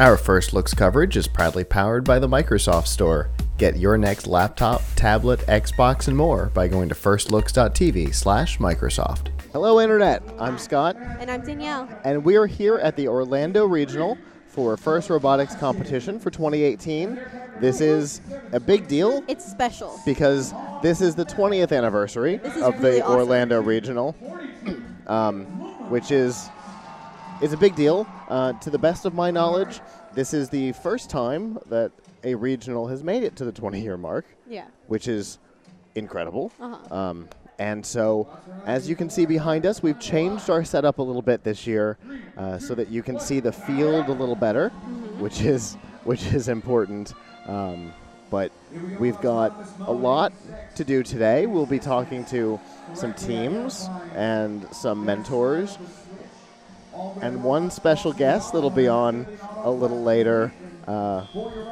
Our First Looks coverage is proudly powered by the Microsoft Store. Get your next laptop, tablet, Xbox, and more by going to firstlooks.tv slash Microsoft. Hello, Internet. I'm Scott, And I'm Danielle. and we are here at the Orlando Regional for First Robotics Competition for 2018. This is a big deal It's special. because this is the 20th anniversary is of really the awesome. Orlando Regional, um, which is is a big deal. Uh, to the best of my knowledge, this is the first time that a regional has made it to the 20 year mark, Yeah. which is incredible. Uh-huh. Um, and so, as you can see behind us, we've changed our setup a little bit this year uh, so that you can see the field a little better, Mm-hmm. which is which is important. Um, but we've got a lot to do today. We'll be talking to some teams and some mentors, and one special guest that'll be on a little later. Uh,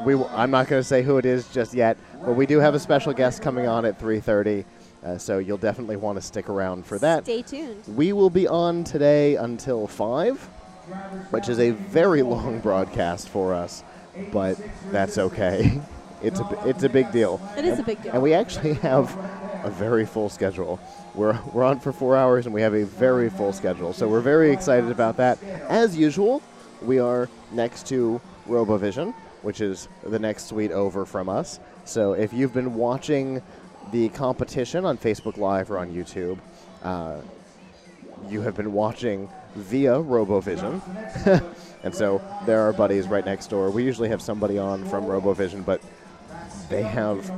we w- I'm not going to say who it is just yet, but we do have a special guest coming on at 3:30, uh, so you'll definitely want to stick around for that. Stay tuned. We will be on today until 5, which is a very long broadcast for us, but that's okay. It's a, b- it's a big deal. It is And- a big deal. And we actually have a very full schedule. We're, we're on for four hours and we have a very full schedule. So we're very excited about that. As usual, we are next to RoboVision, which is the next suite over from us. So if you've been watching the competition on Facebook Live or on YouTube, uh, you have been watching via RoboVision. and so there are buddies right next door. We usually have somebody on from RoboVision, but they have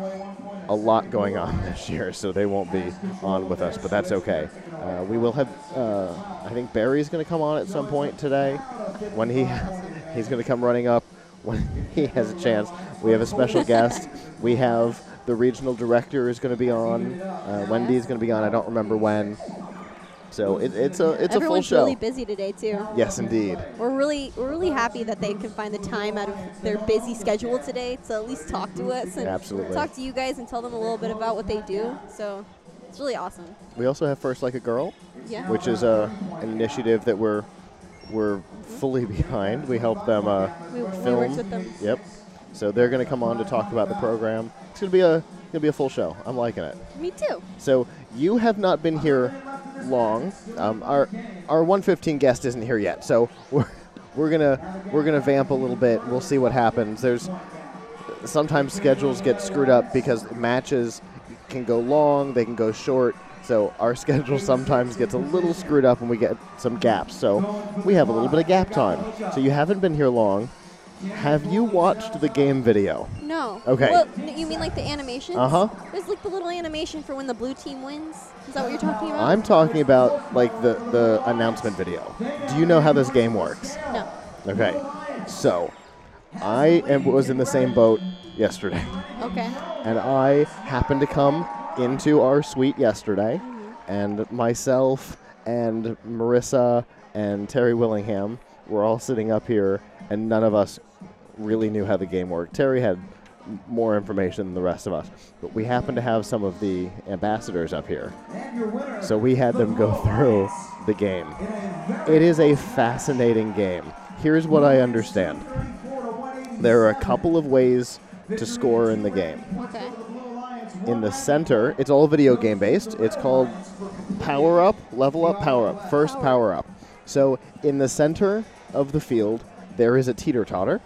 a lot going on this year, so they won't be on with us, but that's okay. Uh, we will have, uh, I think Barry's going to come on at some point today when he he's going to come running up when he has a chance. We have a special guest. We have the regional director is going to be on. Uh, Wendy's going to be on. I don't remember when. So it, it's a it's Everyone's a full show. really busy today too. yes, indeed. We're really we're really happy that they can find the time out of their busy schedule today to at least talk to us and Absolutely. talk to you guys and tell them a little bit about what they do. So it's really awesome. We also have First Like a Girl, Yeah. which is a an initiative that we're we're fully behind. We help them uh, We- we film. worked with them. Yep. So they're going to come on to talk about the program. It's going to be a going to be a full show. I'm liking it. Me too. So you have not been here long. Um, our our 115 guest isn't here yet. So we're we're gonna we're gonna vamp a little bit. We'll see what happens. There's sometimes schedules get screwed up because matches can go long, they can go short. So our schedule sometimes gets a little screwed up and we get some gaps. So we have a little bit of gap time. So you haven't been here long. Have you watched the game video? No. Okay. Well, you mean like the animation? Uh-huh. There's like the little animation for when the blue team wins. Is that what you're talking about? I'm talking about like the the announcement video. Do you know how this game works? no. Okay. So, I am, was in the same boat yesterday, Okay. and I happened to come into our suite yesterday, and myself and Marissa and Terry Willingham were all sitting up here, and none of us really knew how the game worked. Terry had more information than the rest of us, but we happened to have some of the ambassadors up here, so we had them go through the game. It is a fascinating game. Here's what I understand. There are a couple of ways to score in the game. Okay. In the center, it's all video game based. It's called Power Up, Level Up, Power Up, First Power Up. So in the center of the field, there is a teeter totter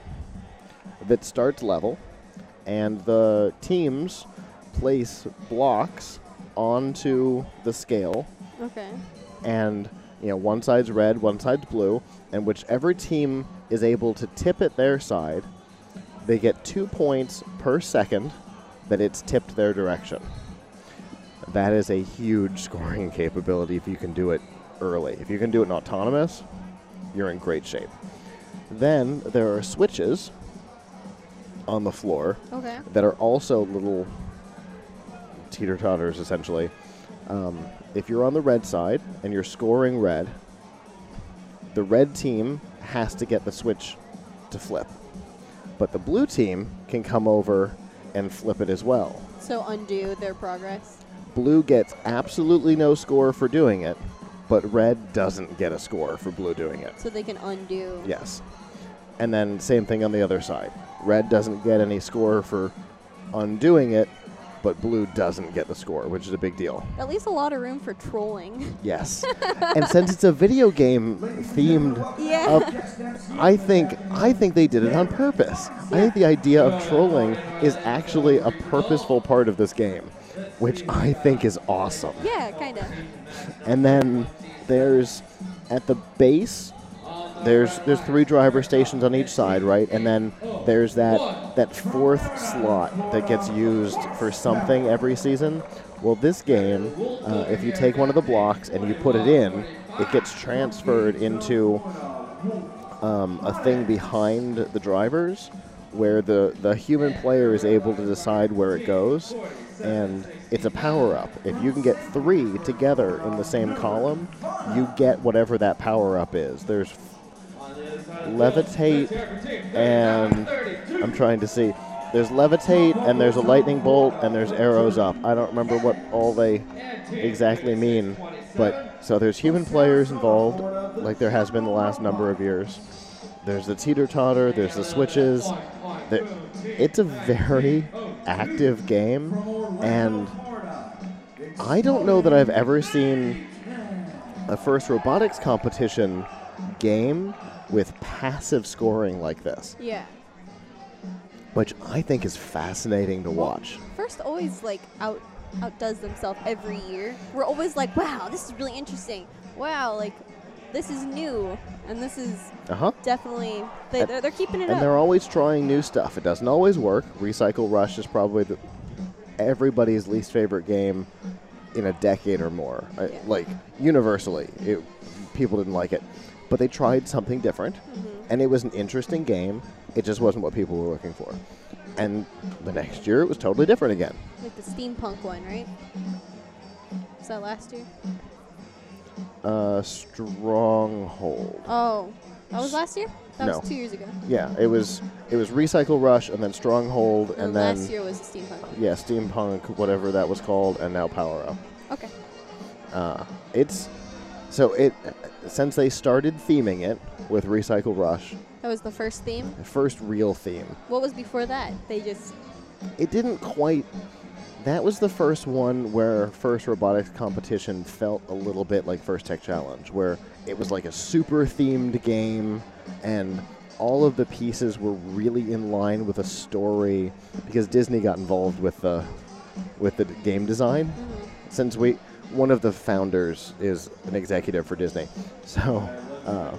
that starts level, and the teams place blocks onto the scale Okay. and you know one side's red, one side's blue, and whichever team is able to tip it their side, they get two points per second that it's tipped their direction. That is a huge scoring capability if you can do it early. If you can do it in autonomous, you're in great shape. Then there are switches on the floor Okay. that are also little teeter totters essentially. Um, if you're on the red side and you're scoring red, the red team has to get the switch to flip. But the blue team can come over and flip it as well. So undo their progress. Blue gets absolutely no score for doing it, but red doesn't get a score for blue doing it. So they can undo. Yes. and then same thing on the other side. Red doesn't get any score for undoing it, but blue doesn't get the score, which is a big deal. At least a lot of room for trolling. Yes. and since it's a video game themed Yeah. up, I think I think they did it on purpose. I think the idea of trolling is actually a purposeful part of this game, which I think is awesome. yeah, kind of. And then there's at the base there's there's three driver stations on each side, right? And then there's that that fourth slot that gets used for something every season. Well, this game, uh, if you take one of the blocks and you put it in, it gets transferred into um, a thing behind the drivers where the, the human player is able to decide where it goes. And it's a power up. If you can get three together in the same column, you get whatever that power up is. There's levitate and I'm trying to see. There's levitate and there's a lightning bolt and there's arrows up. I don't remember what all they exactly mean, but so there's human players involved, like there has been the last number of years. There's the teeter totter. There's the switches. It's a very active game, and I don't know that I've ever seen a first robotics competition game with passive scoring like this, Yeah. which I think is fascinating to watch. First always like out outdoes themselves every year. We're always like, wow, this is really interesting. Wow, like this is new, and this is Uh huh. definitely they, And- they're, they're keeping it And up. they're always trying new stuff. It doesn't always work. Recycle Rush is probably the, everybody's least favorite game in a decade or more. I- like universally, it, people didn't like it, but they tried something different, Mm-hmm. and it was an interesting game. It just wasn't what people were looking for. And the next year, it was totally different again. Like the steampunk one, right? Was that last year? Uh, Stronghold. Oh, that was last year. That No. was two years ago. Yeah, it was. It was Recycle Rush, and then Stronghold, and, And, then last year was the steampunk yeah, Steampunk, whatever that was called, and now Power Up. Okay. Uh, it's so it since they started theming it with Recycle Rush, That was the first theme. the first real theme. What was before that? They just It didn't quite. That was the first one where first robotics competition felt a little bit like First Tech Challenge, where it was like a super themed game, and all of the pieces were really in line with a story because Disney got involved with the with the game design. Mm-hmm. Since we one of the founders is an executive for Disney, so uh,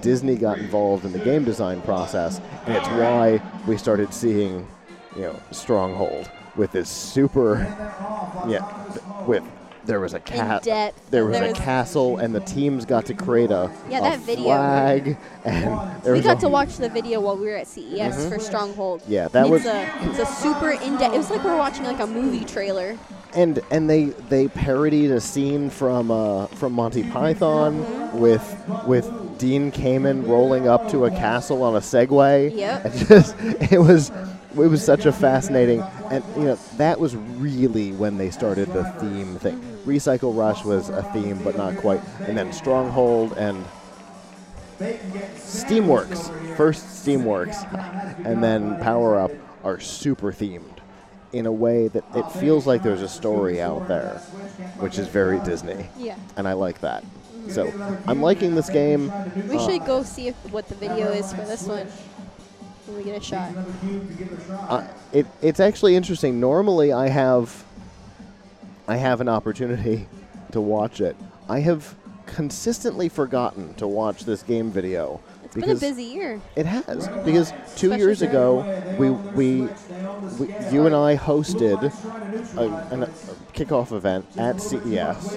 Disney got involved in the game design process, and it's why we started seeing, you know, Stronghold with this super, yeah, with there was a cat, there was there a was- castle, and the teams got to create a, Yeah, a that video. flag, and we got to watch the video while we were at CES for Stronghold. Yeah, that it's was- a it's a super in depth. It was like we were watching like a movie trailer. And and they they parodied a scene from uh, from Monty Python with with Dean Kamen rolling up to a castle on a Segway. Yep. It just it was it was such a fascinating and you know that was really when they started the theme thing. Recycle Rush was a theme, but not quite. And then Stronghold and Steamworks, first Steamworks, and then Power Up are super themed in a way that it feels like there's a story out there, which is very Disney, Yeah. and I like that. So I'm liking this game. We Uh, should go see if, what the video is for this one when we get a shot. Uh, it, it's actually interesting. Normally, I have I have an opportunity to watch it. I have consistently forgotten to watch this game video It's been a busy year. it has because two Especially years ago we, we we you and I hosted a, an, a kickoff event at CES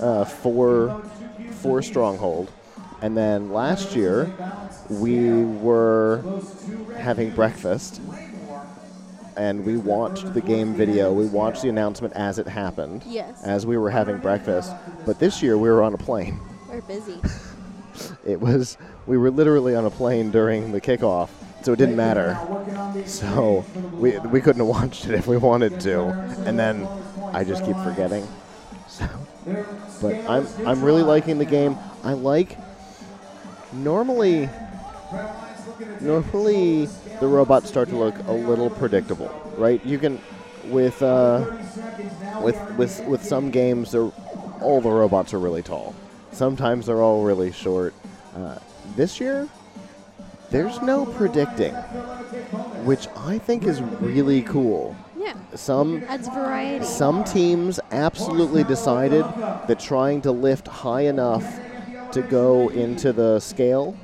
uh, for for Stronghold, and then last year we were having breakfast and we watched the game video. We watched the announcement as it happened. Yes. As we were having breakfast, but this year we were on a plane. We're busy. It was we were literally on a plane during the kickoff, so it didn't matter. So we we couldn't have watched it if we wanted to, and then I just keep forgetting. So, but I'm I'm really liking the game. I like normally normally the robots start to look a little predictable, right? You can with uh, with with with some games, they're, all the robots are really tall. Sometimes they're all really short. Uh, this year, there's no predicting, which I think is really cool. Yeah. Some Adds variety. some teams absolutely decided that trying to lift high enough to go into the scale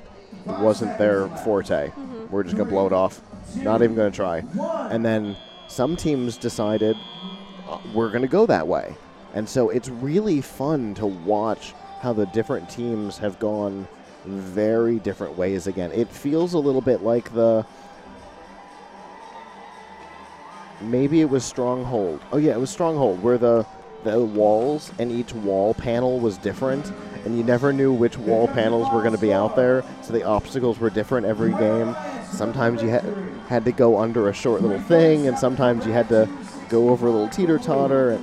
wasn't their forte. We're just going to blow it off. Not even going to try. And then some teams decided uh, we're going to go that way. And so it's really fun to watch how the different teams have gone very different ways again. It feels a little bit like the maybe it was Stronghold. Oh yeah, it was Stronghold where the the walls and each wall panel was different and you never knew which wall panels were going to be out there, so the obstacles were different every game. Sometimes you had had to go under a short little thing and sometimes you had to go over a little teeter-totter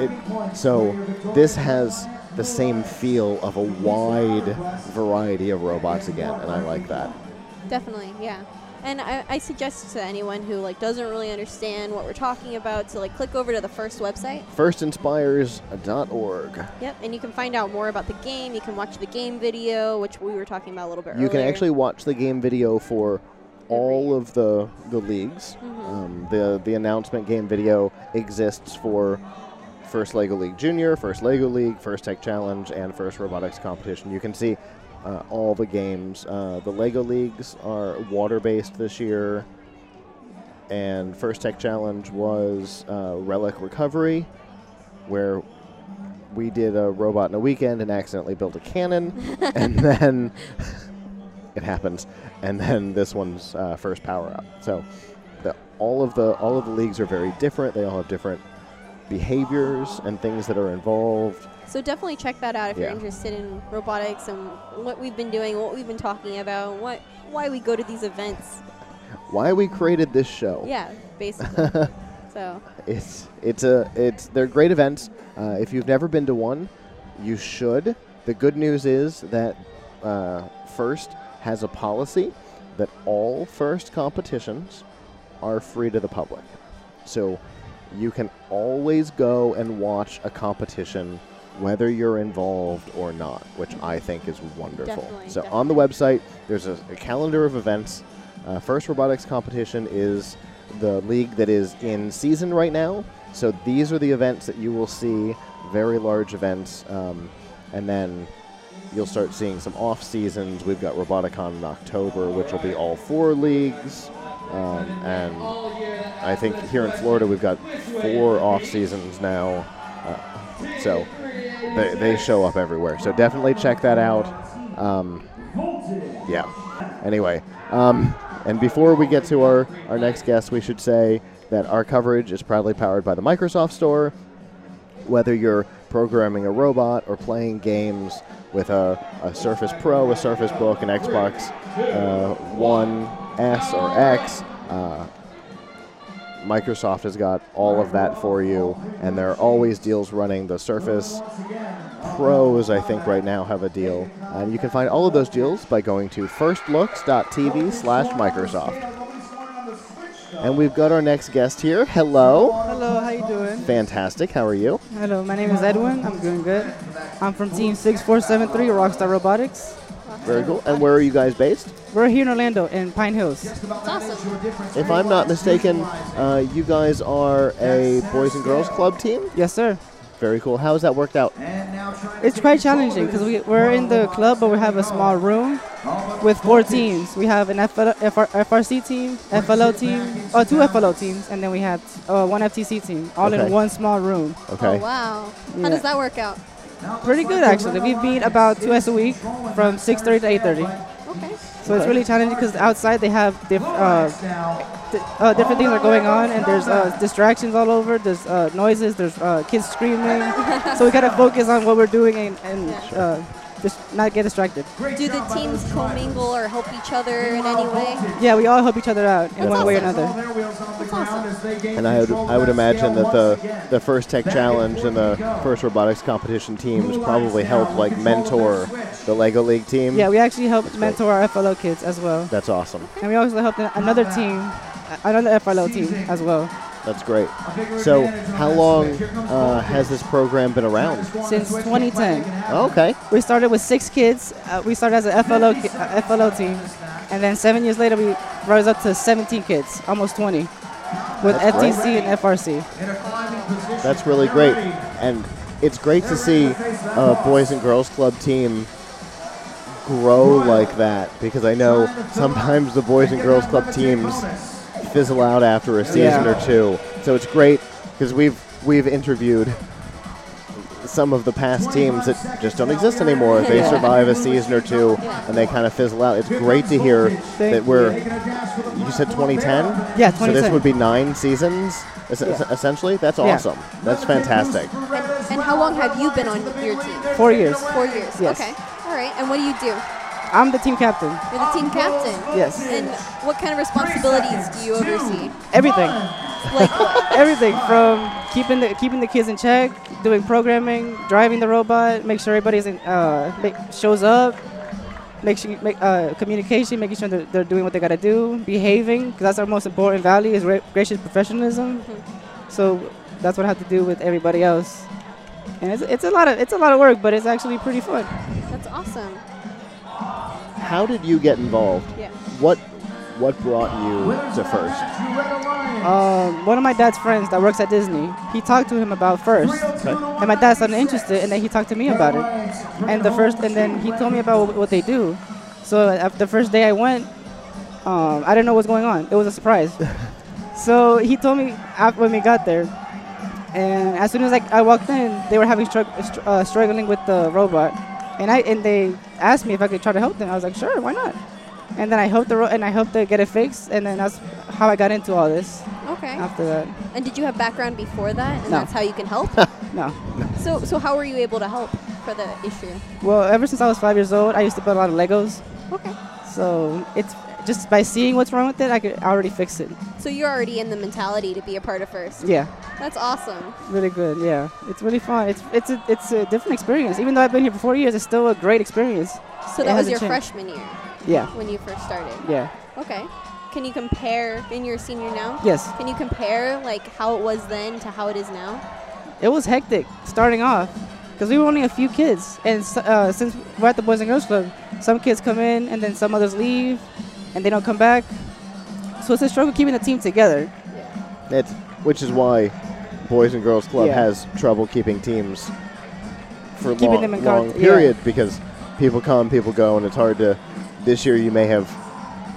it, so this has the same feel of a wide variety of robots again, and I like that. Definitely, yeah. And I, I suggest to anyone who like doesn't really understand what we're talking about to like click over to the first website. Firstinspires.org. Yep, and you can find out more about the game. You can watch the game video, which we were talking about a little bit You can actually watch the game video for all of the the leagues. Um, the the announcement game video exists for first Lego League Junior, first Lego League, first Tech Challenge, and first Robotics Competition. You can see uh, all the games. Uh, the Lego Leagues are water based this year, and first Tech Challenge was uh, Relic Recovery, where we did a robot in a weekend and accidentally built a cannon, and then it happens. And then this one's uh, first power up. So the, all of the all of the leagues are very different. They all have different behaviors and things that are involved. So definitely check that out if Yeah. you're interested in robotics and what we've been doing, what we've been talking about, what why we go to these events. Why we created this show. Yeah, basically. so It's it's a it's they're great events. Uh, if you've never been to one, you should. The good news is that uh, First has a policy that all First competitions are free to the public. So you can always go and watch a competition whether you're involved or not, which I think is wonderful. Definitely, so on the website, there's a, a calendar of events. Uh, First Robotics Competition is the league that is in season right now. So these are the events that you will see, very large events. Um, and then you'll start seeing some off seasons. We've got Roboticon in October, which will be all four leagues. Um, and I think here in Florida we've got four off seasons now. Uh, so they, they show up everywhere. So definitely check that out. Um, yeah. Anyway, um, and before we get to our, our next guest, we should say that our coverage is proudly powered by the Microsoft Store. Whether you're programming a robot or playing games with a, a Surface Pro, a Surface Book, an Xbox uh, One S or X, uh, Microsoft has got all of that for you, and there are always deals running. The Surface Pros, I think, right now have a deal. And you can find all of those deals by going to firstlooks.tv slash Microsoft. And we've got our next guest here. Hello. Hello, how you doing? Fantastic. How are you? Hello, my name is Edwin. I'm doing good. I'm from Team 6473, Rockstar Robotics. Very cool. And where are you guys based? We're here in Orlando, in Pine Hills. it's awesome. If I'm not mistaken, uh, you guys are a Boys and Girls Club team? Yes, sir. Very cool. How has that worked out? It's quite challenging because we, we're in the club, but we have a small room with four teams. We have an FL, FR, FRC team, FLL team, or two FLL teams, and then we have uh, one FTC team, all Okay. in one small room. Okay. Oh wow. How Yeah. does that work out? Pretty good, actually. We've been about twice a week from 6.30 to 8.30. Okay. So it's really challenging because outside they have diff, uh, di- uh, different things are going on and there's uh, distractions all over. There's uh, noises. There's uh, kids screaming. so we gotta focus on what we're doing and, and uh, just not get distracted. Do the teams commingle or help each other in any way? Yeah, we all help each other out in one way or another. That's awesome. And I would, I would imagine that the, the first tech challenge and the first robotics competition teams probably help like mentor the Lego League team. Yeah, we actually helped great. mentor our FLL kids as well, That's awesome. and we also helped another team, another FLL team as well. That's great. So, how long uh, has this program been around? Since 2010, Okay. we started with six kids. Uh, we started as a FLL ki- uh, FLL team, and then seven years later we rose up to 17 kids, almost 20, with That's great. FTC and FRC. That's really great. And it's great to see a Boys and Girls Club team grow like that because I know sometimes the Boys and Girls Club teams fizzle out after a season Yeah. or two. So it's great because we've we've interviewed some of the past teams that just don't exist anymore. They Yeah. survive a season or two and they kind of fizzle out. It's great to hear that we're you said 2010? Yeah, So this would be nine seasons, es- Yeah. essentially. That's Yeah. awesome. That's fantastic. And how long have you been on your team? Four years. Four years. Yes. Okay. All right. And what do you do? I'm the team captain. You're the team captain. Yes. And what kind of responsibilities do you oversee? Everything. Like? Everything from keeping the keeping the kids in check, doing programming, driving the robot, make sure everybody's in, uh, make, shows up, make sure make uh, communication, making sure they're, they're doing what they gotta do, behaving, because that's our most important value is ra- gracious professionalism. So that's what I have to do with everybody else, and it's, it's a lot of it's a lot of work, but it's actually pretty fun. That's awesome. How did you get involved? Yeah. What what brought you to first? Um, one of my dad's friends that works at Disney, he talked to him about first, and my dad started interested, and then he talked to me about it, and the first, and then he told me about what, they do. So after the first day I went, um, I didn't know what was going on. It was a surprise. so he told me after when we got there, and as soon as I, I walked in, they were having str- uh, struggling with the robot, and I and they asked me if I could try to help them. I was like, sure, why not? And then I helped the ro- and I helped to get it fixed, and then that's how I got into all this. Okay. After that, And did you have background before that, and No. that's how you can help? no. so, so how were you able to help for the issue? Well, ever since I was five years old, I used to build a lot of Legos. Okay. So it's just by seeing what's wrong with it, I could already fix it. So you're already in the mentality to be a part of first. Yeah, That's awesome. really good. Yeah, it's really fun. It's it's a, it's a different experience. Even though I've been here for four years, it's still a great experience. So It that was your changed. freshman year Yeah, when you first started. yeah, Okay. Can you compare in your senior now? yes. Can you compare like how it was then to how it is now? It was hectic starting off because we were only a few kids, and uh, since we're at the Boys and Girls Club, some kids come in and then some others leave, and they don't come back. So it's a struggle keeping the team together. It's which is why Boys and Girls Club Yeah. has trouble keeping teams for Keeping long, them in long con- yeah. period because people come, people go, and it's hard to. This year you may have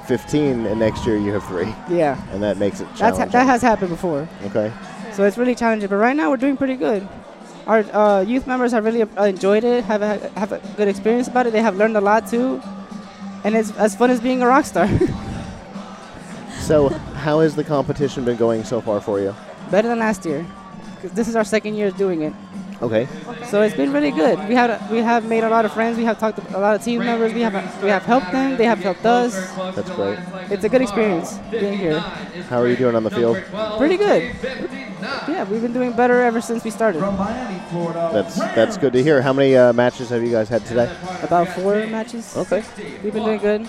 15, and next year you have three, Yeah, and that makes it that's ha- challenging. that has happened before. okay. So it's really challenging. But right now we're doing pretty good. Our uh, youth members have really uh, enjoyed it, have a, have a good experience about it. They have learned a lot too, and it's as fun as being a rock star. So, how has the competition been going so far for you? Better than last year, because this is our second year doing it. Okay. So it's been really good. We have we have made a lot of friends. We have talked to a lot of team members. We have we have helped them. They have helped us. That's great. It's a good experience being here. How are you doing on the field? Pretty good. Yeah, we've been doing better ever since we started. That's that's good to hear. How many uh, matches have you guys had today? About four matches. Okay. We've been doing good.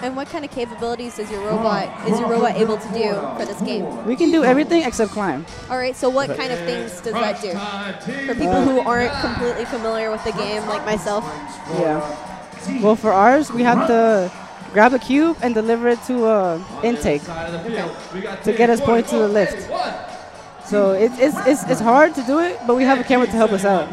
And what kind of capabilities does your robot is your robot able to do for this game? We can do everything except climb. All right. So what kind of things does that do for people who aren't completely familiar with the game, like myself? Yeah. Well, for ours, we have to grab a cube and deliver it to a intake to get us point to the lift. So it, it's, it's, it's hard to do it, but we have a camera to help us out.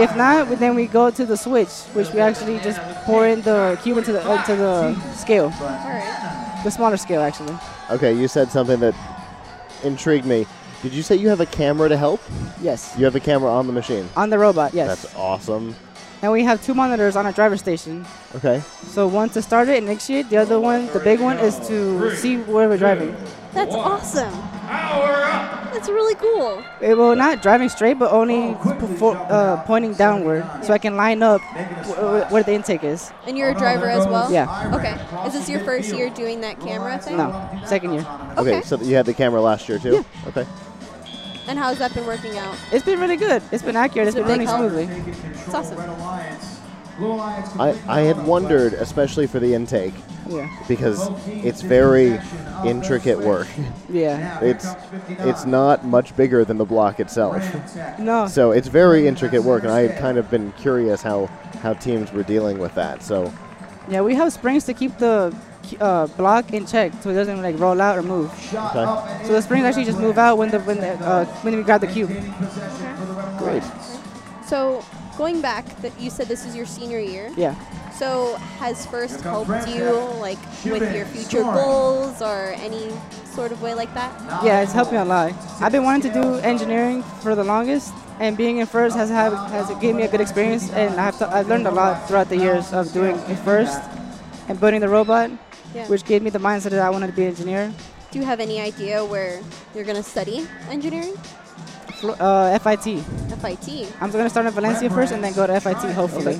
If not, then we go to the switch, which we actually just pour in the cube into the, uh, into the scale, right. the smaller scale actually. Okay, you said something that intrigued me. Did you say you have a camera to help? Yes. You have a camera on the machine. On the robot, yes. That's awesome. And we have two monitors on our driver station. Okay. So one to start it and initiate, the other one, the big one, is to see where we're driving. That's awesome. That's really cool. It will not driving straight, but only before, uh, pointing downward, so I can line up wh- wh- where the intake is. And you're a driver as well? Yeah. Okay. Is this your first year doing that camera thing? No, second year. Okay, Okay. so you had the camera last year too? Yeah. Okay. And how's that been working out? It's been really good. It's been accurate. It's Is it been running help? smoothly. It's awesome. I, I had wondered, especially for the intake, Yeah. because it's very intricate work. Yeah. It's it's not much bigger than the block itself. No. So it's very intricate work, and I had kind of been curious how, how teams were dealing with that. So Yeah, we have springs to keep the uh, block and check so it doesn't like roll out or move. okay, So the springs actually just move out when the when the, uh, when we grab the cube. great. So going back, that you said this is your senior year. Yeah. So has First helped you like with your future goals or any sort of way like that? Yeah, it's helped me a lot. I've been wanting to do engineering for the longest, and being in first has have, has gave me a good experience, and I have to, I've learned a lot throughout the years of doing it first and building the robot, Yeah. which gave me the mindset that I wanted to be an engineer. Do you have any idea where you're gonna study engineering? Uh, FIT. FIT. I'm going to start in Valencia first, and then go to FIT hopefully.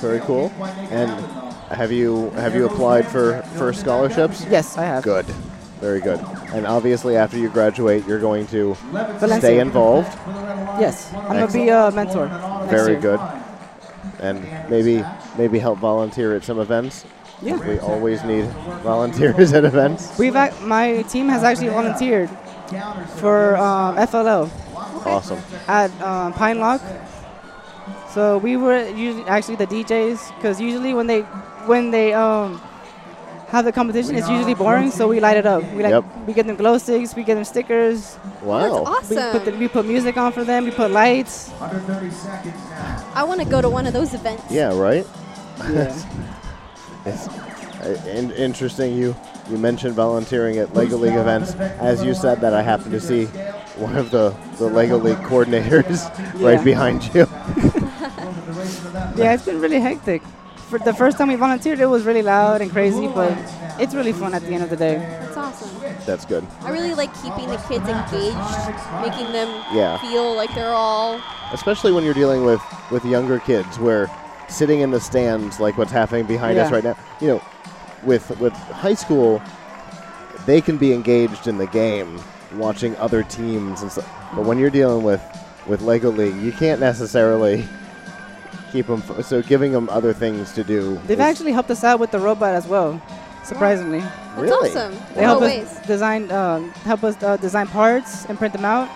Very cool. And have you have you applied for for scholarships? Yes, I have. Good. Very good. And obviously, after you graduate, you're going to Valencia. stay involved. Yes, I'm gonna be a mentor. next Very year. good. And maybe maybe help volunteer at some events. Yeah. We always need volunteers at events. We've ac- my team has actually volunteered for um, FLL Awesome. at um, Pine Lock. So we were usually actually the DJs because usually when they when they um have the competition, it's usually boring. So we light it up. We like Yep. we get them glow sticks, we get them stickers. Wow. That's We awesome. put the, we put music on for them. We put lights. I want to go to one of those events. Yeah. Right. Yeah. It's uh, in- interesting. You you mentioned volunteering at Lego League events. As you said that, I happened to see one of the, the Lego League coordinators right behind you. yeah, it's been really hectic. For the first time we volunteered, it was really loud and crazy, but it's really fun at the end of the day. That's awesome. That's good. I really like keeping the kids engaged, making them Yeah. feel like they're all especially when you're dealing with with younger kids where sitting in the stands like what's happening behind us right now you know with with high school they can be engaged in the game watching other teams and stuff but when you're dealing with with lego league you can't necessarily keep them f- so giving them other things to do They've actually helped us out with the robot as well, surprisingly. That's Really? awesome. They In help what us design, um, help us uh, design parts and print them out,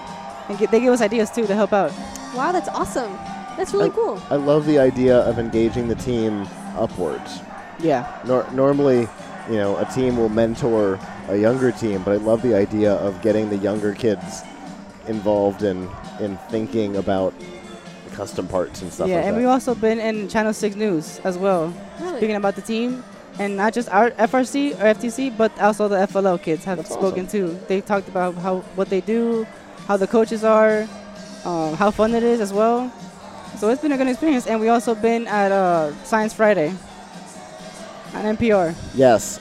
and get, they give us ideas too to help out. Wow, that's awesome. That's really I, cool. I love the idea of engaging the team upwards Yeah, Nor- normally, you know, a team will mentor a younger team, but I love the idea of getting the younger kids involved in in thinking about the custom parts and stuff yeah, like and that. we've also been in Channel Six News as well, Really? speaking about the team, and not just our FRC or FTC, but also the FLL kids have That's spoken too. They talked about how what they do, how the coaches are, um, how fun it is as well. So it's been a good experience, and we also been at uh, Science Friday on NPR. yes,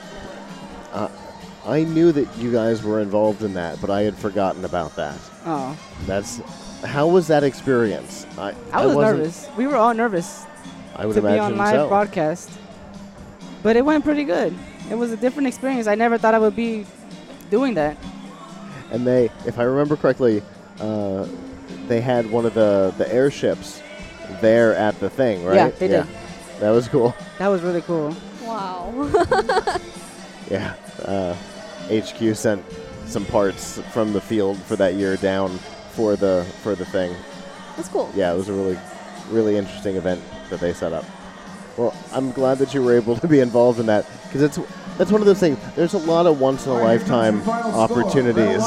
uh, I knew that you guys were involved in that, but I had forgotten about that. Oh, That's how was that experience? I I was wasn't- nervous. We were all nervous I would to be on live so. broadcast, but it went pretty good. It was a different experience. I never thought I would be doing that. and they, if I remember correctly, uh, they had one of the the airships there at the thing, right? Yeah, they did. That was cool. That was really cool. Wow. Yeah. Uh, HQ sent some parts from the field for that year down for the for the thing. that's cool. Yeah, it was a really really interesting event that they set up. Well, I'm glad that you were able to be involved in that because it's that's one of those things. There's a lot of once in a lifetime opportunities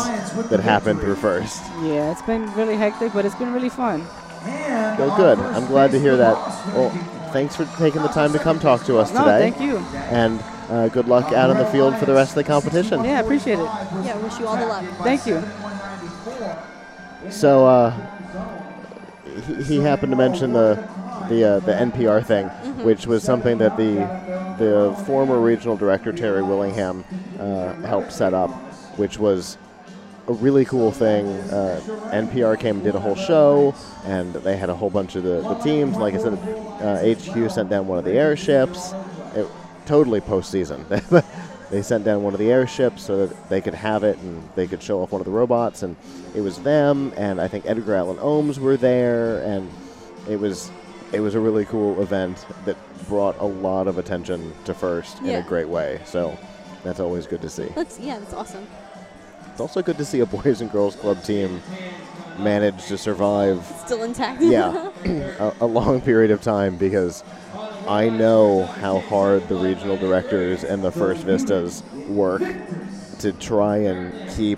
that happen through first. Yeah, it's been really hectic, but it's been really fun. Well, good. I'm glad to hear that. Well, thanks for taking the time to come talk to us No, today. thank you. And uh, good luck out in the field for the rest of the competition. Yeah, appreciate it. Yeah, wish you all the luck. Thank you. So uh, he, he happened to mention the the uh, the NPR thing, which was something that the the former regional director Terry Willingham uh, helped set up, which was a really cool thing. Uh, NPR came and did a whole show, and they had a whole bunch of the, the teams. Like I said, uh, HQ sent down one of the airships. It, totally postseason. they sent down one of the airships so that they could have it and they could show off one of the robots. And it was them, and I think Edgar Allan Ohms were there, and it was it was a really cool event that brought a lot of attention to first in a great way. So that's always good to see. That's yeah, that's awesome. It's also good to see a boys and girls club team manage to survive Still intact. yeah, a, a long period of time because I know how hard the regional directors and the First Vistas work to try and keep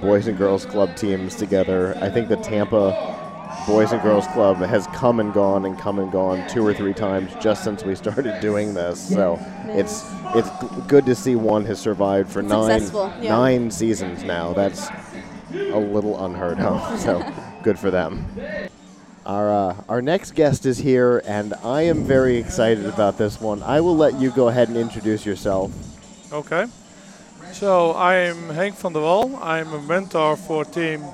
boys and girls club teams together. I think the Tampa Boys and Girls Club has come and gone and come and gone two or three times just since we started doing this. So it's it's good to see one has survived for nine yeah. nine seasons now. That's a little unheard of. So good for them. Our uh, our next guest is here, and I am very excited about this one. I will let you go ahead and introduce yourself. Okay. So I'm Henk van der Wal. I'm a mentor for team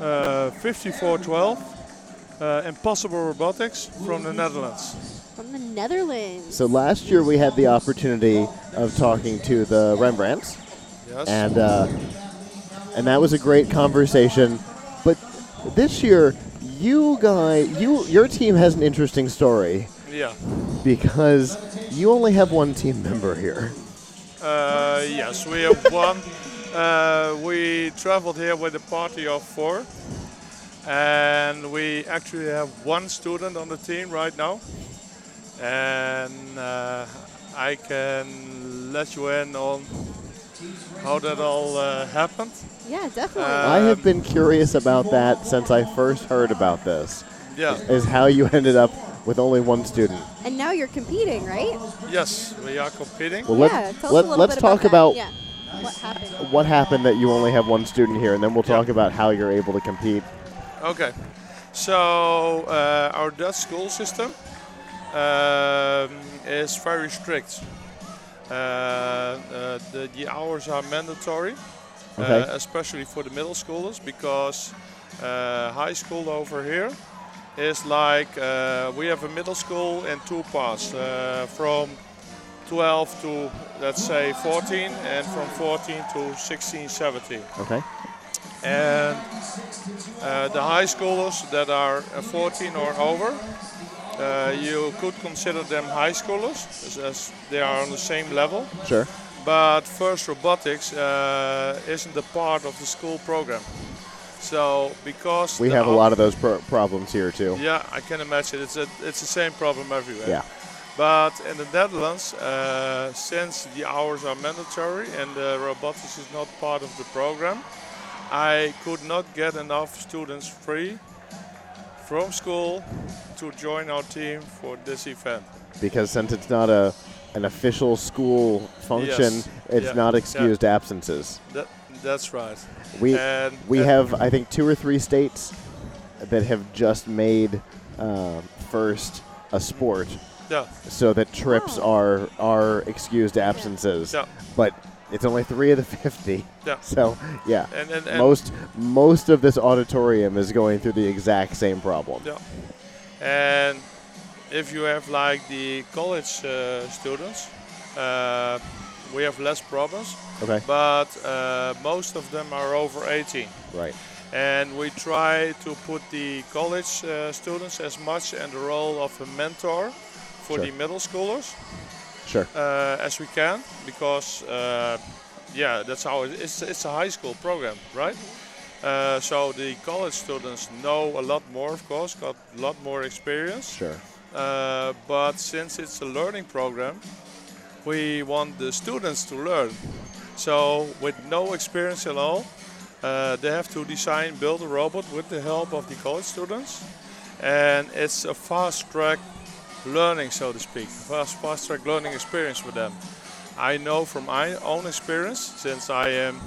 uh, 5412, uh, Impossible Robotics from the Netherlands. From the Netherlands. So last year we had the opportunity of talking to the Rembrandts, Yes. and uh, and that was a great conversation. But this year, you guy, you your team has an interesting story yeah. because you only have one team member here. Uh, yes, we have one. Uh, we traveled here with a party of four, and we actually have one student on the team right now. And uh, I can let you in on how that all uh, happened. yeah, definitely. Uh, I have been curious about that since I first heard about this. Yeah. Is how you ended up with only one student. and now you're competing, right? Yes, we are competing. Well, yeah. let, Tell let, us a little let's bit talk about, about that. Yeah. What happened? what happened that you only have one student here, and then we'll talk Yeah. about how you're able to compete. Okay, so uh, our Dutch school system um, is very strict. Uh, uh, the, the hours are mandatory, Okay. uh, especially for the middle schoolers, because uh, high school over here is like uh, we have a middle school in two parts, uh, from 12 to let's say 14, and from 14 to 16, 17 Okay. And uh, the high schoolers that are uh, 14 or over, uh, you could consider them high schoolers as, as they are on the same level. Sure. But First Robotics uh, isn't a part of the school program. So because We have a lot of those pro- problems here too. yeah, I can imagine it's a, it's the same problem everywhere. Yeah. But in the Netherlands, uh, since the hours are mandatory and the robotics is not part of the program, I could not get enough students free from school to join our team for this event. Because since it's not a an official school function, Yes. it's Yeah. not Yeah. excused absences. That, that's right. We and we and- have I think two or three states that have just made uh, first a sport yeah, so that trips Oh. are are excused absences. yeah, But it's only three of the fifty. yeah. So yeah, And, and, and most most of this auditorium is going through the exact same problem. Yeah. And if you have like the college uh, students, uh, we have less problems, Okay. but uh, most of them are over 18. Right. And we try to put the college uh, students as much in the role of a mentor for Sure. the middle schoolers Sure. uh, as we can, because uh, yeah, that's how it's. It's a high school program, right? Uh, so the college students know a lot more, of course, got a lot more experience. Sure. Uh, but since it's a learning program, we want the students to learn. So with no experience at all, uh, they have to design, build a robot with the help of the college students, and it's a fast track learning, so to speak, fast fast track learning experience for them. I know from my own experience, since I am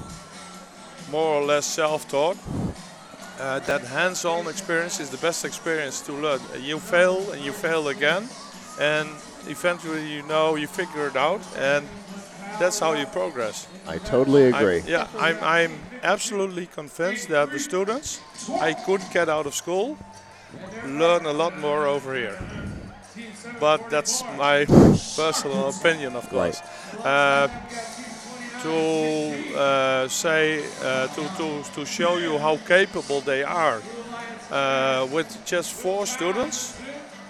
more or less self-taught, uh, that hands-on experience is the best experience to learn. You fail and you fail again, and eventually you know you figure it out, and that's how you progress. I totally I'm- agree. yeah, I'm, I'm absolutely convinced that the students I could get out of school learn a lot more over here. But that's my personal opinion, of course. Uh, to uh, say, uh, to, to, to show you how capable they are, uh, with just four students,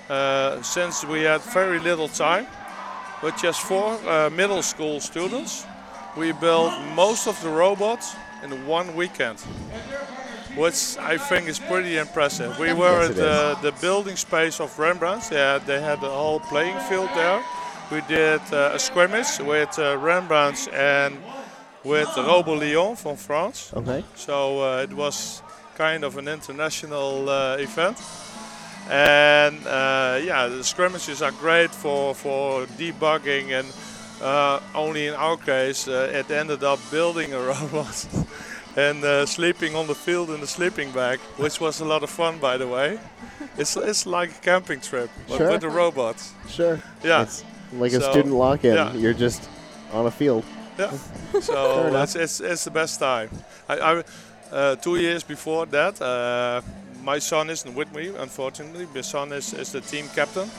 Uh, since we had very little time, with just four uh, middle school students, we built most of the robots in one weekend, which I think is pretty impressive. We were Yes, at the, the building space of Rembrandt's. Yeah, they had a whole playing field there. We did uh, a scrimmage with uh, Rembrandt's and with Robo Lyon from France. Okay. So uh, it was kind of an international uh, event. And uh, yeah, the scrimmages are great for, for debugging and uh, only in our case it ended up building a robot and uh, sleeping on the field in the sleeping bag, which was a lot of fun by the way. It's, it's like a camping trip, but Sure. with a robot. Sure. Yeah. It's like a student lock-in. yeah. You're just on a field. Yeah. So it's, it's, it's the best time. I, I, uh, two years before that, uh, my son isn't with me, unfortunately. My son is, is the team captain.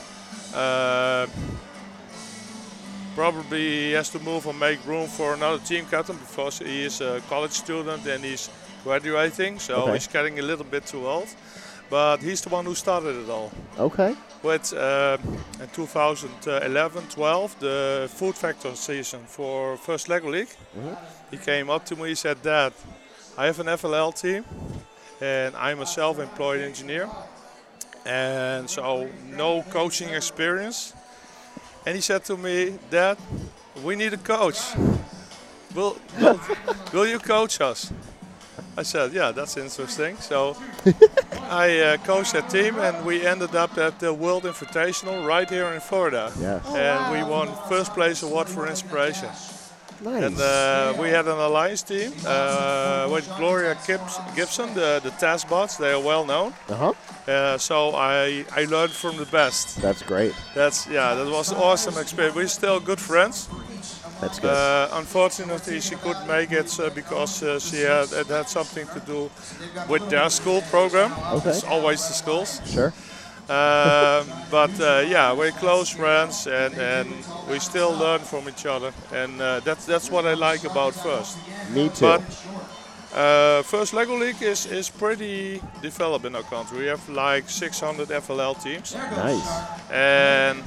Probably he has to move and make room for another team captain because he is a college student and he's graduating, so Okay. he's getting a little bit too old. But he's the one who started it all Okay. with uh, in 2011-12 the food factor season for first Lego League. Mhm. He came up to me and said, "Dad, I have an FLL team, and I'm a self-employed engineer, and so no coaching experience." And he said to me, "Dad, we need a coach. Will will, will you coach us?" I said, "Yeah, that's interesting." So I uh, coached that team, and we ended up at the World Invitational right here in Florida. Yes. Oh, and we won first place award for inspiration. Nice. And uh, we had an alliance team uh, with Gloria Gibbs- Gibson, the, the task bots. They are well known. uh-huh. Uh, so I, I learned from the best. That's great. That's yeah, that was an awesome experience. We're still good friends. That's good. Uh, unfortunately, she couldn't make it uh, because uh, she had it had something to do with their school program. Okay. It's always the schools. sure. Um, but uh, yeah, we're close friends and, and we still learn from each other, and uh, that's that's what I like about First. Me too. But uh, First Lego League is, is pretty developed in our country. We have like 600 FLL teams, nice. and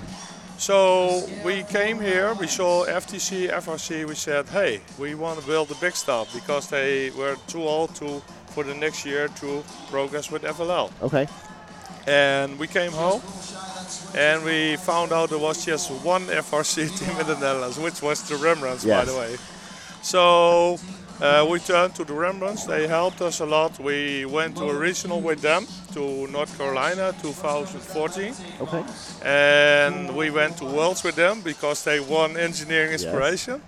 so we came here. We saw FTC, FRC. We said, hey, we want to build the big stuff because they were too old to for the next year to progress with FLL Okay. And we came home and we found out there was just one FRC team in the Netherlands, which was the Rembrandts, by the way. So uh, we turned to the Rembrandts. They helped us a lot. We went to a regional with them to North Carolina 2014, Okay. and we went to Worlds with them because they won Engineering Inspiration.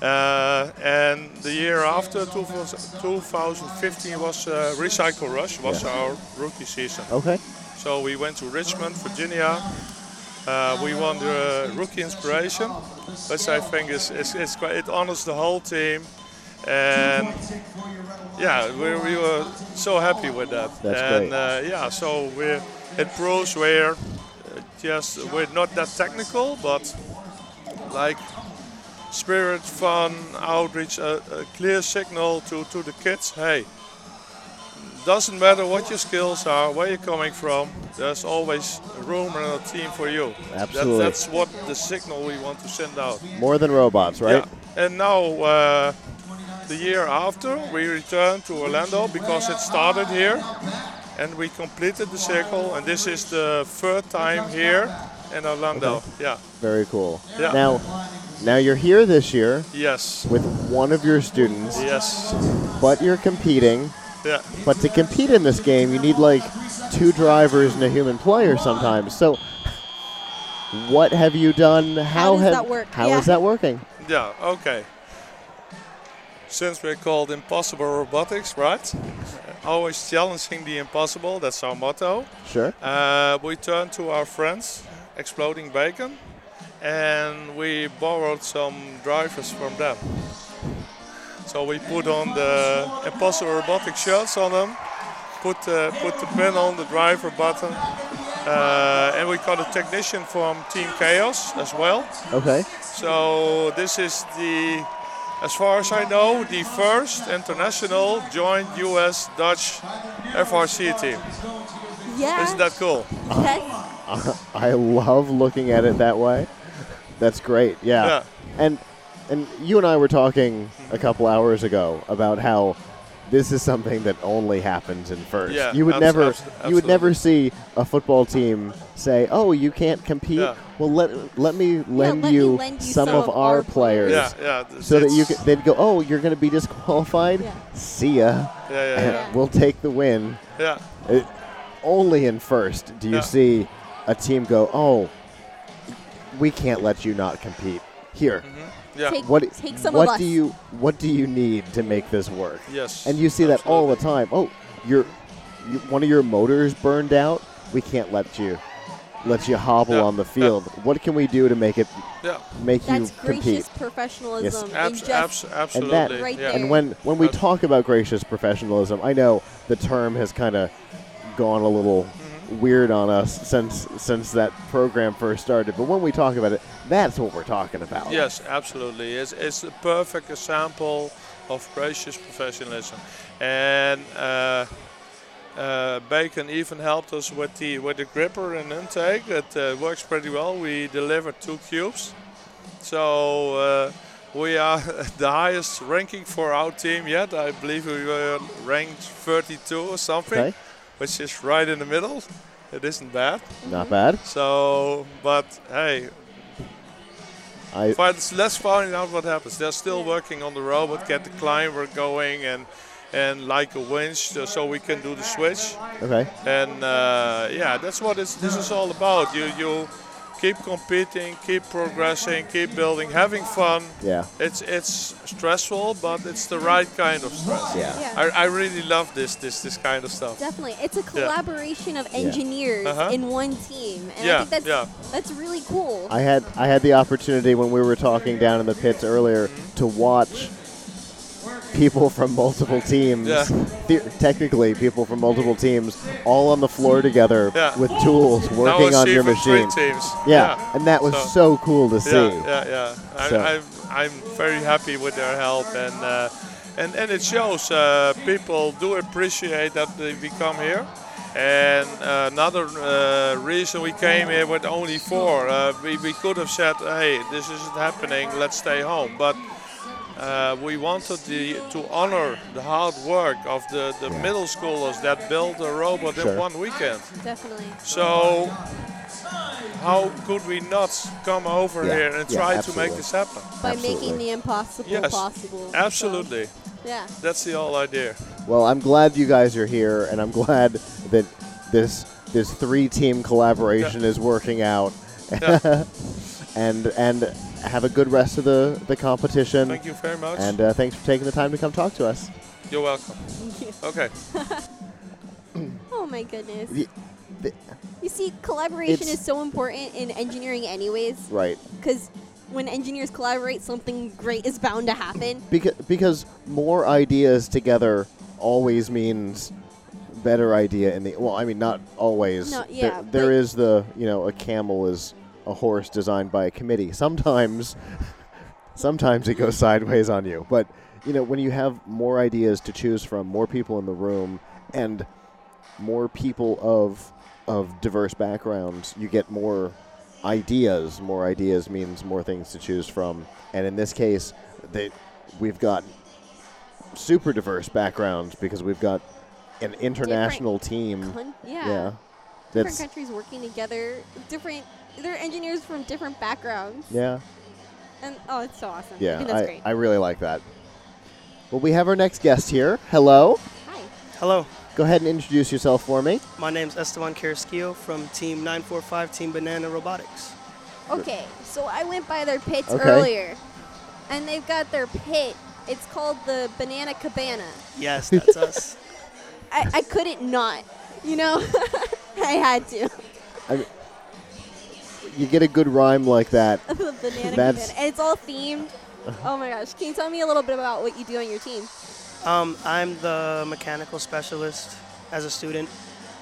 Uh, and the year after, 2015, was uh, Recycle Rush, was Yes. our rookie season. Okay. So we went to Richmond, Virginia. Uh, we won the rookie inspiration, which I think is, is, is quite, it honors the whole team. And yeah, we, we were so happy with that. That's and great. Uh, yeah, so we it proves we're uh, just we're not that technical, but like spirit, fun, outreach, a, a clear signal to, to the kids. Hey, doesn't matter what your skills are, where you're coming from. There's always room and a team for you. That- Absolutely. that's what the signal we want to send out. More than robots, right? Yeah. And now, uh, the year after, we returned to Orlando because it started here, and we completed the circle. And this is the third time here in Orlando. Yeah. Very cool. Yeah. Now, now you're here this year Yes. with one of your students, Yes. but you're competing. Yeah. But to compete in this game, you need like two drivers and a human player sometimes. So, what have you done? How, does have, that work? How Yeah. is that working? Yeah, okay. Since we're called Impossible Robotics, right? Always challenging the impossible, that's our motto. Sure. Uh, we turned to our friends, Exploding Bacon, and we borrowed some drivers from them. So we put on the Impossible robotic shirts on them, put, uh, put the pin on the driver button, uh, and we got a technician from Team Chaos as well. Okay. So this is the, as far as I know, the first international joint US-Dutch FRC team. Yeah. Isn't that cool? That's I love looking at it that way. That's great. Yeah. Yeah. And and you and I were talking a couple hours ago about how this is something that only happens in first. Yeah, you would abs- never abs- you would never see a football team say, "Oh, you can't compete." Yeah. Well, let let me lend let me you lend you some, of our players. Yeah, yeah. So that you could, they'd go, "Oh, you're going to be disqualified." Yeah. See ya. Yeah, yeah, yeah. We'll take the win. yeah. It, only in first do you Yeah. see a team go, "Oh, we can't let you not compete." Here, Yeah. Take, what take some what of us. do you what do you need to make this work? Yes. And you see that all the time. Oh, your you, one of your motors burned out. We can't let you let you hobble Yeah. on the field. What can we do to make it Yeah. make you That's compete? gracious professionalism. in Abs- just abs- And that Right yeah. there. and when when we talk about gracious professionalism, I know the term has kind of gone a little Mm-hmm. Weird on us since since that program first started. But when we talk about it, that's what we're talking about. Yes, absolutely. It's, it's a perfect example of gracious professionalism. And uh, uh, Bacon even helped us with the with the gripper and intake. That uh, works pretty well. We delivered two cubes, so uh, we are the highest ranking for our team yet. I believe we were ranked 32 or something, Okay. Which is right in the middle. It isn't bad. Not bad. So, but hey, I but let's find out what happens. They're still working on the robot, get the climber going, and and like a winch, so- so we can do the switch. okay. And uh, yeah, that's what it's, this is all about. You you keep competing, keep progressing, keep building, having fun. Yeah. It's it's stressful, but it's the right kind of stress. Yeah. Yeah. I, I really love this this this kind of stuff. Definitely, it's a collaboration of Yeah. engineers Uh-huh. in one team, and I Yeah, think that's yeah. that's really cool. I had I had the opportunity when we were talking down in the pits earlier to watch people from multiple teams. Yeah. the- technically, people from multiple teams all on the floor together Yeah. with tools working on your machine. Teams. Yeah, and that was So- so cool to see. Yeah, yeah, yeah. I, So- I'm, I'm very happy with their help, and uh, and and it shows uh, people do appreciate that we come here. And uh, another uh, reason we came here with only four, uh, we, we could have said, hey, this isn't happening, let's stay home. But uh, we wanted the, to honor the hard work of the, the middle schoolers that built a robot Sure. in one weekend. Definitely. So how could we not come over Yeah, here and yeah, try to make this happen? By Absolutely. making the impossible Yes, possible. So, Absolutely. yeah. That's the whole idea. Well, I'm glad you guys are here, and I'm glad that this this three team collaboration is working out. Yeah. and and have a good rest of the the competition. Thank you very much. And uh, thanks for taking the time to come talk to us. You're welcome. Okay. Oh my goodness. The- the- You see, collaboration It's- is so important in engineering, anyways, right. because when engineers collaborate, something great is bound to happen. Because because more ideas together always means better idea in the well. I mean, not always. No, There- yeah, there but- is the you know a camel is a horse designed by a committee. Sometimes, sometimes it goes sideways on you. But you know when you have more ideas to choose from, more people in the room, and more people of of diverse backgrounds, you get more ideas. More ideas means more things to choose from. And in this case, they, we've got super diverse backgrounds because we've got an international team. Con- yeah. Yeah, Different countries working together. Different. They're engineers from different backgrounds. yeah, And oh, it's so awesome. I yeah. think that's I, great. I really like that. Well, we have our next guest here. Hello. Hi. Hello, Go ahead and introduce yourself for me. my name's Esteban Carrasquillo from Team 945 Team Banana Robotics. Okay, so I went by their pits Okay. earlier, and they've got their pit. It's called the Banana Cabana. Yes, that's us. I, I couldn't not, you know, I had to. I mean, you get a good rhyme like that. the Banana That's- Cabana. And it's all themed. Oh my gosh. Can you tell me a little bit about what you do on your team? Um, I'm the mechanical specialist as a student.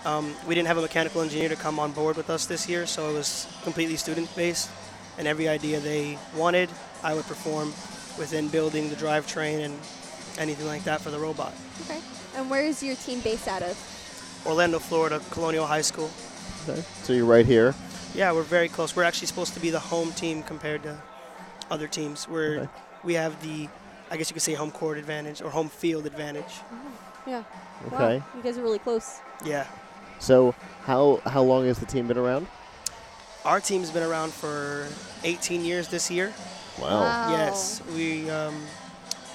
Um, we didn't have a mechanical engineer to come on board with us this year, so it was completely student based. And every idea they wanted, I would perform within building the drivetrain and anything like that for the robot. Okay. And where is your team based out of? Orlando, Florida, Colonial High School. Okay. So you're right here. Yeah, we're very close. We're actually supposed to be the home team compared to other teams. We're Okay. we have the, I guess you could say home court advantage or home field advantage. Yeah. Okay. Wow. You guys are really close. Yeah, So how how long has the team been around? our team's been around for 18 years this year. Wow. Yes, we. Um,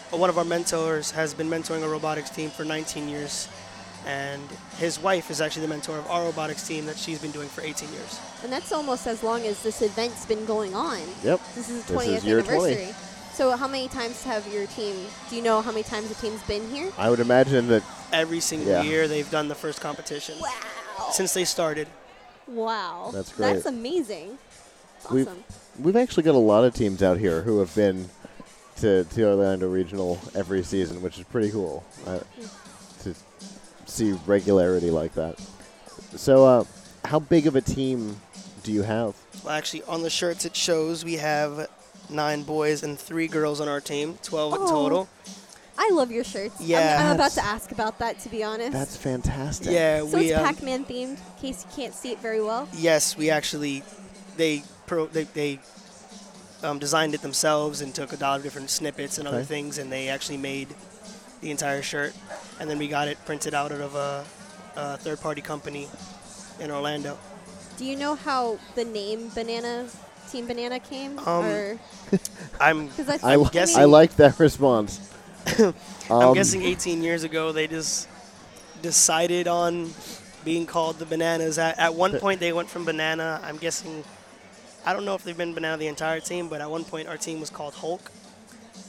one of our mentors has been mentoring a robotics team for 19 years, and his wife is actually the mentor of our robotics team that she's been doing for 18 years. And that's almost as long as this event's been going on. Yep. This is the This 20th is year 20. anniversary. So how many times have your team? Do you know how many times the team's been here? I would imagine that Every single Yeah. year they've done the first competition Wow. since they started. Wow. That's great. That's amazing. That's We've- awesome. we've actually got a lot of teams out here who have been to, to Orlando Regional every season, which is pretty cool uh, to see regularity like that. So, uh, how big of a team do you have? Well, actually, on the shirts it shows we have nine boys and three girls on our team, 12 in Oh. total. I love your shirts. I'm- Yeah. I'm, about to ask about that, to be honest. That's fantastic. Yeah, so we it's um, Pac-Man themed, in case you can't see it very well. yes, we actually they pro they, they um, designed it themselves and took a lot of different snippets and other things, and they actually made the entire shirt, and then we got it printed out of a, a third-party company in Orlando. Do you know how the name Banana Team Banana came? Um, or I'm I, I guessing- I like that response. I'm Um, guessing 18 years ago they just decided on being called the Bananas. At, at one point they went from Banana. I'm guessing. I don't know if they've been Banana the entire team, but at one point our team was called Hulk,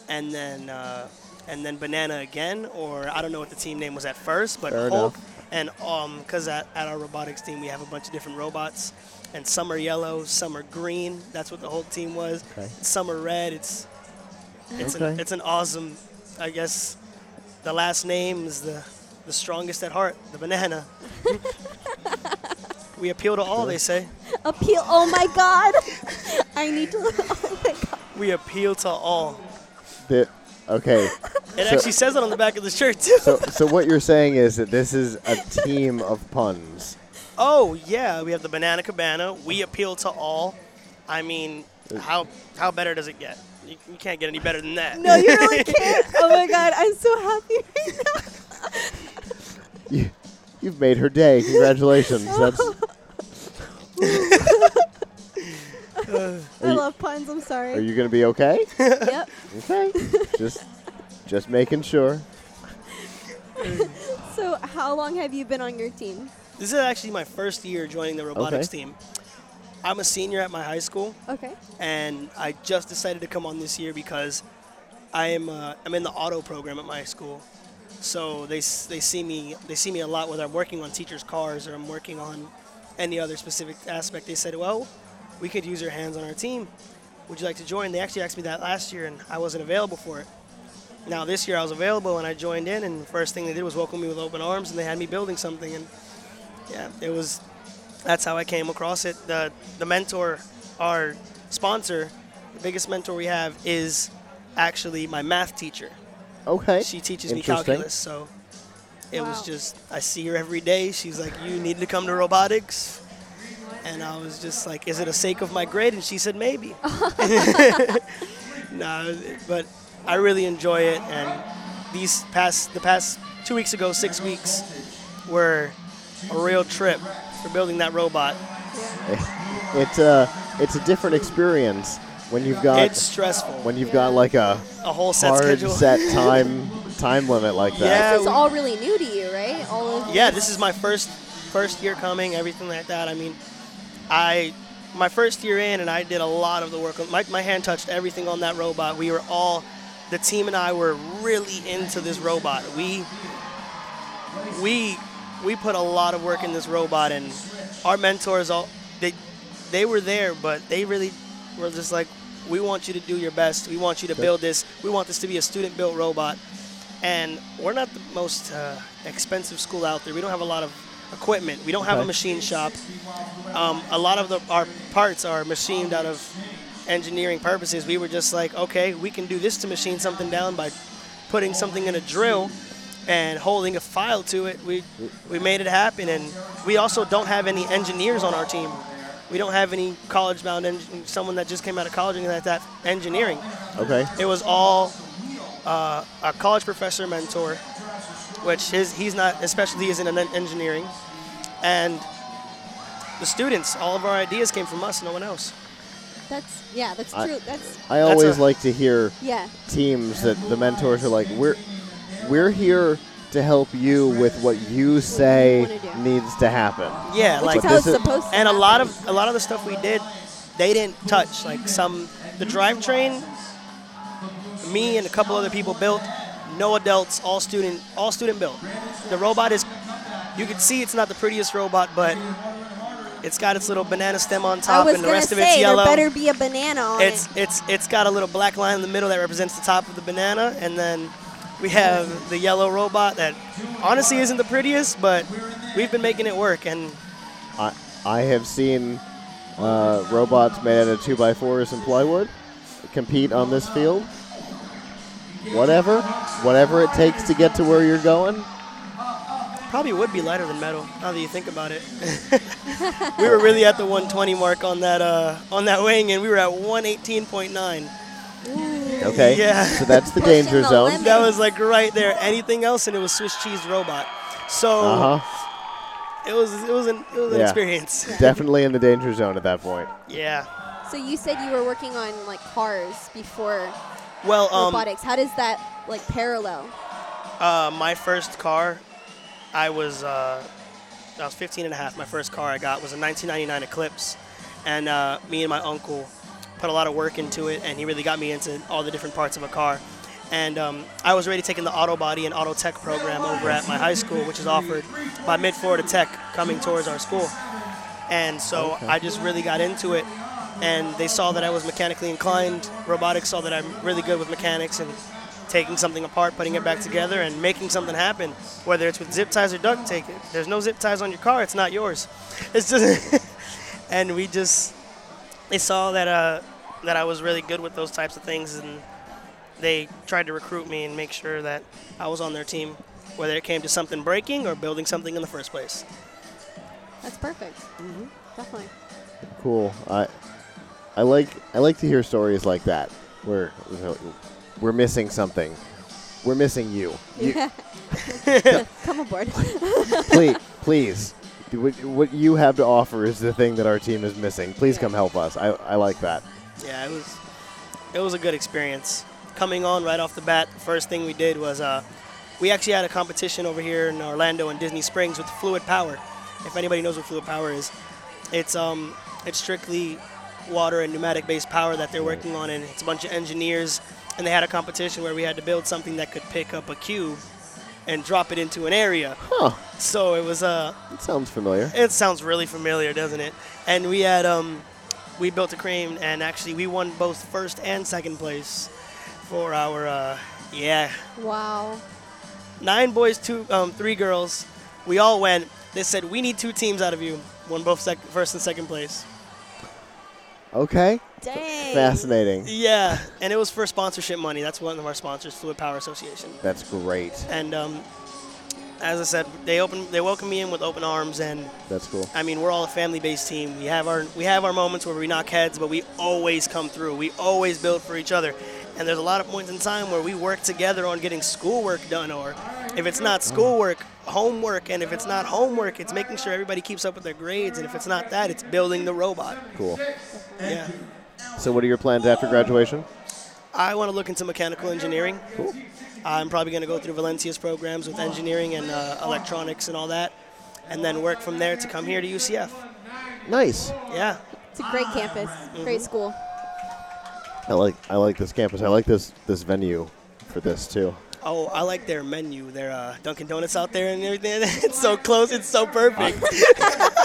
and then uh, and then Banana again, or I don't know what the team name was at first, but Fair Hulk. enough. And um, because at, at our robotics team we have a bunch of different robots, and some are yellow, some are green. That's what the Hulk team was. Okay. Some are red. It's it's an, it's an awesome. I guess the last name is the the strongest at heart, the banana. we appeal to all, they say. appeal. Oh my God! I need to. Oh my God! We appeal to all. the- okay. It So- actually says it on the back of the shirt too. So, so what you're saying is that this is a team of puns. oh yeah, we have the banana cabana. We appeal to all. I mean, how how better does it get? You, you can't get any better than that. No, you really can't. Oh my God! I'm so happy right now. You, you've made her day. Congratulations. That's. I you- love puns. I'm sorry. Are you going to be okay? yep. Okay. just, just making sure. So, how long have you been on your team? This is actually my first year joining the robotics Okay. team. I'm a senior at my high school. Okay. and I just decided to come on this year because I am uh, I'm in the auto program at my school. So they they see me they see me a lot whether I'm working on teachers' cars or I'm working on any other specific aspect. They said, "Well, we could use your hands on our team. Would you like to join?" They actually asked me that last year, and I wasn't available for it. Now this year I was available, and I joined in. And the first thing they did was welcome me with open arms, and they had me building something. And yeah, it was that's how I came across it. The the mentor, our sponsor, the biggest mentor we have is actually my math teacher. Okay. She teaches me calculus, so it was just I see her every day. She's like, "You need to come to robotics," and I was just like, "Is it a sake of my grade?" And she said, "Maybe." no, but I really enjoy it, and these past the past two weeks ago, six weeks, were a real trip for building that robot. It's a, uh, it's a different experience when you've got it's stressful. when you've got like a a whole set hard schedule. set time time limit like that. Yeah, This is all really new to you, right? All of yeah, this is my first first year coming, everything like that. I mean, I my first year in, and I did a lot of the work. My, my hand touched everything on that robot. We were all, the team and I were really into this robot. We we we put a lot of work in this robot, and our mentors all they they were there, but they really were just like, we want you to do your best. We want you to Okay. build this. We want this to be a student-built robot. And we're not the most uh, expensive school out there. We don't have a lot of equipment. We don't have a machine shop. Um, a lot of the, our parts are machined out of engineering purposes. We were just like, okay, we can do this to machine something down by putting something in a drill, and holding a file to it, we we made it happen. And we also don't have any engineers on our team. We don't have any college-bound en- someone that just came out of college and that that engineering. Okay. It was all uh, a college professor mentor, which his he's not especially specialty isn't in engineering, and the students. All of our ideas came from us, no one else. That's yeah, that's I- true. That's I That's always a- like to hear yeah. teams that the mentors are like, we're we're here to help you with what you say wanna do. needs to happen. Yeah, Which like is how it's this is- supposed to and a lot of a lot of the stuff we did, they didn't touch. Like some the drivetrain, me and a couple other people built. No adults, all student, all student built. The robot is, you can see it's not the prettiest robot, but it's got its little banana stem on top, and the gonna rest of it's yellow. there better be a banana on It's it. it's it's got a little black line in the middle that represents the top of the banana, and then we have the yellow robot that honestly isn't the prettiest, but we've been making it work, and I I have seen uh, robots made out of two by fours and plywood compete on this field. Whatever, whatever it takes to get to where you're going. probably would be lighter than metal. Now that you think about it, we were really at the 120 mark on that uh, on that wing, and we were at 118.9. Okay. Yeah. So that's the danger the zone. limit. That was like right there. Anything else, and it was Swiss cheese robot. So Uh huh. it was it was an it was an Yeah. experience. Definitely in the danger zone at that point. yeah. So you said you were working on like cars before Well, um, robotics. How does that like parallel? Uh, my first car, I was uh, I was 15 and a half. My first car I got was a 1999 Eclipse, and uh, me and my uncle put a lot of work into it, and he really got me into all the different parts of a car. And um, I was already taking the auto body and auto tech program over at my high school, which is offered by Mid Florida Tech, coming towards our school. And so I just really got into it, and they saw that I was mechanically inclined. Robotics saw that I'm really good with mechanics and taking something apart, putting it back together, and making something happen. Whether it's with zip ties or duct tape, there's no zip ties on your car; it's not yours. It's just, and we just they saw that uh, that I was really good with those types of things, and they tried to recruit me and make sure that I was on their team, whether it came to something breaking or building something in the first place. That's perfect. Definitely. Cool. I I like I like to hear stories like that where you we're missing something. We're missing you. you Come aboard. please, please. What, what you have to offer is the thing that our team is missing. Please come help us. I, I like that. Yeah, it was it was a good experience. Coming on right off the bat, the first thing we did was uh, we actually had a competition over here in Orlando and Disney Springs with Fluid Power. If anybody knows what Fluid Power is, it's um it's strictly water and pneumatic based power that they're working on, and it's a bunch of engineers. And they had a competition where we had to build something that could pick up a cube and drop it into an area. Huh. So it was uh It sounds familiar. it sounds really familiar, doesn't it? And we had um, we built a crane, and actually we won both first and second place for our uh, yeah wow. nine boys, two um, three girls. We all went. They said we need two teams out of you. Won both sec- first and second place. Okay. Dang. Fascinating. Yeah, and it was for sponsorship money. That's one of our sponsors, Fluid Power Association. That's great. And um, as I said, they open they welcome me in with open arms and. That's cool. I mean, we're all a family-based team. We have our we have our moments where we knock heads, but we always come through. We always build for each other. And there's a lot of points in time where we work together on getting schoolwork done, or if it's not schoolwork, homework, and if it's not homework, it's making sure everybody keeps up with their grades. And if it's not that, it's building the robot. Cool. Yeah. So, what are your plans after graduation? I want to look into mechanical engineering. Cool. I'm probably going to go through Valencia's programs with engineering and uh, electronics and all that, and then work from there to come here to UCF. Nice. Yeah. It's a great campus. Mm-hmm. Great school. I like I like this campus. I like this this venue for this too. Oh, I like their menu, their uh, Dunkin' Donuts out there and everything. It's so close, it's so perfect.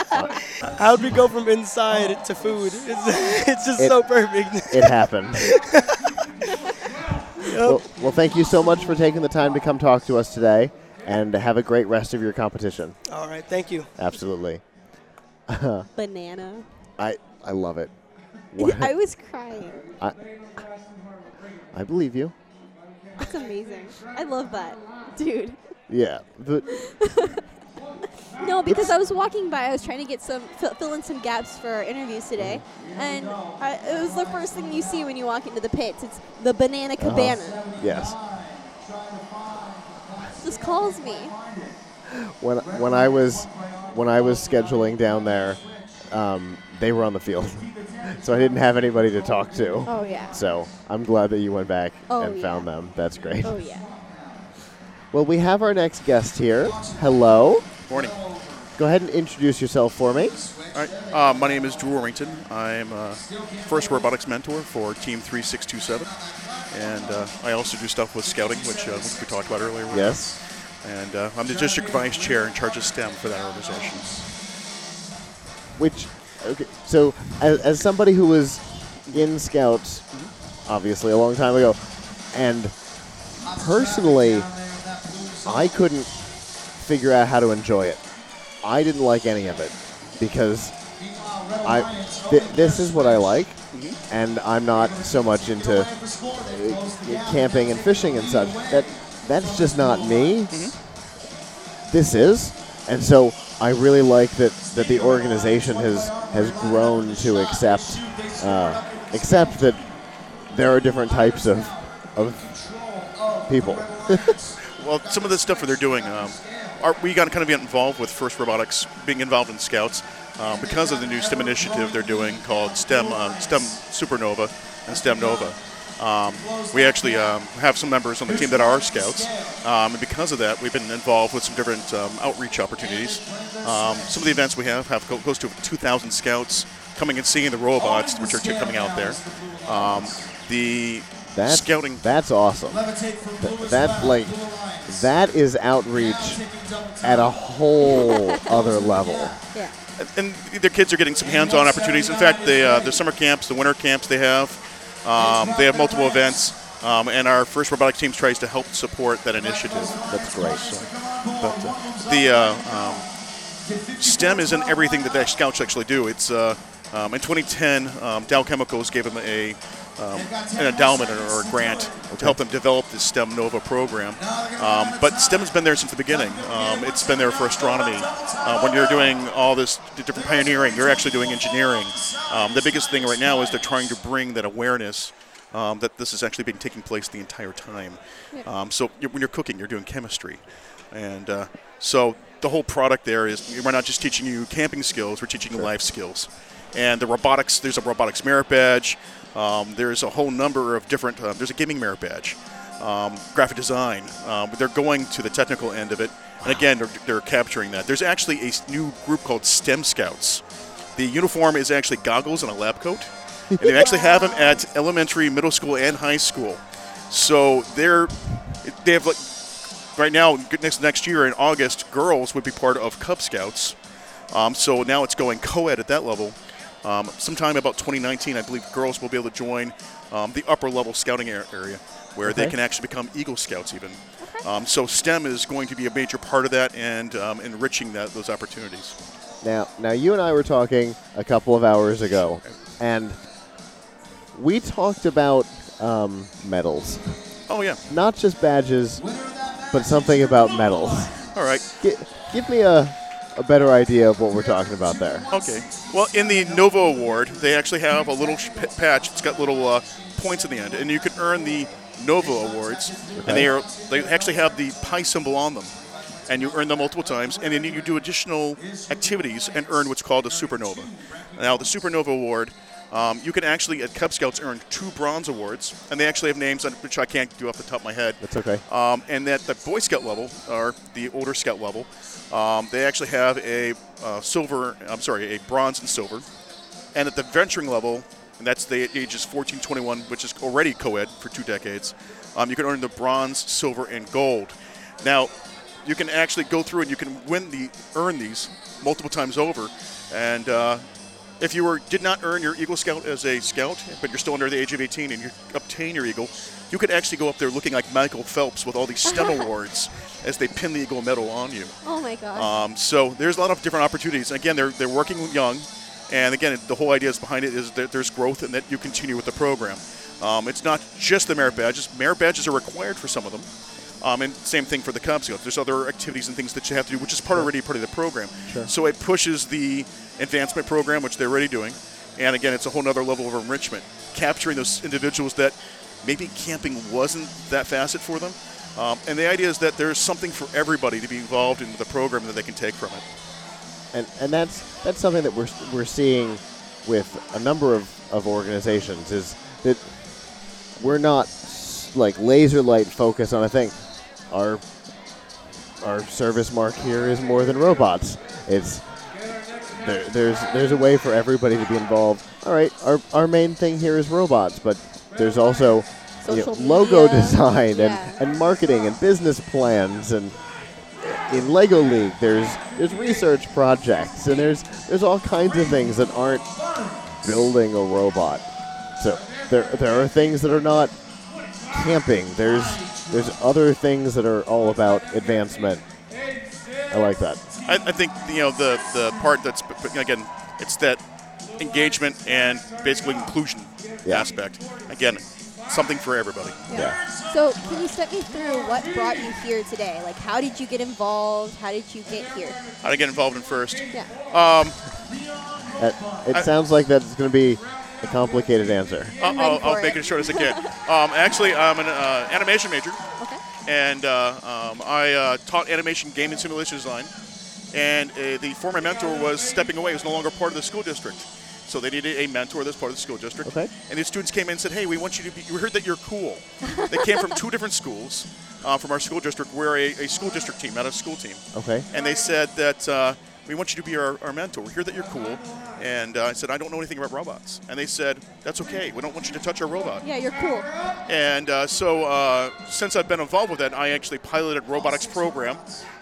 How'd we go from inside to food? It's, it's just It- so perfect. It happened. well, well, thank you so much for taking the time to come talk to us today, and have a great rest of your competition. All right, thank you. Absolutely. Banana. I I love it. What- I was crying. I, I believe you. That's amazing. I love that. Dude. Yeah. No, because I was walking by, I was trying to get some fill, fill in some gaps for our interviews today, and I, it was the first thing you see when you walk into the pits. It's the banana cabana. yes. Just calls me. When when I was when I was scheduling down there, um, they were on the field, so I didn't have anybody to talk to. Oh yeah. So I'm glad that you went back Oh, and yeah. found them. That's great. Oh yeah. Well, we have our next guest here. Hello. Morning. Go ahead and introduce yourself for me. All right. Uh, my name is Drew Orrington. I'm uh, first robotics mentor for Team 3627, and uh, I also do stuff with scouting, which uh, we talked about earlier. Yes. And uh, I'm the district vice chair in charge of STEM for that organization. Which, okay, so as, as somebody who was in Scouts, obviously a long time ago, and personally, I couldn't figure out how to enjoy it. I didn't like any of it because I th- this is what I like, and I'm not so much into uh, camping and fishing and such. That that's just not me. This is, and so I really like that that the organization has has grown to accept uh, accept that there are different types of of people. Well, some of the stuff that they're doing, um, are, we got to kind of get involved with First Robotics, being involved in Scouts, um, because of the new STEM initiative they're doing called STEM uh, STEM Supernova and STEM Nova. Um, we actually um, have some members on the team that are Scouts, um, and because of that, we've been involved with some different um, outreach opportunities. Um, some of the events we have have close to 2,000 Scouts coming and seeing the robots, which are coming out there. Um, the That's scouting That's awesome. Th- that like that is outreach at a whole other level. Yeah. and their kids are getting some hands-on opportunities. In fact, the uh, the summer camps, the winter camps they have, um, they have multiple events, um, and our first robotics team tries to help support that initiative. That's great. But uh, the uh, um, STEM isn't everything that the scouts actually do. It's uh, um, in 2010, um, Dow Chemicals gave them a um, an endowment or, or a grant to help them develop this STEM Nova program. Um, but STEM has been there since the beginning. Um, it's been there for astronomy. Uh, when you're doing all this different pioneering, you're actually doing engineering. Um, the biggest thing right now is they're trying to bring that awareness um, that this is actually been taking place the entire time. Um, so you're, when you're cooking, you're doing chemistry, and uh, so the whole product there is we're not just teaching you camping skills; we're teaching you life skills. And the robotics, there's a robotics merit badge. Um, there's a whole number of different. Uh, there's a gaming merit badge, um, graphic design. Um, they're going to the technical end of it, and again, they're, they're capturing that. There's actually a new group called STEM Scouts. The uniform is actually goggles and a lab coat, and they actually have them at elementary, middle school, and high school. So they're they have like right now next next year in August, girls would be part of Cub Scouts. Um, so now it's going co-ed at that level. Um, sometime about 2019, I believe girls will be able to join um, the upper level scouting area, where they can actually become Eagle Scouts even. Um, so STEM is going to be a major part of that and um, enriching that those opportunities. Now, now you and I were talking a couple of hours ago, and we talked about um, medals, Oh yeah. not just badges, but something about medals. All right. Gi- give me a, a better idea of what we're talking about there. Okay. Well, in the Nova Award, they actually have a little sh- patch. It's got little uh, points at the end, and you can earn the Nova Awards. okay. And they are they actually have the pie symbol on them, and you earn them multiple times. And then you do additional activities and earn what's called a Supernova. Now, the Supernova Award. Um, you can actually at Cub Scouts earn two bronze awards, and they actually have names which I can't do off the top of my head. That's okay. Um, and at the Boy Scout level, or the older Scout level, um, they actually have a uh, silver, I'm sorry, a bronze and silver. And at the venturing level, and that's the ages 14, 21, which is already co ed for two decades, um, you can earn the bronze, silver, and gold. Now, you can actually go through and you can win the earn these multiple times over. And uh, if you were did not earn your Eagle Scout as a scout, but you're still under the age of 18 and you obtain your Eagle, you could actually go up there looking like Michael Phelps with all these STEM awards as they pin the Eagle medal on you. Oh my gosh. Um, so there's a lot of different opportunities. And again, they're they're working young, and again, the whole idea is behind it is that there's growth and that you continue with the program. Um, it's not just the merit badges. Merit badges are required for some of them, Um, and same thing for the Cub Scouts. There's other activities and things that you have to do, which is part already part of the program. Sure. So it pushes the advancement program, which they're already doing. And again, it's a whole other level of enrichment, capturing those individuals that maybe camping wasn't that facet for them. Um, and the idea is that there's something for everybody to be involved in the program that they can take from it. and and that's that's something that we're we're seeing with a number of, of organizations is that we're not like laser light focused on a thing. Our our service mark here is more than robots. It's there, there's there's a way for everybody to be involved. All right, our our main thing here is robots, but there's also you know, logo design yeah. and, and marketing and business plans and in Lego League, there's there's research projects and there's there's all kinds of things that aren't building a robot. So there there are things that are not camping. There's there's other things that are all about advancement. I like that. I, I think you know the the part that's again, it's that engagement and basically inclusion Yeah. aspect. Again, something for everybody. Yeah. So, can you step me through what brought you here today? Like, how did you get involved? How did you get here? How did to get involved in first. Yeah. Um, That- it I- sounds like that's going to be a complicated answer. I'll, I'm ready I'll, I'll make it. it as short as I can. um, actually, I'm an uh, animation major, Okay. and uh, um, I uh, taught animation game and simulation design. And uh, the former mentor was stepping away; he was no longer part of the school district. So they needed a mentor that's part of the school district. Okay. And the students came in and said, "Hey, we want you to be. We heard that you're cool." they came from two different schools uh, from our school district. We're a, a school district team, not a school team. Okay. And they said that uh, we want you to be our, our mentor. We hear that you're cool. And uh, I said, I don't know anything about robots. And they said, that's okay. We don't want you to touch our robot. Yeah, you're cool. And uh, so uh, since I've been involved with that, I actually piloted robotics program.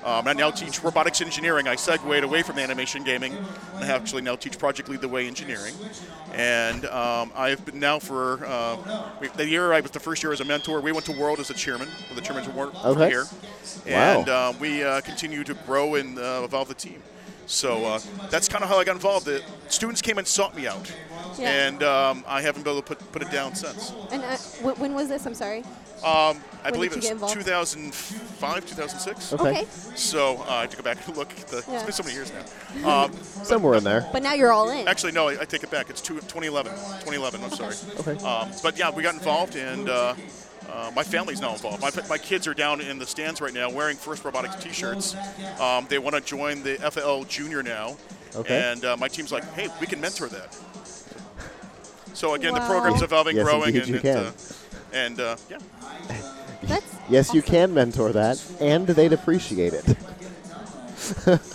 Um, I now teach robotics engineering. I segued away from animation gaming. I actually now teach Project Lead the Way engineering. And um, I've been now for uh, the year I was the first year as a mentor. We went to World as a chairman, for the chairman's award for Okay. here. Wow. And uh, we uh, continue to grow and uh, evolve the team. So uh, that's kind of how I got involved. The students came and sought me out, Yeah. and um, I haven't been able to put, put it down since. And uh, wh- when was this? I'm sorry. Um, I When believe did you it was 2005, 2006. Okay. Okay. So uh, I have to go back and look. At the, It's Yeah. been so many years now. Um, Somewhere in there. But now you're all in. actually, no, I, I take it back. It's two, 2011. 2011. I'm sorry. Okay. Um, but yeah, we got involved, and uh, uh, my family's now involved. My, my kids are down in the stands right now wearing First Robotics T-shirts. Um, they want to join the FLL Junior now, Okay. and uh, my team's like, "Hey, we can mentor that." So again, the program's evolving, Yes, growing, indeed and you it, can. uh, and uh, yeah. That's Yes, you can mentor that, and they'd appreciate it.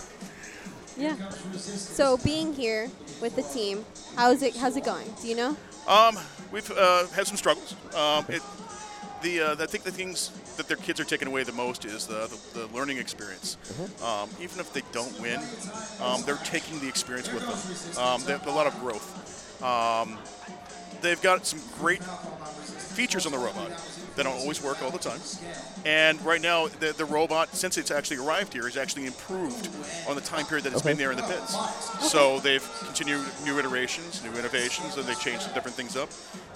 Yeah. So being here with the team, how's it? How's it going? Do you know? Um, we've uh, had some struggles. Um, it, the uh, I think the things that their kids are taking away the most is the, the, the learning experience. Um, even if they don't win, um, they're taking the experience with them. Um, they have a lot of growth. Um, they've got some great features on the robot that don't always work all the time. And right now, the, the robot, since it's actually arrived here, is actually improved on the time period that it's Okay. been there in the pits. So they've continued new iterations, new innovations, and they changed some different things up.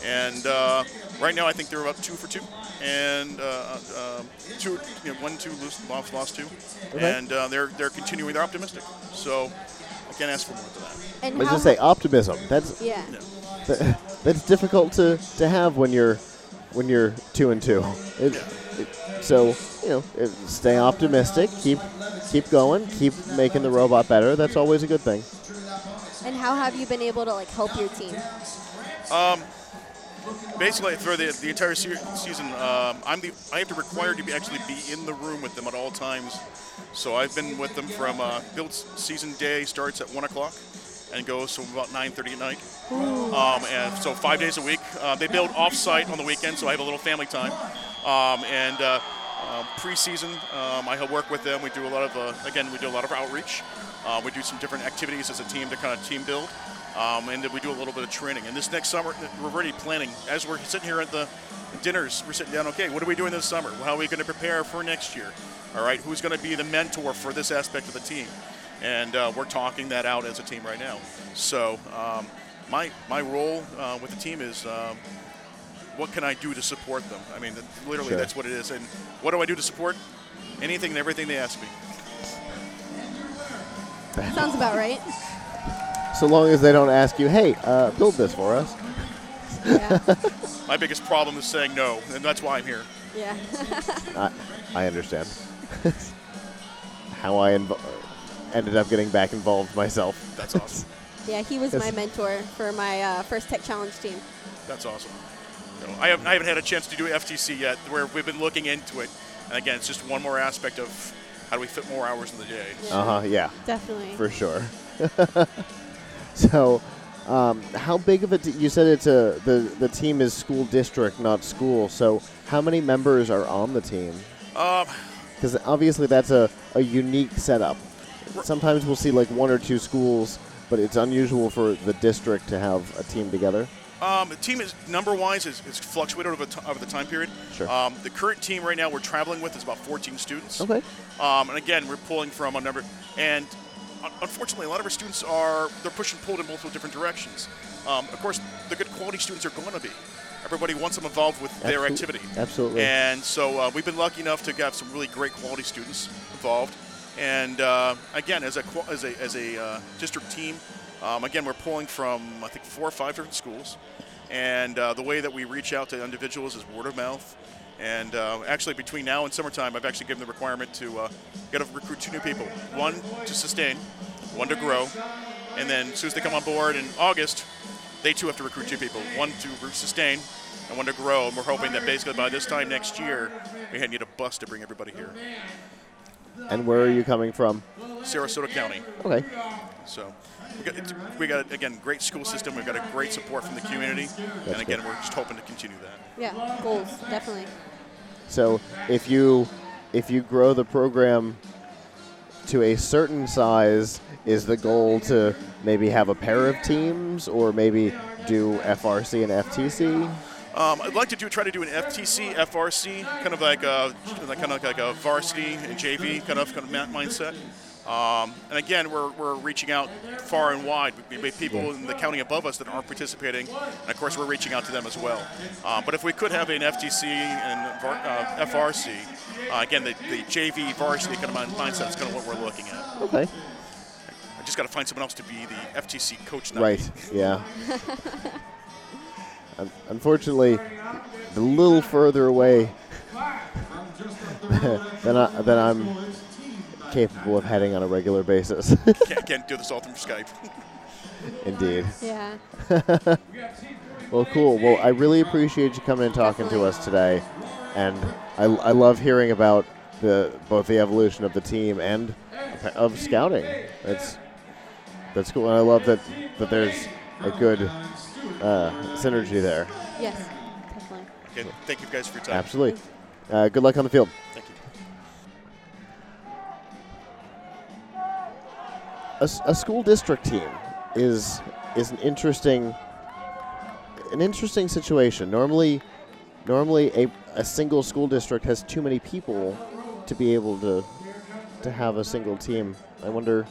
And uh, right now, I think they're about two for two, and uh, um, two, you know, one, two, lost, lost two, Okay. and uh, they're they're continuing. They're optimistic. So I can't ask for more than that. And Let's how just say optimism. That's Yeah. Yeah. that's difficult to, to have when you're when you're two and two. It, it, so you know, it, stay optimistic. Keep keep going. Keep making the robot better. That's always a good thing. And how have you been able to like help your team? Um, basically for the, the entire se- season, um, I'm the I have to require to be actually be in the room with them at all times. So I've been with them from uh, build season day starts at one o'clock and goes from about 9:30 at night. Um, and so five days a week. Uh, they build off-site on the weekend, so I have a little family time. Um, and uh, um, preseason, um, I help work with them. We do a lot of uh, again, we do a lot of outreach. Uh, we do some different activities as a team to kind of team build. Um, and then we do a little bit of training. And this next summer, we're already planning. As we're sitting here at the dinners, we're sitting down. Okay, what are we doing this summer? How are we going to prepare for next year? All right, who's going to be the mentor for this aspect of the team? And uh, we're talking that out as a team right now. So um, my my role uh, with the team is um, what can I do to support them? I mean, literally, Sure. that's what it is. And what do I do to support? Anything and everything they ask me. Sounds about right. So long as they don't ask you, hey, uh, build this for us. Yeah. My biggest problem is saying no, and that's why I'm here. yeah. I, I understand. How I invo- ended up getting back involved myself. That's awesome. yeah, he was my mentor for my uh, first tech challenge team. That's awesome. You know, I, haven't, I haven't had a chance to do FTC yet, where we've been looking into it. And again, it's just one more aspect of how do we fit more hours in the day. Yeah. Uh huh. Yeah, Definitely. for sure. so, um, how big of a? T- you said it's a the the team is school district, not school. So, how many members are on the team? Um, Because obviously that's a, a unique setup. Sometimes we'll see like one or two schools, but it's unusual for the district to have a team together. Um, the team is number wise is, is fluctuated over, t- over the time period. Sure. Um, the current team right now we're traveling with is about 14 students. Okay. Um, and again, we're pulling from a number, and unfortunately, a lot of our students are they're push and pulled in multiple different directions. Um, of course, the good quality students are going to be. Everybody wants them involved with their activity. absolutely. And so uh, we've been lucky enough to have some really great quality students involved. And uh, again, as a as a as a uh, district team, um, again we're pulling from I think four or five different schools. And uh, the way that we reach out to individuals is word of mouth. And uh, actually, between now and summertime, I've actually given the requirement to uh, get to recruit two new people. One to sustain, one to grow, and then as soon as they come on board in August, they too have to recruit two people. One to sustain, and one to grow. And we're hoping that basically by this time next year, we need a bus to bring everybody here. And where are you coming from? Sarasota County. Okay. So we got, we got again great school system. We've got a great support from the community, and again good. we're just hoping to continue that. Yeah, goals, definitely. So if you if you grow the program to a certain size, is the goal to maybe have a pair of teams or maybe do FRC and FTC? Um, I'd like to do try to do an FTC, FRC, kind of like a like- kind of like a varsity and JV kind of kind of mindset. Um, and again, we're, we're reaching out far and wide. We we have people in the county above us that aren't participating, and of course, we're reaching out to them as well. Um, but if we could have an FTC and uh, FRC, uh, again, the, the JV varsity kind of mindset is kind of what we're looking at. Okay. I just got to find someone else to be the FTC coach now. Right. Yeah. Un- Unfortunately, a little further away than, I, than I'm capable of heading on a regular basis. Can't, can't do this all through Skype. Indeed. Yeah. Well, cool. Well, I really appreciate you coming and talking to us today, and I, I love hearing about the both the evolution of the team and of scouting. That's that's cool, and I love that that there's a good uh, synergy there. Yes, definitely. Okay, thank you guys for your time. Absolutely. Uh, good luck on the field. Thank you. a, s- a school district team is is an interesting an interesting situation. Normally, normally a, a single school district has too many people to be able to to have a single team. I wonder,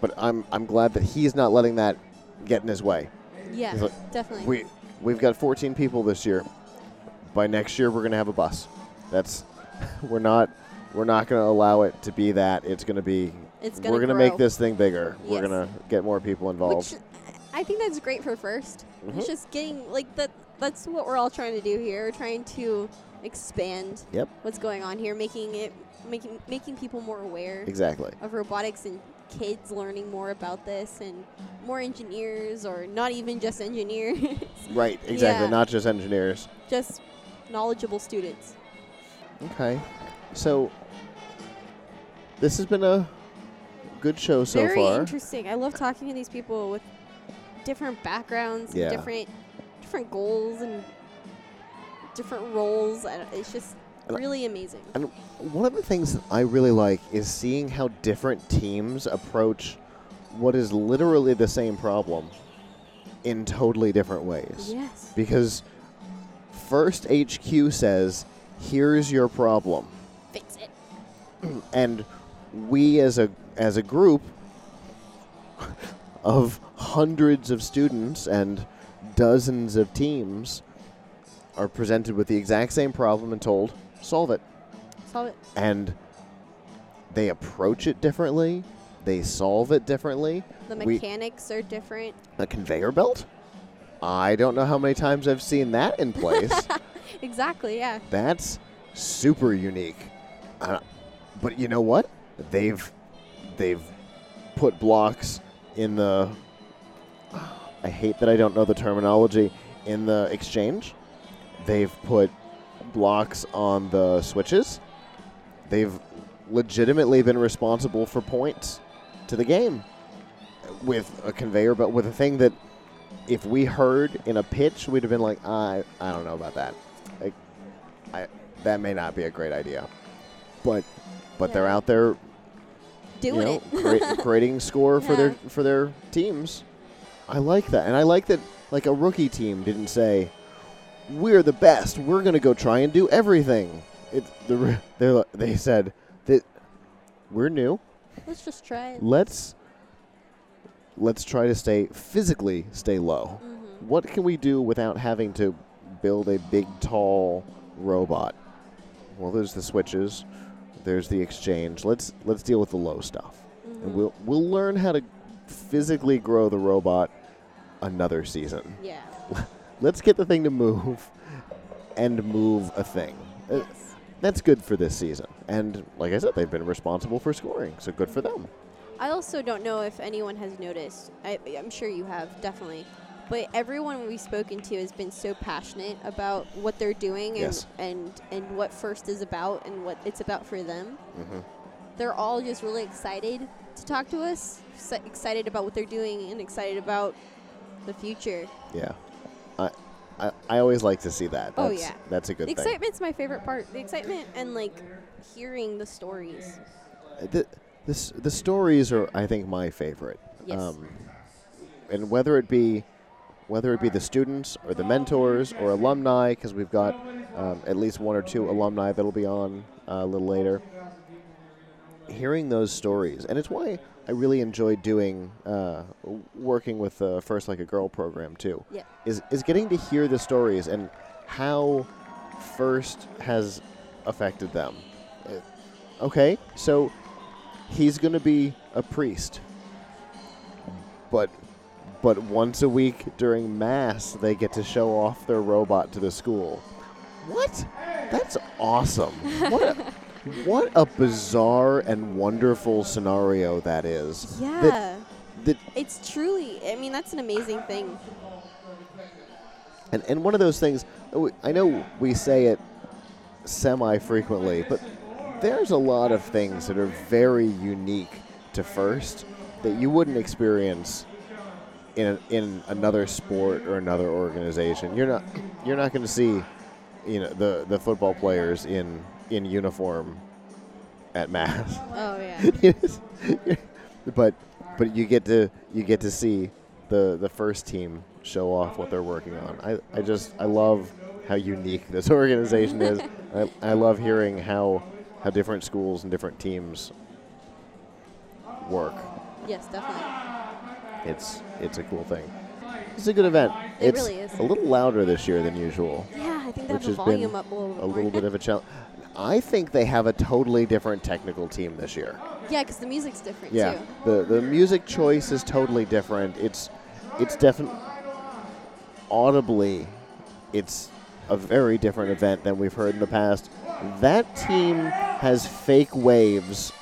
but I'm I'm glad that he's not letting that get in his way. Yeah, like, definitely. We we've got 14 people this year. By next year, we're going to have a bus. That's we're not we're not going to allow it to be that. It's to be It's gonna. we're gonna going to make this thing bigger. We're going to get more people involved. Which I think that's great for 1st Mhm. It's just getting like that. That's what we're all trying to do here. We're trying to expand Yep. what's going on here, making it making making people more aware exactly. of robotics and kids learning more about this and more engineers or not even just engineers, Right. Exactly. Yeah. Not just engineers. just knowledgeable students. Okay. So this has been a good show so Very far. Very interesting. I love talking to these people with different backgrounds, Yeah. and different different goals and different roles. It's just really amazing. And one of the things that I really like is seeing how different teams approach what is literally the same problem in totally different ways. Yes. Because first HQ says, "Here's your problem." Fix it. and we as a as a group of hundreds of students and dozens of teams are presented with the exact same problem and told, solve it. Solve it. And they approach it differently. They solve it differently. The We- mechanics are different. A conveyor belt? I don't know how many times I've seen that in place. Exactly. Yeah. That's super unique. Uh, but you know what? They've they've put blocks in the. I hate that I don't know the terminology in the exchange. They've put blocks on the switches. They've legitimately been responsible for points to the game with a conveyor but with a thing that if we heard in a pitch we'd have been like I I don't know about that. Like I that may not be a great idea. But but they're out there Doing you know, it. crea- creating score for their for their teams. I like that, and I like that. Like a rookie team didn't say, "We're the best. We're going to go try and do everything." It the they they said that we're new. Let's just try it. Let's let's try to stay physically stay low. Mm-hmm. What can we do without having to build a big tall robot? Well, there's the switches. There's the exchange. Let's let's deal with the low stuff. Mm-hmm. And we'll we'll learn how to physically grow the robot another season. Yeah. Let's get the thing to move and move a thing. Uh, Yes. That's good for this season. And like I said, they've been responsible for scoring, so good for them. I also don't know if anyone has noticed. I, I'm sure you have, definitely. But everyone we've spoken to has been so passionate about what they're doing and, Yes. and, and what First is about and what it's about for them. Mhm. They're all just really excited to talk to us, excited about what they're doing, and excited about the future. Yeah. I, I, always like to see that. Oh, yeah. That's a good the thing. excitement's my favorite part. The excitement and like hearing the stories. the, the, the stories are, I think, my favorite. Yes. Um, and whether it be whether it be the students or the mentors or alumni, because we've got um, at least one or two alumni that'll be on uh, a little later. Hearing those stories, and it's why I really enjoy doing uh, working with the First Like a Girl program too. Yeah. Is is getting to hear the stories and how First has affected them. Uh, Okay, so he's going to be a priest. But but once a week during mass they get to show off their robot to the school. What? That's awesome. What a, what a bizarre and wonderful scenario that is. Yeah. That, that it's truly, I mean, that's an amazing thing. And, and one of those things, uh, I know we say it semi frequently, but there's a lot of things that are very unique to First that you wouldn't experience in, a, in another sport or another organization. You're not you're not going to see you know the, the football players in in uniform at mass. Oh, yeah. but but you get to you get to see the the first team show off what they're working on. I, I just I love how unique this organization is. I, I love hearing how how different schools and different teams work. yes, definitely. It's it's a cool thing. It's a good event. It it's really is. a little louder this year than usual. Yeah, I think they have the volume up a little bit A little bit of a challenge. I think they have a totally different technical team this year. yeah, because the music's different Yeah, too. the the music choice is totally different. It's it's definitely audibly, it's a very different event than we've heard in the past. That team has fake waves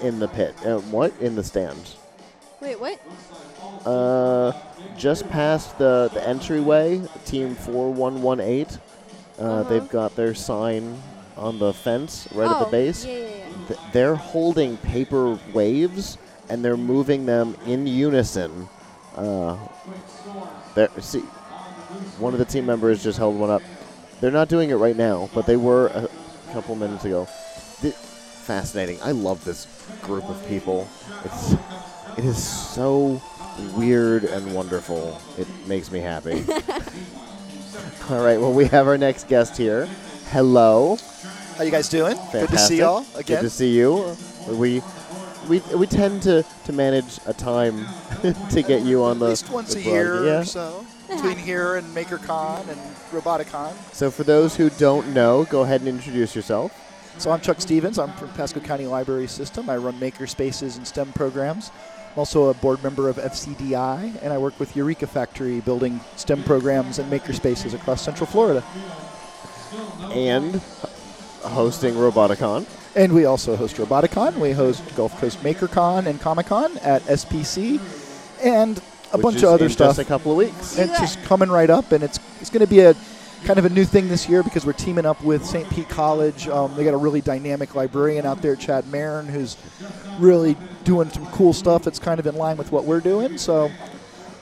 in the pit. Uh, what in the stands? Wait, what? Uh, just past the the entryway, team four one one eight. Uh, Uh-huh. They've got their sign on the fence right at oh, the base Yeah, yeah, yeah. th- they're holding paper waves and they're moving them in unison. Uh, there, see, one of the team members just held one up. They're not doing it right now, but they were a couple minutes ago. Th- fascinating. I love this group of people. It's it is so weird and wonderful. It makes me happy. All right, well, we have our next guest here. Hello. How you guys doing? Fantastic. Good to see y'all again. Good to see you. We we we tend to, to manage a time to get you on the At least once the a year Yeah. or so between here and MakerCon and Roboticon. So for those who don't know, go ahead and introduce yourself. So I'm Chuck Stevens. I'm from Pasco County Library System. I run maker spaces and STEM programs. I'm also a board member of FCDI, and I work with Eureka Factory building STEM programs and maker spaces across Central Florida. and hosting Roboticon. And we also host Roboticon. We host Gulf Coast MakerCon and Comic Con at SPC, and a which bunch is of other in stuff. Just a couple of weeks. And it's just coming right up, and it's it's going to be a kind of a new thing this year because we're teaming up with St. Pete College. Um, they got a really dynamic librarian out there, Chad Marin, who's really doing some cool stuff that's kind of in line with what we're doing. So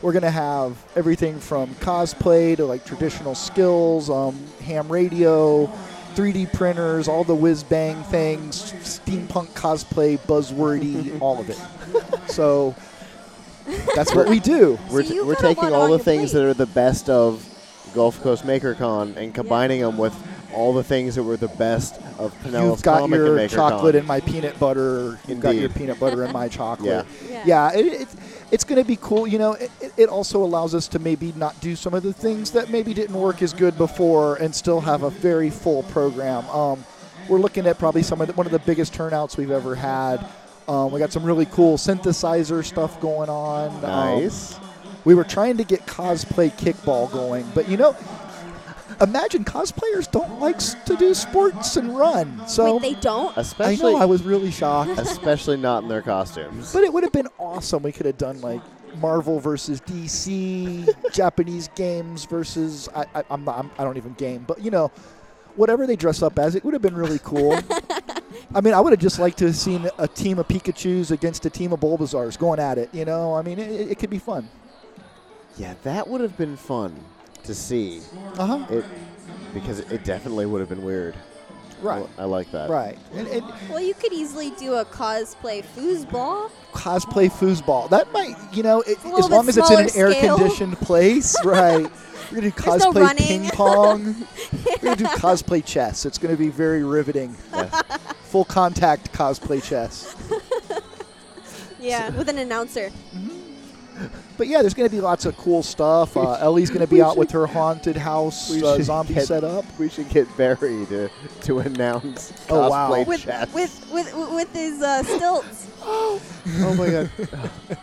we're going to have everything from cosplay to like traditional skills, um, ham radio, 3D printers, all the whiz bang things, steampunk cosplay, buzzwordy, all of it. So that's what we do. We're, So you've we're taking all the things plate. that are the best of Gulf Coast MakerCon and combining them with all the things that were the best of Pinellas You've got Comic your and MakerCon. chocolate and my peanut butter. You've got your peanut butter and my chocolate. Yeah. Yeah. Yeah, it, it, it's going to be cool. You know, it, it- it also allows us to maybe not do some of the things that maybe didn't work as good before and still have a very full program. Um, we're looking at probably some of the, one of the biggest turnouts we've ever had. Um, we got some really cool synthesizer stuff going on. Um, Nice. We were trying to get cosplay kickball going, but you know, imagine cosplayers don't like to do sports and run. So Wait, they don't. I especially, know I was really shocked. especially not in their costumes. But it would have been awesome. We could have done like Marvel versus DC, Japanese games versus I, I, I'm I'm, I don't even game, but you know, whatever they dress up as, it would have been really cool. I mean, I would have just liked to have seen a team of Pikachu's against a team of Bulbasaurs going at it. You know, I mean, it, it could be fun. Yeah, that would have been fun to see. Uh huh. It because it definitely would have been weird. Right. I, I like that. Right. And, and Well, you could easily do a cosplay foosball. cosplay foosball. That might, you know, it, as long as it's in an smaller air-conditioned place, right? We're gonna do There's no cosplay ping pong. We're gonna do cosplay chess. It's gonna be very riveting. Yes. Full contact cosplay chess. Yeah, with an announcer. But yeah, there's gonna be lots of cool stuff. Uh, Ellie's gonna be out with her haunted house We uh, should zombie get- setup. We should get Barry to, to announce Oh, wow. cosplay With chess. with with with his uh, stilts. oh my god.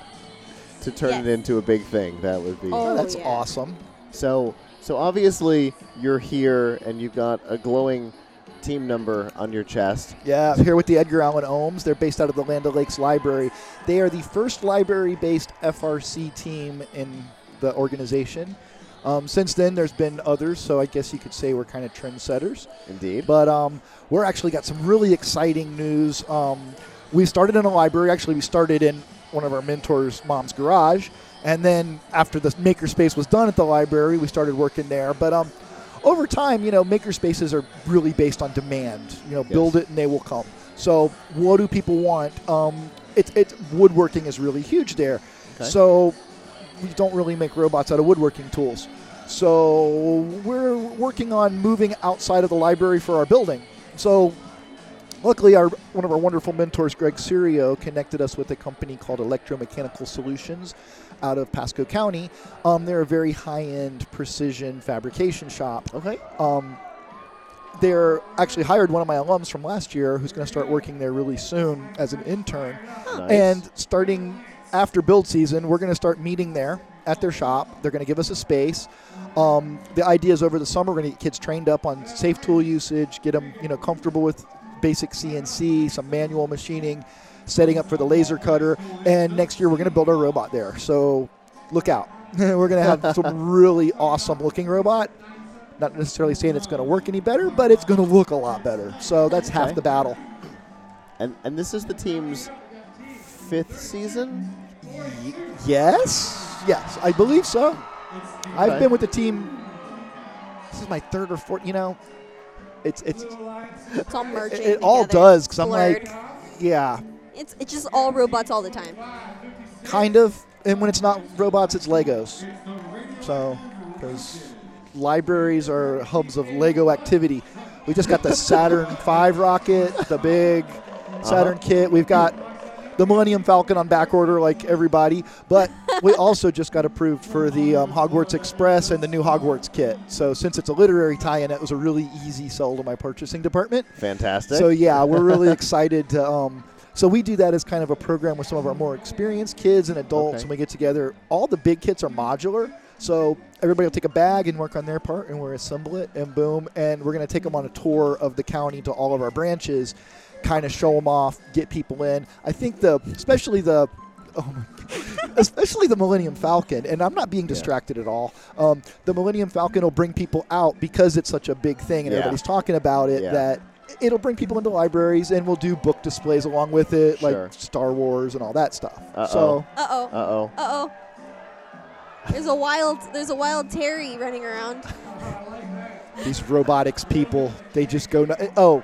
to turn Yes. it into a big thing, that would be. Oh, Oh, that's yeah. awesome. So, so obviously you're here and you've got a glowing team number on your chest. Yeah, I'm here with the Edgar Allan Ohms. They're based out of the Land O'Lakes Library. They are the first library-based FRC team in the organization. Um, since then, there's been others, so I guess you could say we're kind of trendsetters. Indeed. But um, we're actually got some really exciting news. Um, we started in a library. Actually, we started in one of our mentors' mom's garage, and then after the makerspace was done at the library, we started working there. But um, over time, you know, makerspaces are really based on demand. You know, build it and they will come. So, what do people want? Um, it's it's woodworking is really huge there. Okay. So, we don't really make robots out of woodworking tools. So, we're working on moving outside of the library for our building. So, luckily, our one of our wonderful mentors, Greg Serio, connected us with a company called Electromechanical Solutions out of Pasco County. Um, they're a very high-end precision fabrication shop. okay. Um, they're actually hired one of my alums from last year who's going to start working there really soon as an intern. Nice. And starting after build season, we're going to start meeting there at their shop. They're going to give us a space. Um, the idea is over the summer, we're going to get kids trained up on safe tool usage, get them you know comfortable with basic CNC, some manual machining, setting up for the laser cutter, and next year we're going to build our robot there. So look out. we're going to have some really awesome looking robot. Not necessarily saying it's going to work any better, but it's going to look a lot better. So that's half the battle. and and this is the team's fifth season. Y- yes, yes, I believe so. I've been with the team. This is my third or fourth. You know, it's it's It's all it, merging. it all does because I'm like, yeah, It's it's just all robots all the time. kind of. And when it's not robots, it's Legos. So, because libraries are hubs of Lego activity. We just got the Saturn V rocket, the big Saturn kit. We've got the Millennium Falcon on back order like everybody, but we also just got approved for the um, Hogwarts Express and the new Hogwarts kit. So since it's a literary tie-in, it was a really easy sell to my purchasing department. Fantastic. So yeah, we're really excited to. Um, so we do that as kind of a program with some of our more experienced kids and adults, Okay. and we get together. All the big kits are modular, so everybody will take a bag and work on their part, and we'll assemble it, and boom, and we're going to take them on a tour of the county to all of our branches, kind of show them off, get people in. I think the, especially the. Oh my especially the Millennium Falcon, and I'm not being distracted at all. Um, the Millennium Falcon will bring people out because it's such a big thing, and Yeah. everybody's talking about it. Yeah. That it'll bring people into libraries, and we'll do book displays along with it, Sure. like Star Wars and all that stuff. Uh-oh. So Uh oh. Uh oh. Uh oh. There's a wild. There's a wild Terry running around. these robotics people, they just go. nu- oh,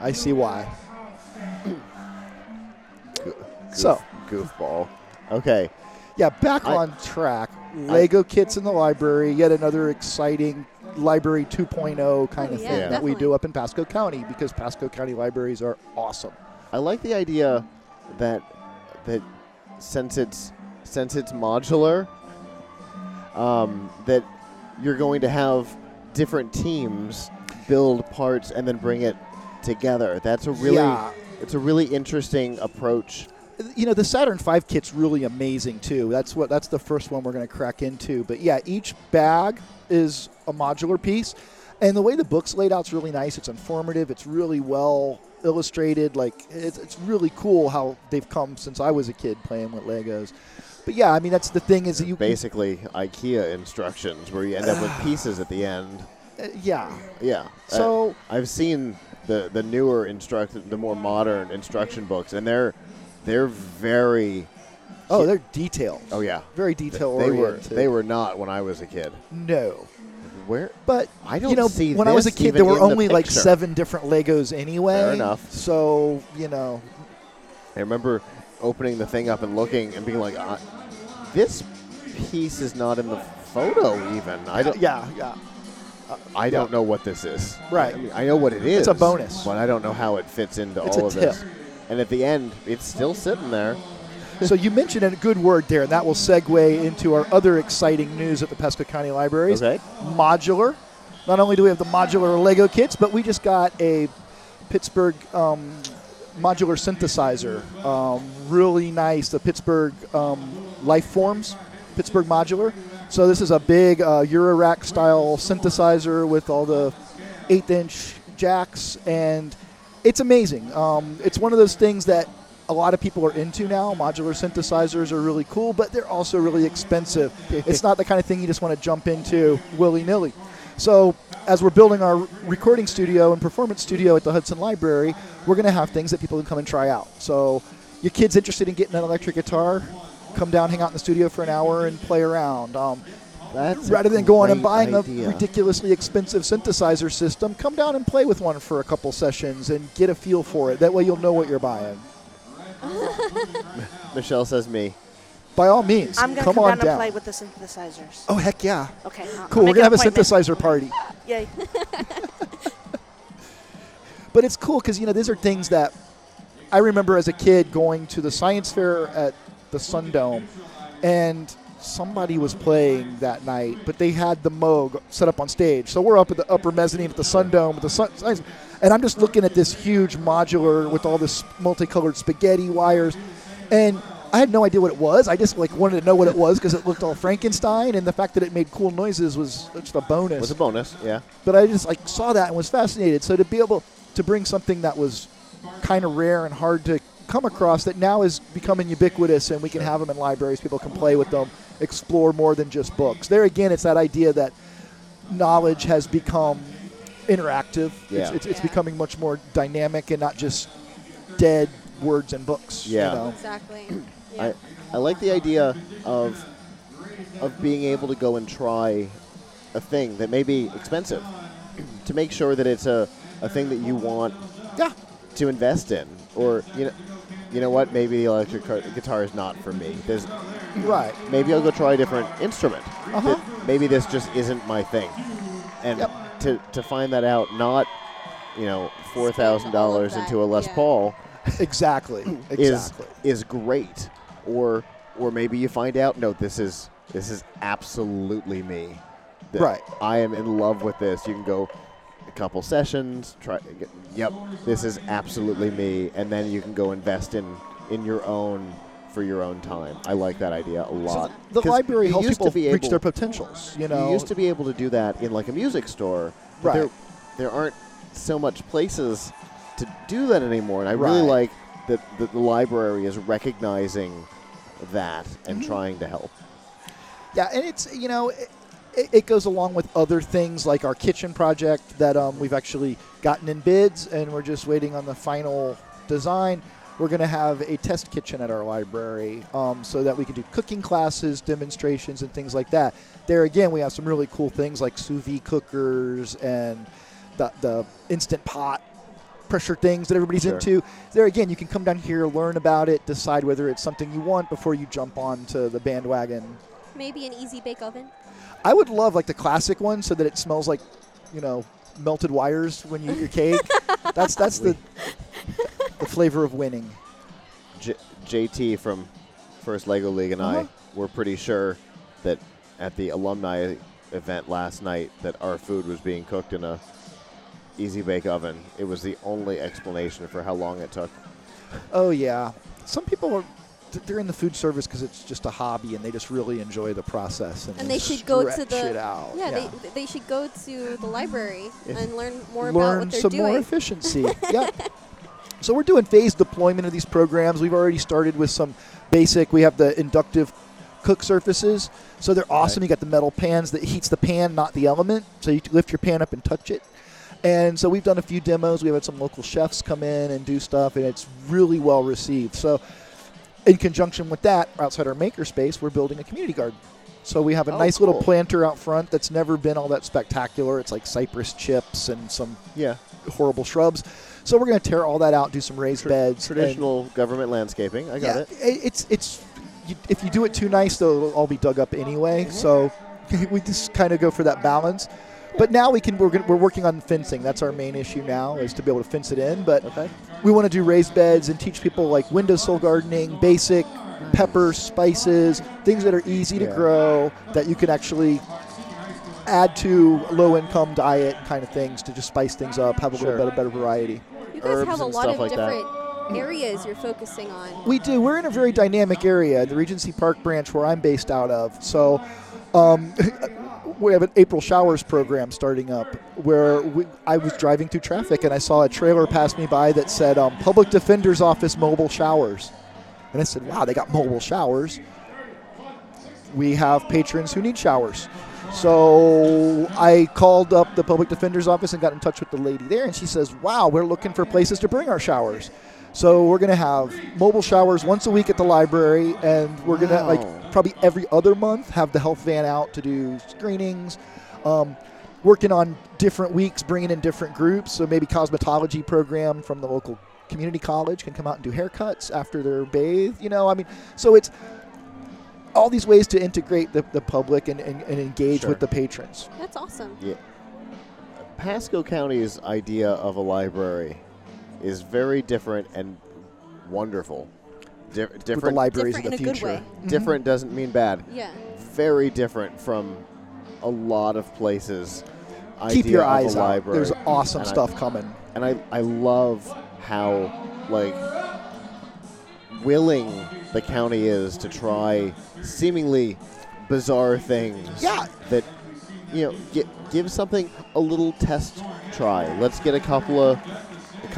I see why. So Goofball. Okay. yeah, back I- on track. Lego kits in the library. Yet another exciting library 2.0 kind Oh, of yeah, thing that we do up in Pasco County because Pasco County libraries are awesome. I like the idea that that since it's since it's modular, um, that you're going to have different teams build parts and then bring it together. That's a really Yeah. it's a really interesting approach. you know the Saturn V kit's really amazing too. That's what that's the first one we're going to crack into. But yeah, each bag is a modular piece, and the way the book's laid out is really nice. It's informative. It's really well illustrated. Like it's, it's really cool how they've come since I was a kid playing with Legos. But yeah, I mean that's the thing is that you Basically, IKEA instructions where you end up with pieces at the end. uh, yeah. Yeah. Uh, So I've seen the the newer instruct the more modern instruction books, and they're they're very oh, they're detailed. oh yeah Very detail they were they were not when I was a kid. no. Where But I don't you know, see when I was a kid, there were in the only like seven different Legos anyway. Fair enough. So you know, I remember opening the thing up and looking and being like, uh, "This piece is not in the photo. Even I don't. yeah, yeah. I don't know what this is. Right. I, mean, I know what it is. It's a bonus. but I don't know how it fits into It's all of tip. this. And at the end, it's still sitting there. So you mentioned a good word there, and that will segue into our other exciting news at the Pasco County Libraries. Okay. Modular. Not only do we have the modular Lego kits, but we just got a Pittsburgh um, modular synthesizer. Um, really nice. The Pittsburgh um, Life Forms, Pittsburgh Modular. So this is a big uh, Eurorack style synthesizer with all the eighth inch jacks, and it's amazing. Um, it's one of those things that a lot of people are into now. Modular synthesizers are really cool, but they're also really expensive. it's not the kind of thing you just want to jump into willy nilly. So, as we're building our recording studio and performance studio at the Hudson Library, we're going to have things that people can come and try out. So, your kid's interested in getting an electric guitar, come down, hang out in the studio for an hour, and play around. Um, That's rather than going and buying idea. a ridiculously expensive synthesizer system, come down and play with one for a couple sessions and get a feel for it. That way, you'll know what you're buying. Michelle says me. By all means, I'm gonna come, come, on down, down. and play with the synthesizers. oh heck yeah! Okay. I'll- Cool. We're gonna have a synthesizer party. Yay. But it's cool because you know these are things that I remember as a kid going to the science fair at the Sun Dome, and somebody was playing that night, but they had the Moog set up on stage. So we're up at the upper mezzanine at the Sun Dome with the sun, science, and I'm just looking at this huge modular with all this multicolored spaghetti wires, and I had no idea what it was. I just like wanted to know what it was because it looked all Frankenstein, and the fact that it made cool noises was just a bonus Was a bonus, yeah. but I just like saw that and was fascinated. So to be able to bring something that was kind of rare and hard to come across that now is becoming ubiquitous and we can have them in libraries, people can play with them, explore more than just books. There again, it's that idea that knowledge has become interactive. It's, Yeah. it's, it's becoming much more dynamic and not just dead words and books. you Yeah. know? Exactly. I, Yeah. I I like the idea of of being able to go and try a thing that may be expensive to make sure that it's a, a thing that you want Yeah. to invest in or you know you know what maybe the electric car- guitar is not for me There's, Right. maybe I'll go try a different instrument Uh-huh. Maybe this just isn't my thing and Yep. To, to find that out not you know four thousand dollars into a Les yeah. Paul Exactly. is Exactly. is great, or or maybe you find out no, this is this is absolutely me. That Right. I am in love with this. You can go a couple sessions. Try. Get, yep. This is absolutely me, and then you can go invest in in your own for your own time. I like that idea a lot. The library helps people to be reach able- their potentials. You know, you used to be able to do that in like a music store. But Right. There, there aren't so much places to do that anymore, and I really like that, that the library is recognizing that and Mm-hmm. trying to help. Yeah, and it's you know it, it- it goes along with other things like our kitchen project that um, we've actually gotten in bids, and we're just waiting on the final design. We're going to have a test kitchen at our library um, so that we can do cooking classes, demonstrations, and things like that. There again, we have some really cool things like sous vide cookers and the, the instant pot pressure things that everybody's Sure. into. There again, you can come down here, learn about it, decide whether it's something you want before you jump on to the bandwagon Maybe an easy bake oven. I would love like the classic one so that it smells like, you know, melted wires when you eat your cake. that's that's the the flavor of winning. J- JT from First Lego League and Uh-huh. I were pretty sure that at the alumni event last night that our food was being cooked in a easy bake oven. It was the only explanation for how long it took. Oh yeah, some people are th- they're in the food service because it's just a hobby and they just really enjoy the process and, And they should go to the it out. yeah, They, they should go to the library Yeah. and learn more about what they're some doing. more efficiency. yeah. So we're doing phased deployment of these programs. We've already started with some basic. We have the inductive cook surfaces, so they're awesome. You got the metal pans that heats the pan, not the element. So you lift your pan up and touch it. And so we've done a few demos. We've had some local chefs come in and do stuff, and it's really well received. So, in conjunction with that, outside our makerspace, we're building a community garden. So we have a Oh, nice little planter out front that's never been all that spectacular. It's like cypress chips and some Yeah. horrible shrubs. So we're going to tear all that out, do some raised beds. and- Traditional government landscaping. I got yeah, it. It's it's you, if you do it too nice, though, it'll all be dug up anyway. Mm-hmm. So we just kind of go for that balance. But now we can we're, gonna, we're working on fencing. That's our main issue now is to be able to fence it in. But Okay. We want to do raised beds and teach people like windowsill gardening, basic peppers, spices, things that are easy to Yeah. grow that you can actually add to low income diet kind of things to just spice things up, have a Sure. little bit of better variety. You guys herbs have a and lot stuff of like that. areas you're focusing on. We do. We're in a very dynamic area, the Regency Park branch where I'm based out of. So um, we have an April showers program starting up where we, I was driving through traffic and I saw a trailer pass me by that said um, Public Defender's Office mobile showers. And I said, wow, they got mobile showers. We have patrons who need showers. So I called up the public defender's office and got in touch with the lady there, and she says, "Wow, we're looking for places to bring our showers." So we're gonna have mobile showers once a week at the library, and we're gonna Wow. like probably every other month have the health van out to do screenings. Um, working on different weeks, bringing in different groups. So maybe cosmetology program from the local community college can come out and do haircuts after they're bathed. You know, I mean, so it's all these ways to integrate the, the public and, and, and engage Sure. with the patrons. That's awesome. Pasco County's idea of a library is very different and wonderful. Di- With the different, libraries Different of the in a good future. Mm-hmm. different doesn't mean bad. Yeah. Very different from a lot of places. Keep idea your of eyes a out. There's awesome And I- stuff coming. and I, I love how like willing the county is to try seemingly bizarre things Yeah. that you know gi- give something a little test try let's get a couple of a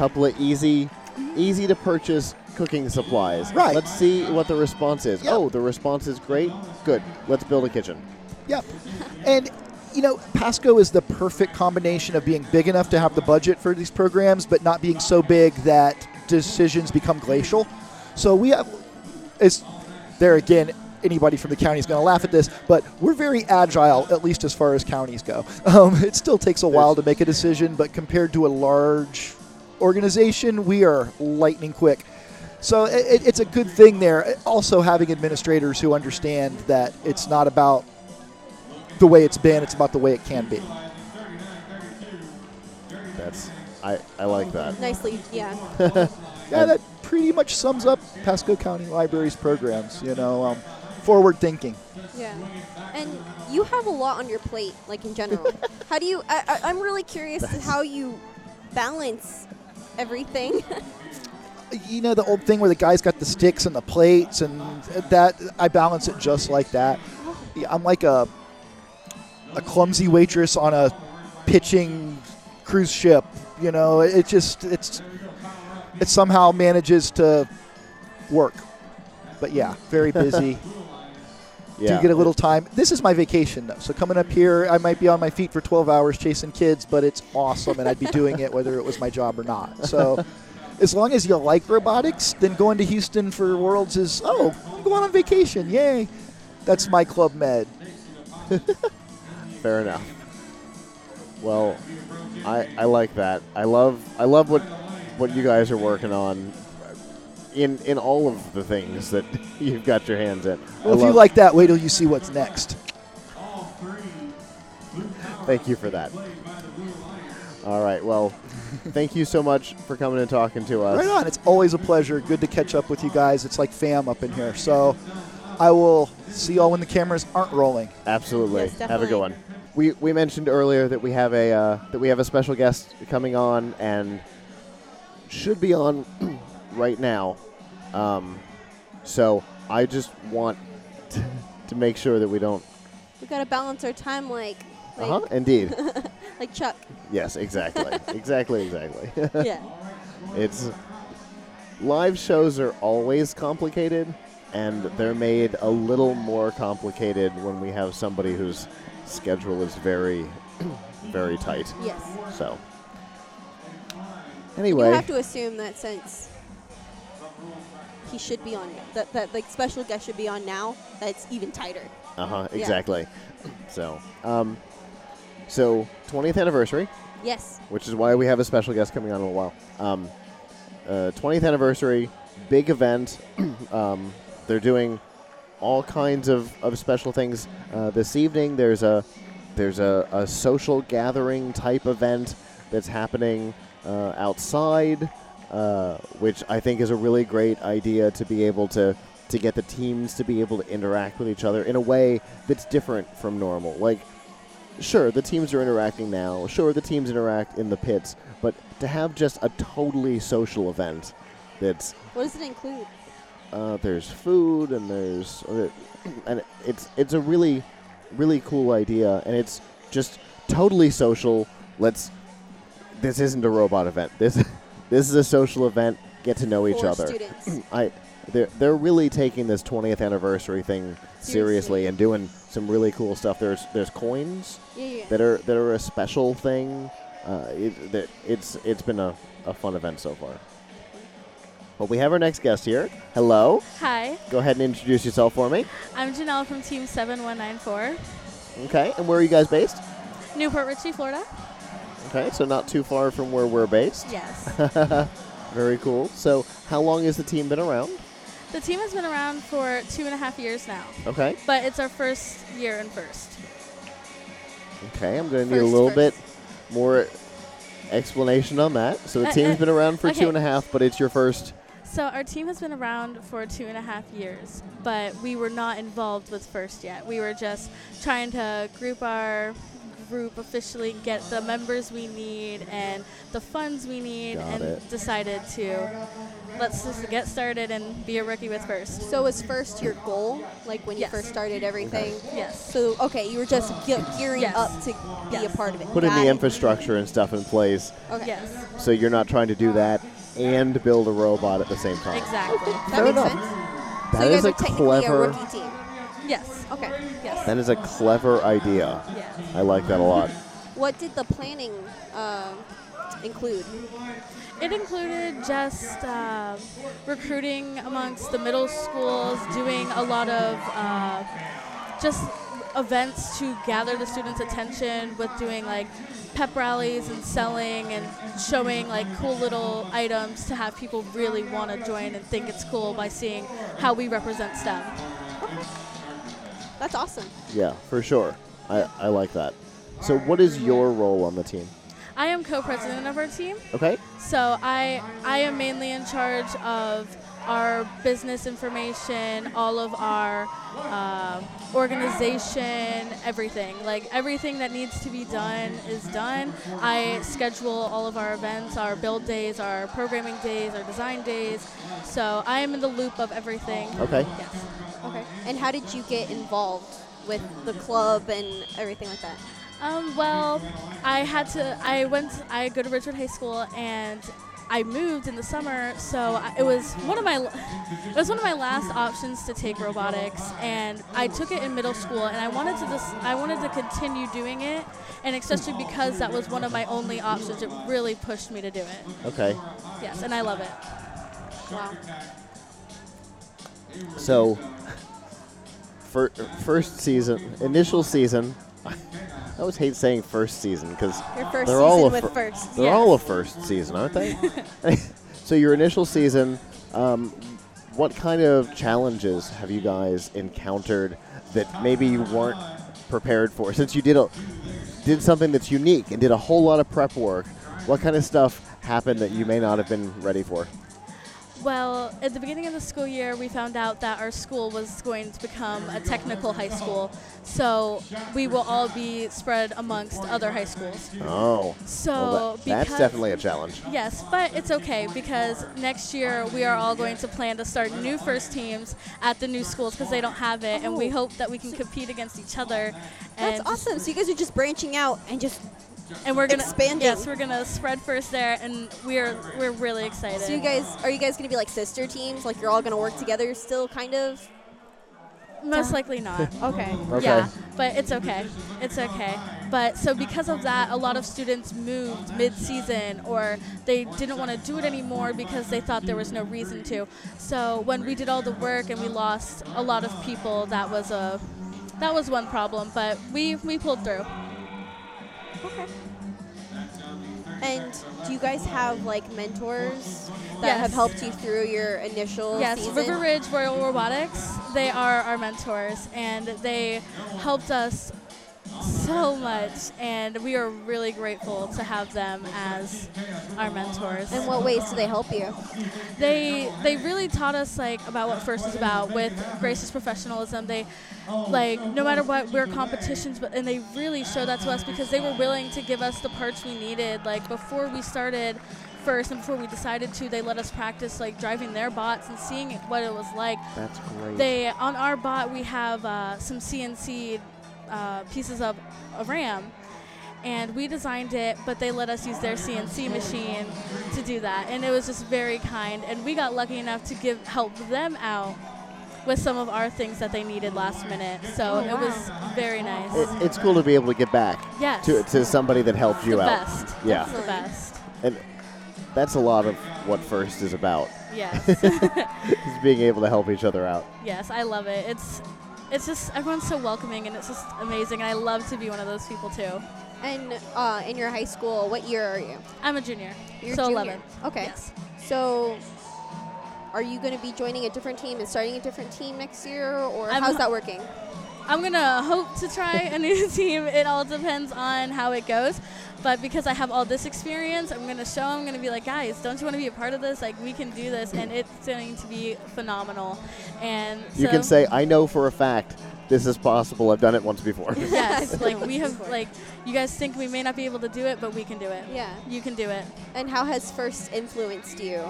couple of easy easy to purchase cooking supplies Right. let's see what the response is Yeah. oh the response is great good let's build a kitchen Yep. And you know, Pasco is the perfect combination of being big enough to have the budget for these programs, but not being so big that decisions become glacial. So we have, it's there again. Anybody from the county is going to laugh at this, but we're very agile, at least as far as counties go. Um, it still takes a while to make a decision, but compared to a large organization, we are lightning quick. So it, it's a good thing there. Also, having administrators who understand that it's not about the way it's been, it's about the way it can be. that's i i like that Nicely. Yeah. Yeah, that pretty much sums up Pasco County Library's programs. You know, um, forward thinking. Yeah. And you have a lot on your plate, like in general. how do you? I, I, I'm really curious how you balance everything. you know the old thing where the guy's got the sticks and the plates and that I balance it just like that. I'm like a a clumsy waitress on a pitching cruise ship. You know, it just it's it somehow manages to work. But yeah, very busy. Yeah. Do get a little time. This is my vacation though, so coming up here, I might be on my feet for 12 hours chasing kids, but it's awesome, and I'd be doing it whether it was my job or not. So, as long as you like robotics, then going to Houston for Worlds is oh, I'm going on vacation, yay! That's my club med. Fair enough. Well, I I like that. I love I love what what you guys are working on in in all of the things that you've got your hands in. I Well, if you like that, wait till you see what's next. Thank you for that. All right. Well, thank you so much for coming and talking to us. Right on. It's always a pleasure. Good to catch up with you guys. It's like fam up in here. So, I will see y'all when the cameras aren't rolling. Absolutely. Yes, Have a good one. We we mentioned earlier that we have a uh, that we have a special guest coming on and should be on right now. Um, so I just want to, to make sure that we don't. we gotta balance our time, like, like, Uh huh. Indeed. like Chuck. yes. Exactly. exactly. Exactly. yeah. It's live shows are always complicated, and they're made a little more complicated when we have somebody whose schedule is very, very tight. Yes. So, Anyway. You have to assume that since he should be on that that like special guest should be on now, That's even tighter. uh huh, Yeah. exactly. So, um, so 20th anniversary, Yes. which is why we have a special guest coming on in a while. Um, uh, 20th anniversary, big event. um, they're doing all kinds of, of special things. Uh, this evening, there's a there's a, a social gathering type event that's happening uh, outside, uh, which I think is a really great idea to be able to to get the teams to be able to interact with each other in a way that's different from normal. Like sure, the teams are interacting now. Sure, the teams interact in the pits, but to have just a totally social event that's What does it include? uh, there's food and there's uh, and it's it's a really really cool idea and it's just totally social. Let's this isn't a robot event. This this is a social event. Get to know each For other. I they're they're really taking this 20th anniversary thing seriously, Seriously. and doing some really cool stuff. There's there's coins yeah, yeah. that are that are a special thing. Uh, it, that it's it's been a, a fun event so far. Well, we have our next guest here. Hello. Hi, Go ahead and introduce yourself for me. I'm Janelle from Team 7194, Okay. And where are you guys based? New Port Richey, Florida. Okay, so not too far from where we're based. Yes. Very cool. So, how long has the team been around? the team has been around for two and a half years now, Okay. but it's our first year in first. Okay, I'm going to need a First, little first. bit more explanation on that. So the Uh, team's uh, been around for two okay. and a half, but it's your first. So our team has been around for two and a half years, but we were not involved with first yet. We were just trying to group our group officially, get the members we need and the funds we need, Got and it. decided to let's just get started and be a rookie with first. So was first your goal, like when you first started everything? Yes. So okay, you were just ge- gearing Yes. up to be a part of it. Putting Got the it. infrastructure and stuff in place, Okay. Yes. so you're not trying to do that and build a robot at the same time. Exactly. That Fair makes enough. sense. That so you is guys are a technically clever. a rookie team. Yes. Okay. Yes. That is a clever idea. Yeah. I like that a lot. What did the planning uh, include? It included just um recruiting amongst the middle schools, doing a lot of uh, just events to gather the students' attention with doing like pep rallies and selling and showing like cool little items to have people really want to join and think it's cool by seeing how we represent STEM. That's awesome. Yeah, for sure. I, I like that. So, what is your role on the team? I am co-president of our team. Okay. So I I am mainly in charge of our business information, all of our uh, organization, everything. Like everything that needs to be done is done. I schedule all of our events, our build days, our programming days, our design days. So I am in the loop of everything. Okay. Yes. Okay. And how did you get involved with the club and everything like that? Um, well, I had to. I went. I go to Ridgewood High School, and I moved in the summer, so I- it was one of my. It was one of my last options to take robotics, and I took it in middle school, and I wanted to just. I wanted to continue doing it, and especially because that was one of my only options, it really pushed me to do it. Okay. Yes, and I love it. Wow. So, fir- first season, initial season. I always hate saying first season because they're all a fir- first. They're Yes. all a first season, aren't they? so your initial season, um, what kind of challenges have you guys encountered that maybe you weren't prepared for? Since you did a did something that's unique and did a whole lot of prep work, what kind of stuff happened that you may not have been ready for? Well, at the beginning of the school year, we found out that our school was going to become a technical high school. So we will all be spread amongst other high schools. Oh, So well, that- that's because- definitely a challenge. Yes, but it's okay because next year we are all going to plan to start new first teams at the new schools because they don't have it, and we Oh. hope that we can compete against each other. That's and awesome. So you guys are just branching out and just. And we're gonna expand. Yes, we're gonna spread first there, and we're we're really excited. So you guys are you guys gonna be like sister teams? Like you're all gonna work together still, kind of? Most likely not. Okay. Okay. Yeah, but it's okay. It's okay. But so because of that, a lot of students moved mid-season or they didn't want to do it anymore because they thought there was no reason to. So when we did all the work and we lost a lot of people, that was a that was one problem, but we we pulled through. Okay. And do you guys have like mentors that Yes. have helped you through your initial Yes, season? River Ridge Royal Robotics, they are our mentors and they helped us so much and we are really grateful to have them as our mentors. In what ways do they help you? they they really taught us like about what first is about with gracious professionalism they like no matter what we're competitions but and they really showed that to us because they were willing to give us the parts we needed like before we started first and before we decided to they let us practice like driving their bots and seeing what it was like That's great. they on our bot we have uh, some cnc uh, pieces of, of ram and we designed it but they let us use their cnc machine to do that and it was just very kind and we got lucky enough to give help them out with some of our things that they needed last minute so Oh, it was very nice. It, it's cool to be able to get back yes. to, to somebody that helped you the out. best. Yeah. It's the best. And that's a lot of what First is about, yes. Is being able to help each other out. yes i love it. It's it's just everyone's so welcoming and it's just amazing and i love to be one of those people too And uh, in your high school, what year are you? i'm a junior You're so junior. 11 Okay. yes So, are you going to be joining a different team and starting a different team next year, or I'm how's that working? I'm gonna hope to try a new team. It all depends on how it goes. But because I have all this experience, I'm gonna show. I'm gonna be like, guys, don't you want to be a part of this? Like, we can do this, and it's going to be phenomenal. And You so, can say, I know for a fact this is possible. I've done it once before. yes, like we have, like you guys think we may not be able to do it, but we can do it. Yeah. You can do it. And how has first influenced you?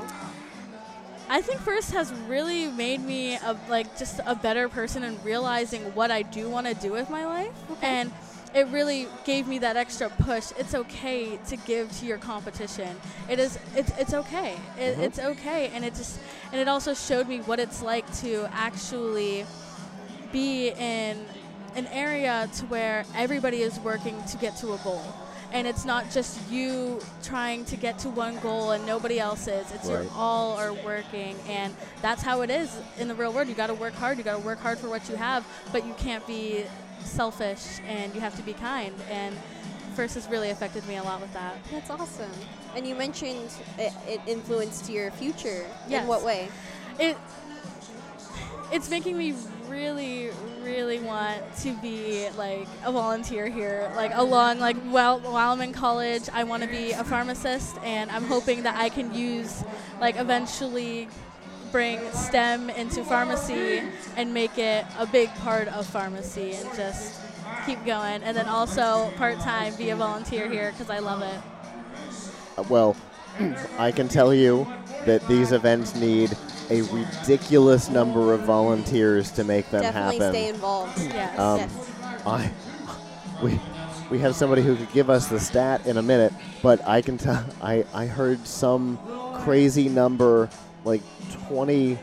I think first has really made me a, like just a better person and realizing what I do want to do with my life. And it really gave me that extra push. It's okay to give to your competition. It is. It's. It's okay. It, mm-hmm. It's okay. And it just. And it also showed me what it's like to actually be in an area to where everybody is working to get to a goal. And it's not just you trying to get to one goal and nobody else is. It's Right. you all are working, and that's how it is in the real world. You got to work hard. You got to work hard for what you have, but you can't be selfish, and you have to be kind. And First has really affected me a lot with that. That's awesome. And you mentioned it, it influenced your future. Yes. In what way? it it's making me really, really want to be like a volunteer here. Like along, like while while I'm in college, I want to be a pharmacist, and I'm hoping that I can use, like, eventually bring STEM into pharmacy and make it a big part of pharmacy, and just keep going. And then also part time be a volunteer here because I love it. Uh, Well, I can tell you that these events need a ridiculous number of volunteers to make them Definitely happen. stay involved. Yes. Um, yes. I we we have somebody who could give us the stat in a minute, but I can tell I I heard some crazy number like 20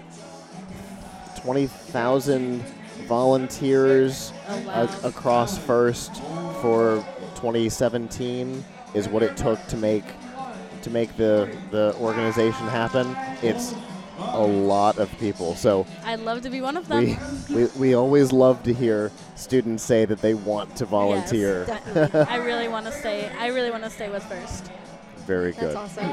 20,000 volunteers Oh, wow. a- across first for 2017 is what it took to make to make the the organization happen. It's a lot of people. So I'd love to be one of them. we, we, we always love to hear students say that they want to volunteer. Yes. I really want to stay. I really want to stay with first. Very That's good. awesome.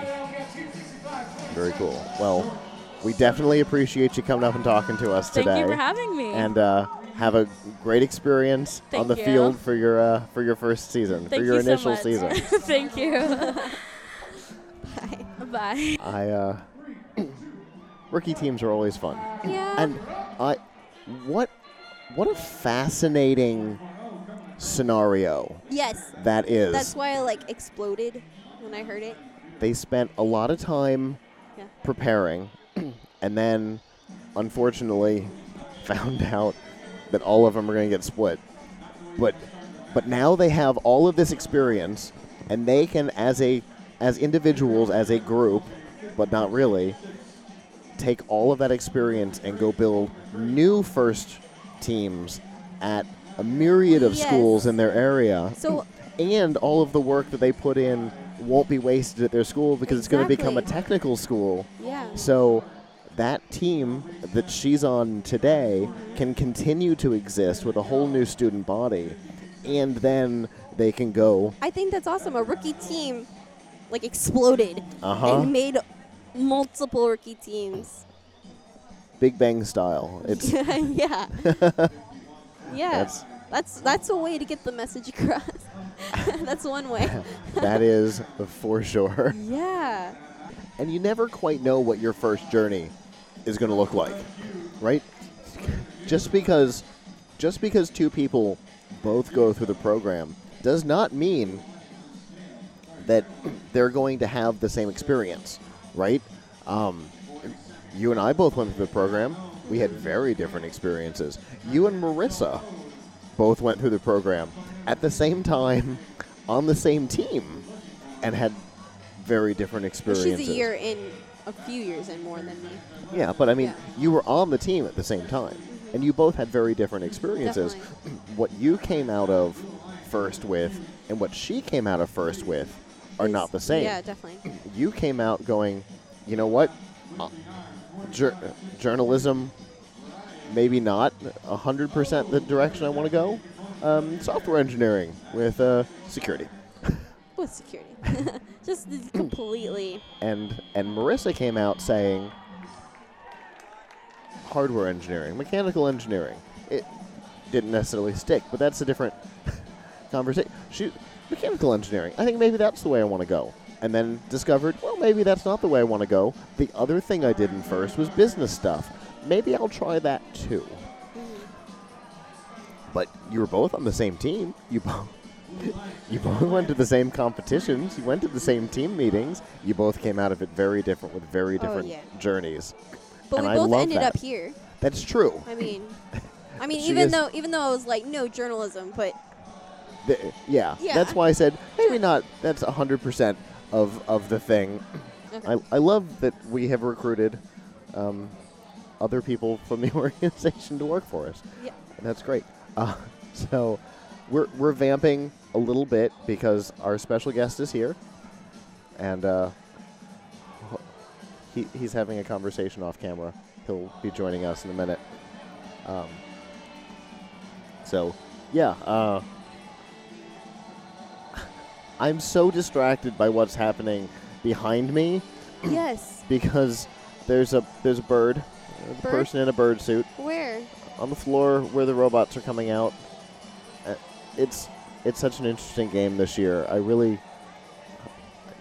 Very cool. Well, we definitely appreciate you coming up and talking to us Thank today. Thank you for having me. and uh, have a great experience on the you. field for your uh, for your first season, Thank for your you so initial much. season. Thank you. Bye. Bye. I uh, rookie teams are always fun. Yeah. And I, what, what a fascinating scenario yes. that is. That's why I like exploded when I heard it. They spent a lot of time Yeah. preparing, and then, unfortunately, found out that all of them are going to get split. But, but now they have all of this experience, and they can, as a, as individuals, as a group, but not really, take all of that experience and go build new first teams at a myriad of Yes. schools in their area So and all of the work that they put in won't be wasted at their school because it's going to become a technical school. yeah. So that team that she's on today can continue to exist with a whole new student body, and then they can go. I think that's awesome. A rookie team like exploded Uh huh. and made multiple rookie teams. Big Bang style. It's yeah. yeah. That's- That's that's a way to get the message across. that's one way. that is for sure. yeah. And you never quite know what your first journey is going to look like, right? Just because just because two people both go through the program does not mean that they're going to have the same experience, right? Um, you and I both went through the program. We had very different experiences. You and Marissa both went through the program at the same time on the same team and had very different experiences. she's a year in, a few years in more than me. Yeah, but I mean, Yeah. you were on the team at the same time, and you both had very different experiences. what you came out of first with and what she came out of first with are Is- not the same. Yeah, definitely. You came out going, you know what? Uh, jour- journalism, maybe not 100% the direction I want to go. Um, software engineering with uh, security. With security. Just completely. and and Marissa came out saying hardware engineering, mechanical engineering. It didn't necessarily stick, but that's a different conversation. She mechanical engineering. I think maybe that's the way I want to go. And then discovered, well, maybe that's not the way I want to go. The other thing I did in first was business stuff. Maybe I'll try that too. But you were both on the same team. You both you both went to the same competitions. You went to the same team meetings. You both came out of it very different with very Oh, different yeah. journeys. But And we I both love ended that. up here. That's true. I mean, I mean, even is- though even though I was like no journalism, but Th- yeah, Yeah. that's why I said maybe not. That's hundred percent of of the thing. Okay. I, I love that we have recruited um, other people from the organization to work for us. Yeah. And that's great. Uh, so we're we're vamping a little bit because our special guest is here, and uh, he, he's having a conversation off camera. He'll be joining us in a minute. Um, so, yeah. Uh, I'm so distracted by what's happening behind me yes, because there's a there's a bird, a Bird? person in a bird suit where? on the floor where the robots are coming out. Uh, It's it's such an interesting game this year. I really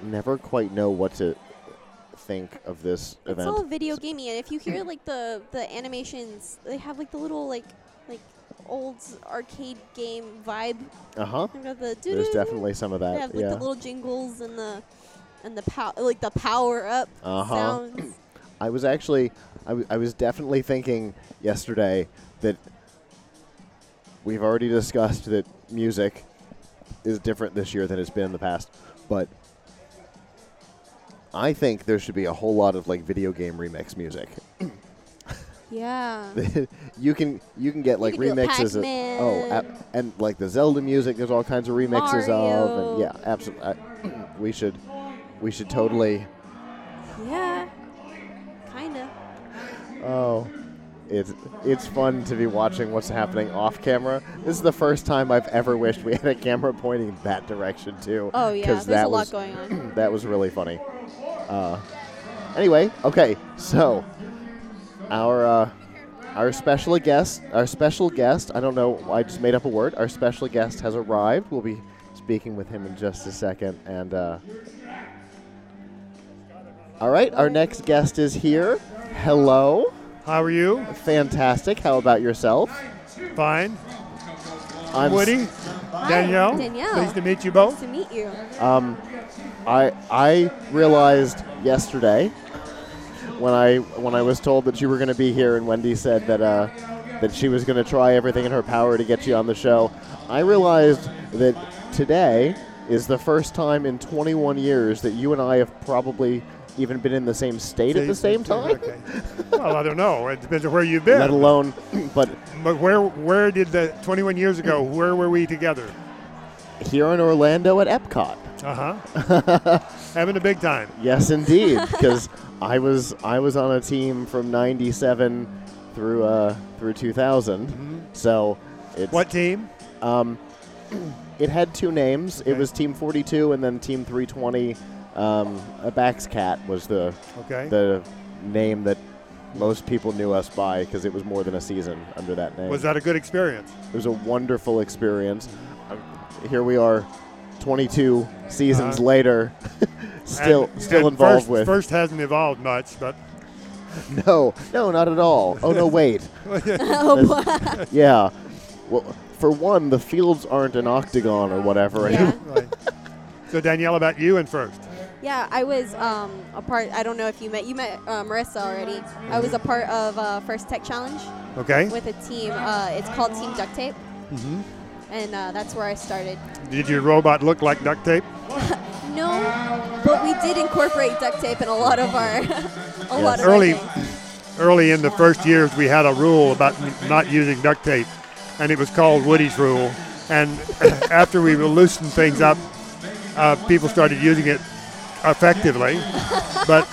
never quite know what to think of this It's event. It's all video gamey, and if you hear like the the animations, they have like the little like like old arcade game vibe. Uh huh. The There's definitely some of They that. have like yeah. the little jingles and the and the pow like the power up Uh-huh. sounds. I was actually, I, w- I was definitely thinking yesterday that we've already discussed that music is different this year than it's been in the past, but I think there should be a whole lot of like video game remix music. Yeah. you can you can get like a remixes of oh Pac-Man. and like the Zelda music. There's all kinds of remixes of and yeah, absolutely. we should we should totally Oh, it's it's fun to be watching what's happening off camera. This is the first time I've ever wished we had a camera pointing that direction too. Oh yeah. There's that a lot going on. That was really funny. Uh, anyway, okay, so our uh, our special guest, our special guest. I don't know. I just made up a word. Our special guest has arrived. We'll be speaking with him in just a second. And uh, all right, our next guest is here. Hello. How are you? Fantastic. How about yourself? Fine. I'm s- Woody, Hi, Danielle. Danielle. Pleased to meet you both. Nice to meet you. Um, I I realized yesterday when I when I was told that you were going to be here, and Wendy said that uh, that she was going to try everything in her power to get you on the show. I realized that today is the first time in 21 years that you and I have probably even been in the same state at the same time. Okay. well, I don't know. It depends on where you've been. Let alone, but But where where did the 21 years ago? Where were we together? here in Orlando at Epcot. Uh huh. Having a big time. Yes, indeed, because I was I was on a team from '97 through uh, through 2000. So it's What team? Um, it had two names. It was Team 42 and then Team 320. Um, a Bax Cat was the Okay. the name that most people knew us by because it was more than a season under that name. Was that a good experience? It was a wonderful experience. Uh, here we are, 22 seasons Uh-huh. later, still And- still and involved first, with. First hasn't evolved much, but No, no, not at all. Oh no, wait. Oh, yeah. Well, for one, the fields aren't an octagon or whatever. Yeah. right. So Danielle, about you and first. Yeah, I was um, a part. I don't know if you met you met uh, Marissa already. I was a part of uh, First Tech Challenge Okay. with a team. Uh, it's called Team Duct Tape, Mm-hmm. and uh, that's where I started. Did your robot look like duct tape? No, but we did incorporate duct tape in a lot of our a lot of early, early in the first years, we had a rule about not using duct tape, and it was called Woody's rule. And after we loosened things up, uh, people started using it effectively. but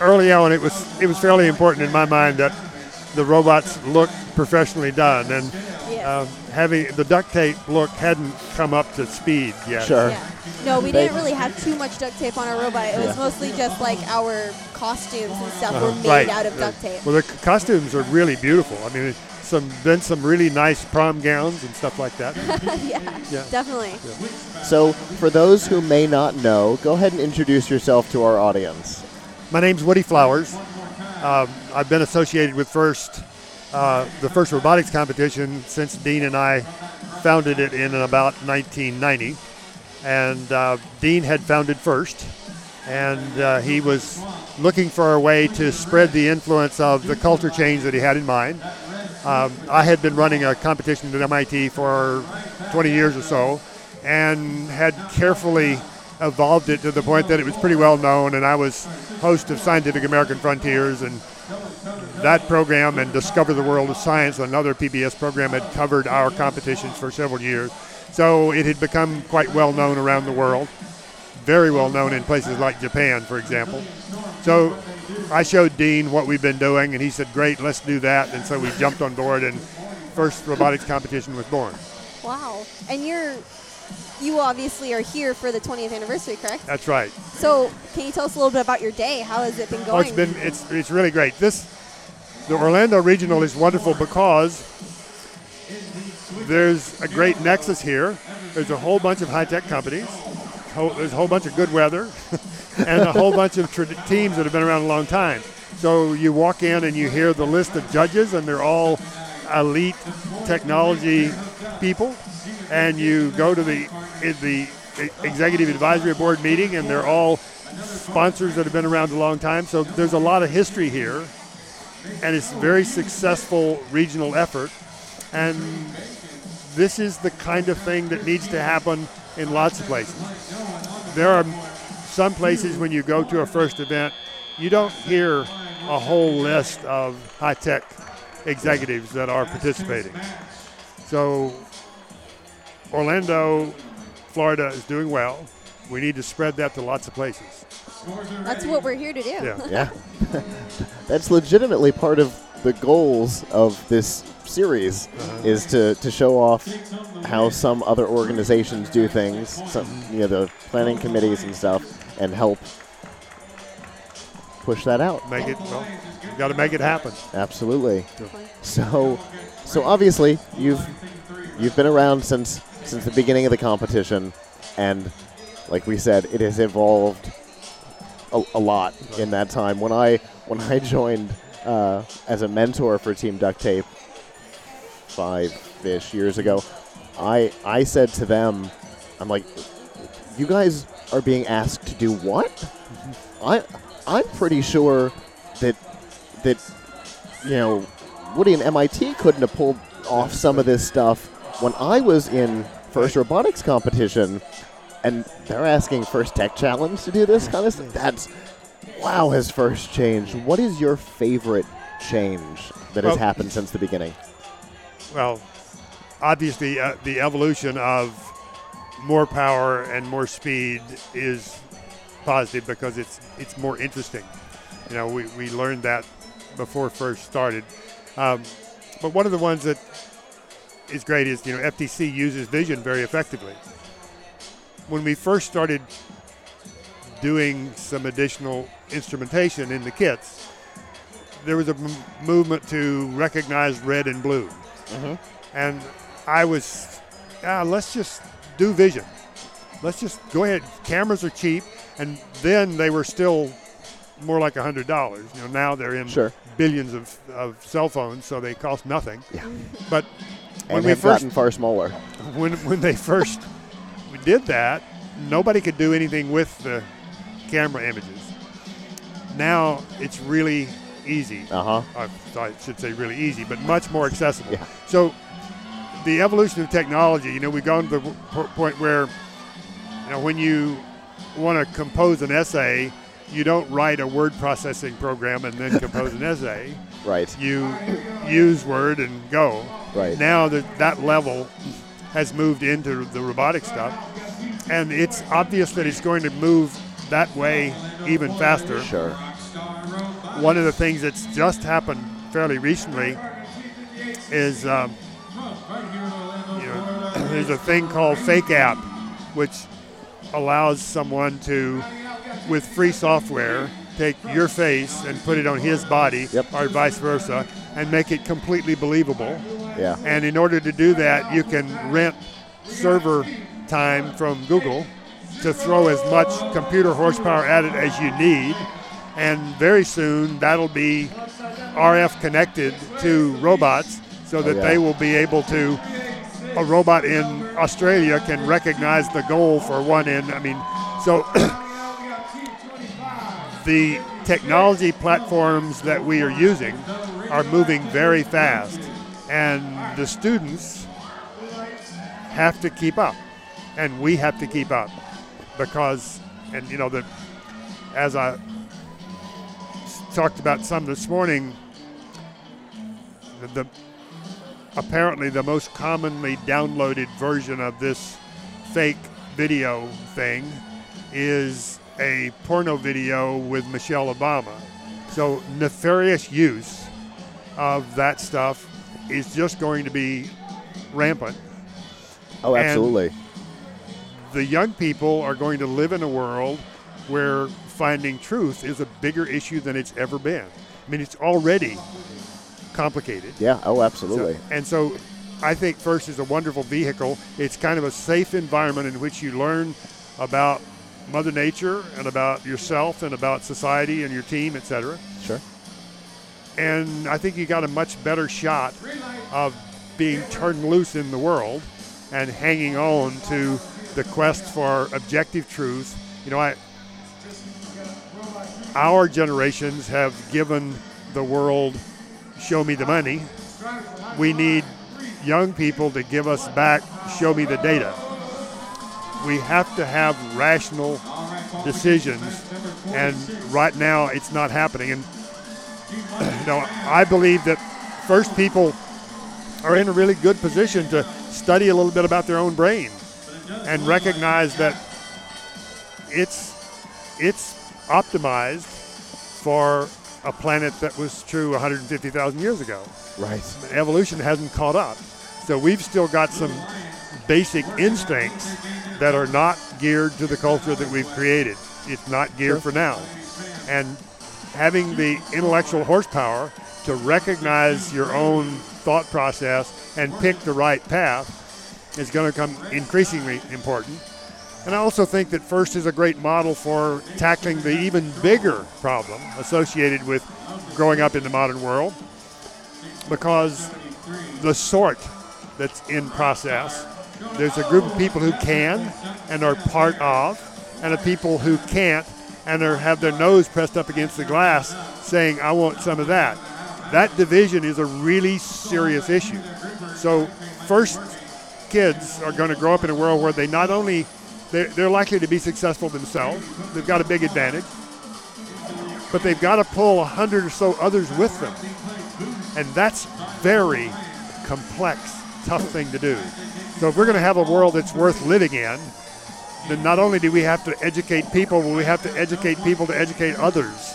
early on, it was it was fairly important in my mind that the robots look professionally done, and uh, having the duct tape look hadn't come up to speed yet. Sure. Yeah. No, we didn't really have too much duct tape on our robot. It was Yeah. mostly just like our costumes and stuff Uh-huh. were made Right. out of duct tape. Well, the c- costumes are really beautiful. I mean, some been some really nice prom gowns and stuff like that. yeah, Yeah. definitely. So, for those who may not know, go ahead and introduce yourself to our audience. My name's Woody Flowers. Um, I've been associated with First, uh, the first robotics competition since Dean and I founded it in about 1990. And uh, Dean had founded First, and uh, he was looking for a way to spread the influence of the culture change that he had in mind. Um, I had been running a competition at MIT for 20 years or so, and had carefully evolved it to the point that it was pretty well known. And I was host of Scientific American Frontiers, and that program and Discover the World of Science, another PBS program, had covered our competitions for several years. So it had become quite well known around the world, very well known in places like Japan, for example. So I showed Dean what we've been doing, and he said, "Great, let's do that." And so we jumped on board, and first robotics competition was born. Wow. And you're you obviously are here for the 20th anniversary, correct? That's right. So, can you tell us a little bit about your day? How has it been going? Oh, it's been it's it's really great. This the Orlando Regional is wonderful because there's a great nexus here. There's a whole bunch of high tech companies, ho- there's a whole bunch of good weather, and a whole bunch of tra- teams that have been around a long time. So you walk in and you hear the list of judges, and they're all elite technology people. And you go to the the executive advisory board meeting, and they're all sponsors that have been around a long time. So there's a lot of history here, and it's a very successful regional effort. And this is the kind of thing that needs to happen in lots of places. There are some places when you go to a first event, you don't hear a whole list of high tech executives that are participating. So, Orlando, Florida is doing well. We need to spread that to lots of places. That's what we're here to do. Yeah. Yeah. That's legitimately part of the goals of this series is to, to show off how some other organizations do things, some you know the planning committees and stuff, and help push that out. Make it, well, you got to make it happen. Absolutely. So, so obviously you've you've been around since since the beginning of the competition, and like we said, it has evolved a, a lot in that time. When I when I joined uh, as a mentor for Team Duct Tape five-ish years ago, I I said to them, I'm like, you guys are being asked to do what? I I'm pretty sure that that you know Woody and MIT couldn't have pulled off some of this stuff when I was in first robotics competition, and they're asking first tech challenge to do this kind of stuff. That's wow, has first changed. What is your favorite change that has happened since the beginning? Well, obviously, uh, the evolution of more power and more speed is positive because it's it's more interesting. You know, we, we learned that before first started. Um, but one of the ones that is great is, you know, FTC uses vision very effectively. When we first started doing some additional instrumentation in the kits, there was a m- movement to recognize red and blue. And I was, ah, let's just do vision. Let's just go ahead. Cameras are cheap, and then they were still more like hundred dollars. You know, now they're in Sure. billions of, of cell phones, so they cost nothing. Yeah. But when And we first gotten far smaller. when when they first did that, nobody could do anything with the camera images. Now it's really easy. Uh huh. I, I should say really easy, but much more accessible. Yeah. So the evolution of technology, you know, we've gone to the point where, you know, when you want to compose an essay, you don't write a word processing program and then compose an essay. Right. You use Word and go. Right. Now that that level has moved into the robotic stuff, and it's obvious that it's going to move that way even faster Sure. One of the things that's just happened fairly recently is um, you know there's a thing called FakeApp which allows someone to with free software take your face and put it on his body Yep. or vice versa and make it completely believable Yeah. and in order to do that you can rent server time from google to throw as much computer horsepower at it as you need and very soon that'll be RF connected to robots so that oh, yeah. they will be able to a robot in Australia can recognize the goal for one end I mean so the technology platforms that we are using are moving very fast and the students have to keep up and we have to keep up because and you know that as I talked about some this morning. The, the apparently the most commonly downloaded version of this fake video thing is a porno video with Michelle Obama. So nefarious use of that stuff is just going to be rampant. Oh, And- absolutely. The young people are going to live in a world where finding truth is a bigger issue than it's ever been. I mean, it's already complicated. Yeah. Oh, So- absolutely. and so I think FIRST is a wonderful vehicle. It's kind of a safe environment in which you learn about Mother Nature and about yourself and about society and your team, etc. Sure. And I think you got a much better shot of being turned loose in the world and hanging on to the quest for objective truth. You know, I our generations have given the world show me the money. We need young people to give us back show me the data. We have to have rational decisions and right now it's not happening and you know, I believe that first people are in a really good position to study a little bit about their own brain and recognize that it's it's optimized for a planet that was true 150,000 years ago. Right. Evolution hasn't caught up. So we've still got some basic instincts that are not geared to the culture that we've created. It's not geared for now. And having the intellectual horsepower to recognize your own thought process and pick the right path is going to become increasingly important. And I also think that FIRST is a great model for tackling the even bigger problem associated with growing up in the modern world because the sort that's in process, there's a group of people who can and are part of, and a people who can't and are, have their nose pressed up against the glass saying, I want some of that. That division is a really serious issue. So, first, kids are going to grow up in a world where they not only they're, they're likely to be successful themselves, they've got a big advantage, but they've got to pull a hundred or so others with them. And that's very complex, tough thing to do. So if we're going to have a world that's worth living in, then not only do we have to educate people, but we have to educate people to educate others.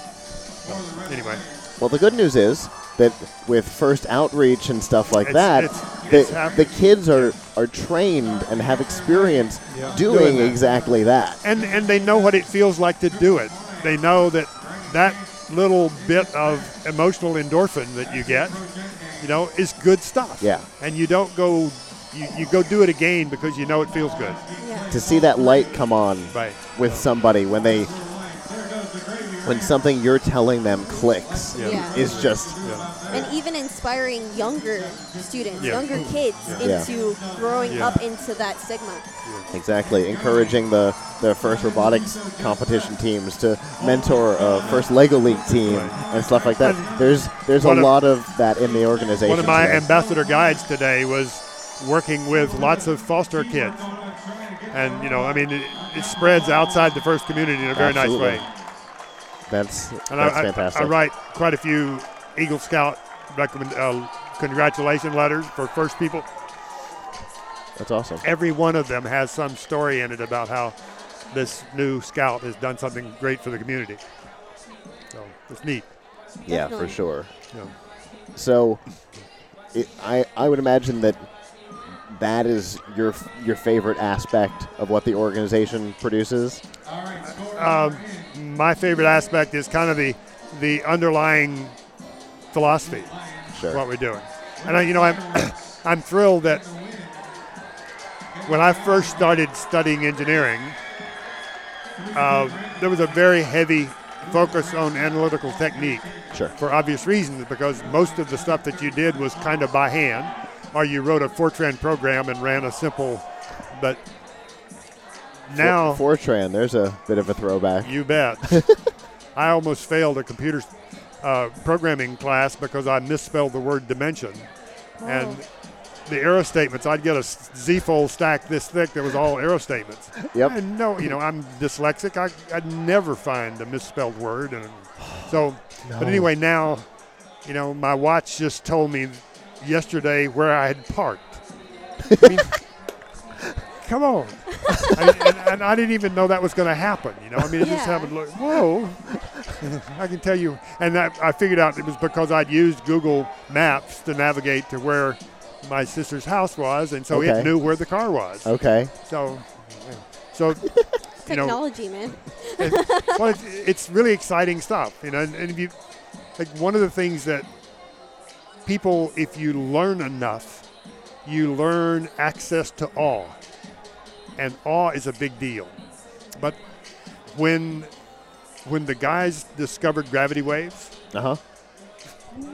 So, anyway, Well, the good news is that with first outreach and stuff like It's- that, it's- the, it's happening. the kids are, are trained and have experience Yeah. doing Doing that. exactly that. and and they know what it feels like to do it. They know that that little bit of emotional endorphin that you get, you know, is good stuff. Yeah. And you don't go, you, you go do it again because you know it feels good. Yeah. To see that light come on Right. with somebody when they when something you're telling them clicks Yeah. Yeah. is just and even inspiring younger students, Yeah. younger kids Yeah. into growing Yeah. up into that stigma. exactly encouraging the, the first robotics competition teams to mentor a first Lego League team Right. and stuff like that. And There's there's a one of- lot of that in the organization. One of my today. ambassador guides today was working with lots of foster kids. And, you know, I mean, it, it spreads outside the first community in a very Absolutely. nice way. That's And that's I, I- fantastic. I write quite a few Eagle Scout recommend, uh, congratulation letters for first people. That's awesome. Every one of them has some story in it about how this new scout has done something great for the community. So it's neat. Yeah, for sure. you know. So, it, I I would imagine that that is your your favorite aspect of what the organization produces. Um, my favorite aspect is kind of the the underlying philosophy Sure. what we're doing. And I, you know, I'm I'm thrilled that when I first started studying engineering, uh, there was a very heavy focus on analytical technique Sure. for obvious reasons because most of the stuff that you did was kind of by hand, or you wrote a Fortran program and ran a simple. But now, For, Fortran, there's a bit of a throwback. you bet. I almost failed a computer uh, programming class because I misspelled the word dimension. And the error statements, I'd get a s- Z-fold stack this thick that was all error statements. Yep. And no, you know, I'm dyslexic. I, I'd never find a misspelled word. And so, but anyway, now, you know, my watch just told me yesterday where I had parked. I mean, come on. I, and, and I didn't even know that was going to happen. You know, I mean, it just happened. Like, whoa! I can tell you, and that I figured out it was because I'd used Google Maps to navigate to where my sister's house was, and so Okay. it knew where the car was. Okay. So, so you know, Technology, man. well, it's, it's really exciting stuff, you know. And, and if you like, one of the things that people, if you learn enough, you learn access to awe. And awe is a big deal. But when when the guys discovered gravity waves, Uh huh.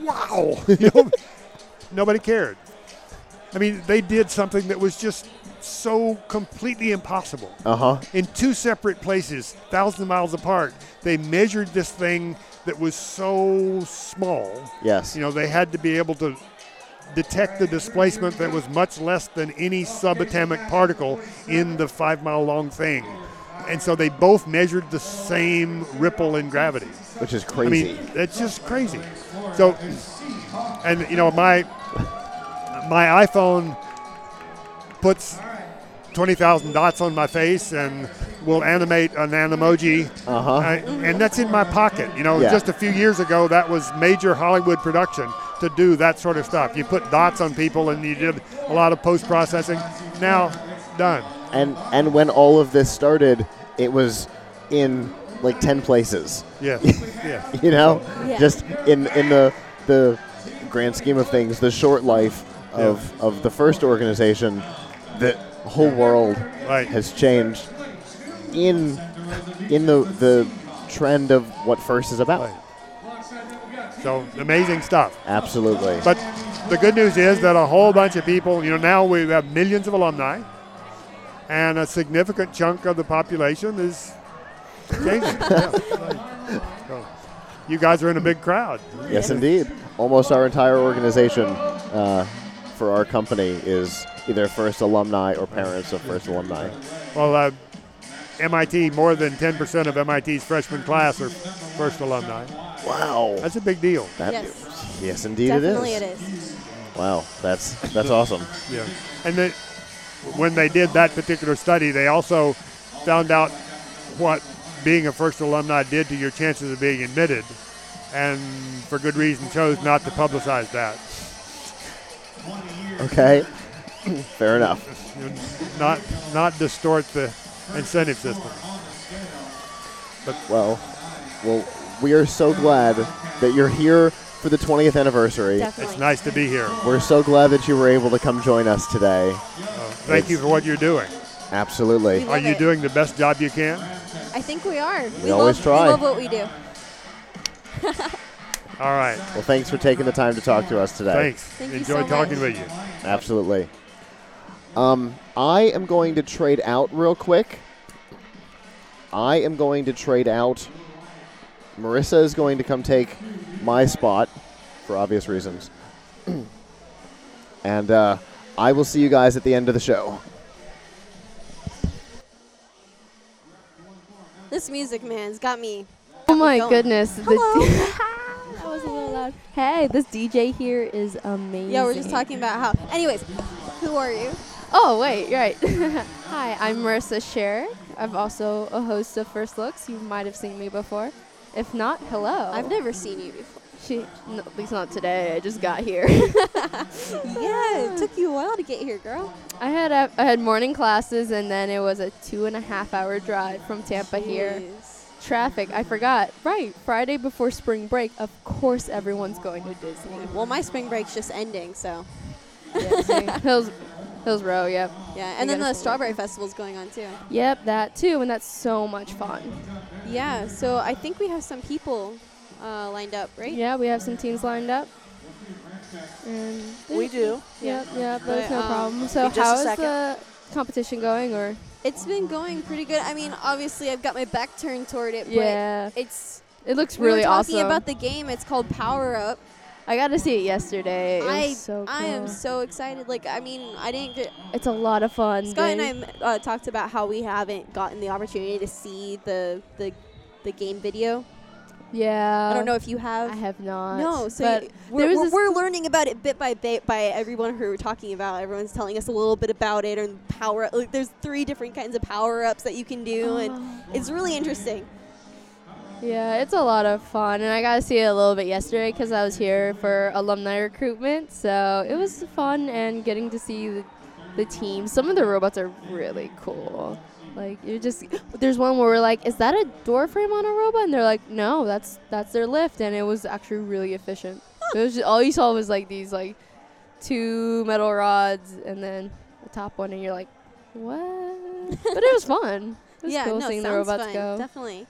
wow, you know, nobody cared. I mean, they did something that was just so completely impossible. Uh huh. In two separate places, thousands of miles apart, they measured this thing that was so small. Yes. You know, they had to be able to detect the displacement that was much less than any subatomic particle in the five mile long thing. And so they both measured the same ripple in gravity. Which is crazy. I mean, that's just crazy. So, and you know, my my iPhone puts twenty thousand dots on my face and will animate an emoji, Uh-huh. I- and that's in my pocket. You know, Yeah. just a few years ago, that was major Hollywood production to do that sort of stuff. You put dots on people, and you did a lot of post processing. Now, done. and and when all of this started, it was in like ten places. Yeah, yeah. you know, Yeah. just in in the the grand scheme of things, the short life of of the first organization, the whole world Right. has changed in in the the trend of what first is about. Right. So amazing stuff. Absolutely. But the good news is that a whole bunch of people, you know, now we have millions of alumni, and a significant chunk of the population is changing. Yeah. So, you guys are in a big crowd. Yes, indeed. Almost our entire organization uh, for our company is either first alumni or parents of first alumni. Well, uh, MIT, more than 10% of MIT's freshman class are first alumni. Wow. That's a big deal. That, Yes. yes, indeed Definitely it it is. is. Wow, that's that's awesome. Yeah. And they, when they did that particular study, they also found out what being a first alumni did to your chances of being admitted, and for good reason chose not to publicize that. Okay, fair enough. Not not distort the incentive system. But Well, well, we are so glad that you're here for the 20th anniversary. Definitely. It's nice to be here. We're so glad that you were able to come join us today. Uh, thank you for what you're doing. Absolutely. Are you it. doing the best job you can? I think we are. We always love, try. We love what we do. All right. Well, thanks for taking the time to talk to us today. Thanks. Thank you Enjoyed so talking much. with you. Absolutely. Um, I am going to trade out real quick. I am going to trade out. Marissa is going to come take my spot for obvious reasons. and uh, I will see you guys at the end of the show. This music, man's got me. Oh my going. goodness. Hello. That was a little loud. Hey, this DJ here is amazing. Yeah, we're just talking about how. Anyways, who are you? Oh, wait, right. Hi, I'm Marissa Sherrick. I'm also a host of First Looks. You might have seen me before. If not, hello. I've never seen you before. She, no, at least not today. I just got here. Yeah, it took you a while to get here, girl. I had a, I had morning classes, and then it was a two and a half hour drive from Tampa here. Traffic. I forgot. Right, Friday before spring break. Of course, everyone's going to Disney. Well, my spring break's just ending, so Yeah, see? Hills, Hillsborough. Yep. yeah. And then the spring strawberry festival's going on too. Yep, that too, and that's so much fun. Yeah. So I think we have some people uh, lined up, right? Yeah, we have some teams lined up. And We do. Yep, yep, that's But, no um, problem. So how is the competition going or It's been going pretty good. I mean, obviously, I've got my back turned toward it, Yeah. but it's it looks we really were talking awesome. about the game. It's called Power Up. I got to see it yesterday. It I so cool. I am so excited. Like, I mean, I didn't get. It's a lot of fun. Scott and I uh, talked about how we haven't gotten the opportunity to see the the the game video. Yeah. I don't know if you have. I have not. No, so but y- there we're, we're, we're learning about it bit by bit by everyone who we're talking about. Everyone's telling us a little bit about it and power. Like, there's three different kinds of power ups that you can do, and it's really interesting. Yeah, it's a lot of fun, and I got to see it a little bit yesterday because I was here for alumni recruitment. So it was fun and getting to see the, the team. Some of the robots are really cool. Like you're just there's one where we're like, is that a door frame on a robot? And they're like, no, that's that's their lift, and it was actually really efficient. it was just, all you saw was like these like two metal rods and then the top one, and you're like, what? but it was fun. It was yeah, cool no, seeing the robots fun. go. Definitely,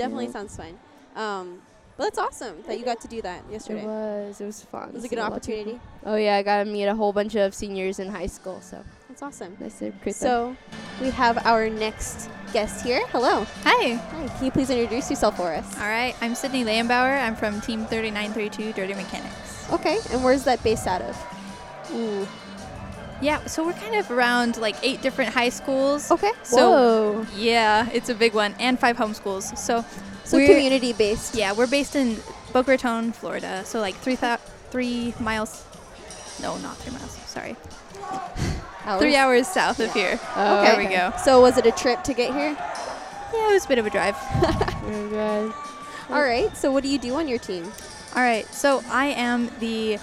definitely Yeah. sounds fun. Um, but that's awesome that you got to do that yesterday. It was. It was fun. It was a good lot of people. opportunity. Oh yeah, I got to meet a whole bunch of seniors in high school, so That's awesome. nice to recruit them. So we have our next guest here. Hello. Hi. Hi. Can you please introduce yourself for us? All right. I'm Sydney Lambauer. I'm from Team 3932 Dirty Mechanics. Okay. And where's that based out of? Ooh. Yeah, so we're kind of around like eight different high schools. Okay. So Whoa. yeah, it's a big one, and five homeschools. So So we're- community based. Yeah, we're based in Boca Raton, Florida. So like three thou- three miles. No, not three miles. Sorry, Hours? three hours south of here. Oh, there Okay. we go. So was it a trip to get here? Yeah, it was a bit of a drive. All right. So what do you do on your team? All right, so I am the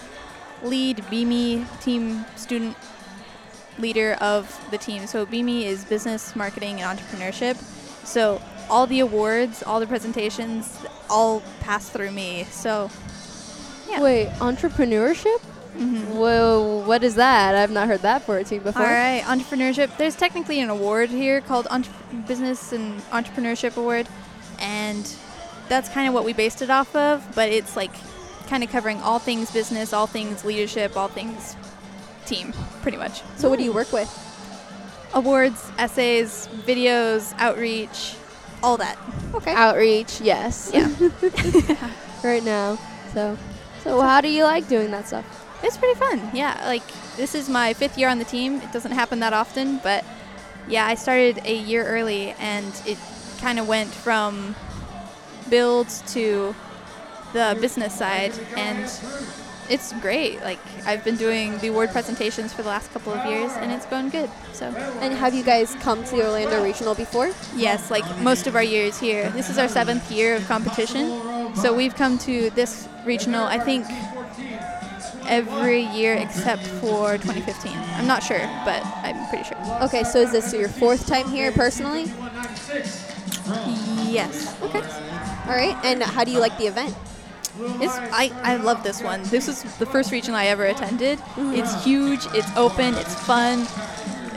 lead BME team student leader of the team. So BME is business, marketing, and entrepreneurship. So all the awards, all the presentations, all pass through me. So Yeah. Wait, entrepreneurship? mhm. Whoa, what is that? I've not heard that for a team before. all right, entrepreneurship. There's technically an award here called Entre- Business and Entrepreneurship Award, and that's kind of what we based it off of. But it's like kind of covering all things business, all things leadership, all things team, pretty much. So what do you work with? awards, essays, videos, outreach, all that. Okay. Outreach, yes. Yeah. right now. So, so how do you like doing that stuff? It's pretty fun. Yeah, like this is my fifth year on the team. It doesn't happen that often, but yeah, I started a year early and it kind of went from build to the business side and it's great. Like I've been doing the award presentations for the last couple of years and it's going good. So, And have you guys come to the Orlando Regional before? yes, like most of our years here. This is our 7th year of competition. So, we've come to this regional I think every year except for 2015. I'm not sure, but I'm pretty sure. Okay. So is this your fourth time here personally? Yes. Okay. All right. And how do you like the event? It's I, I love this one. This is the first region I ever attended. It's mm-hmm. huge, it's open, it's fun.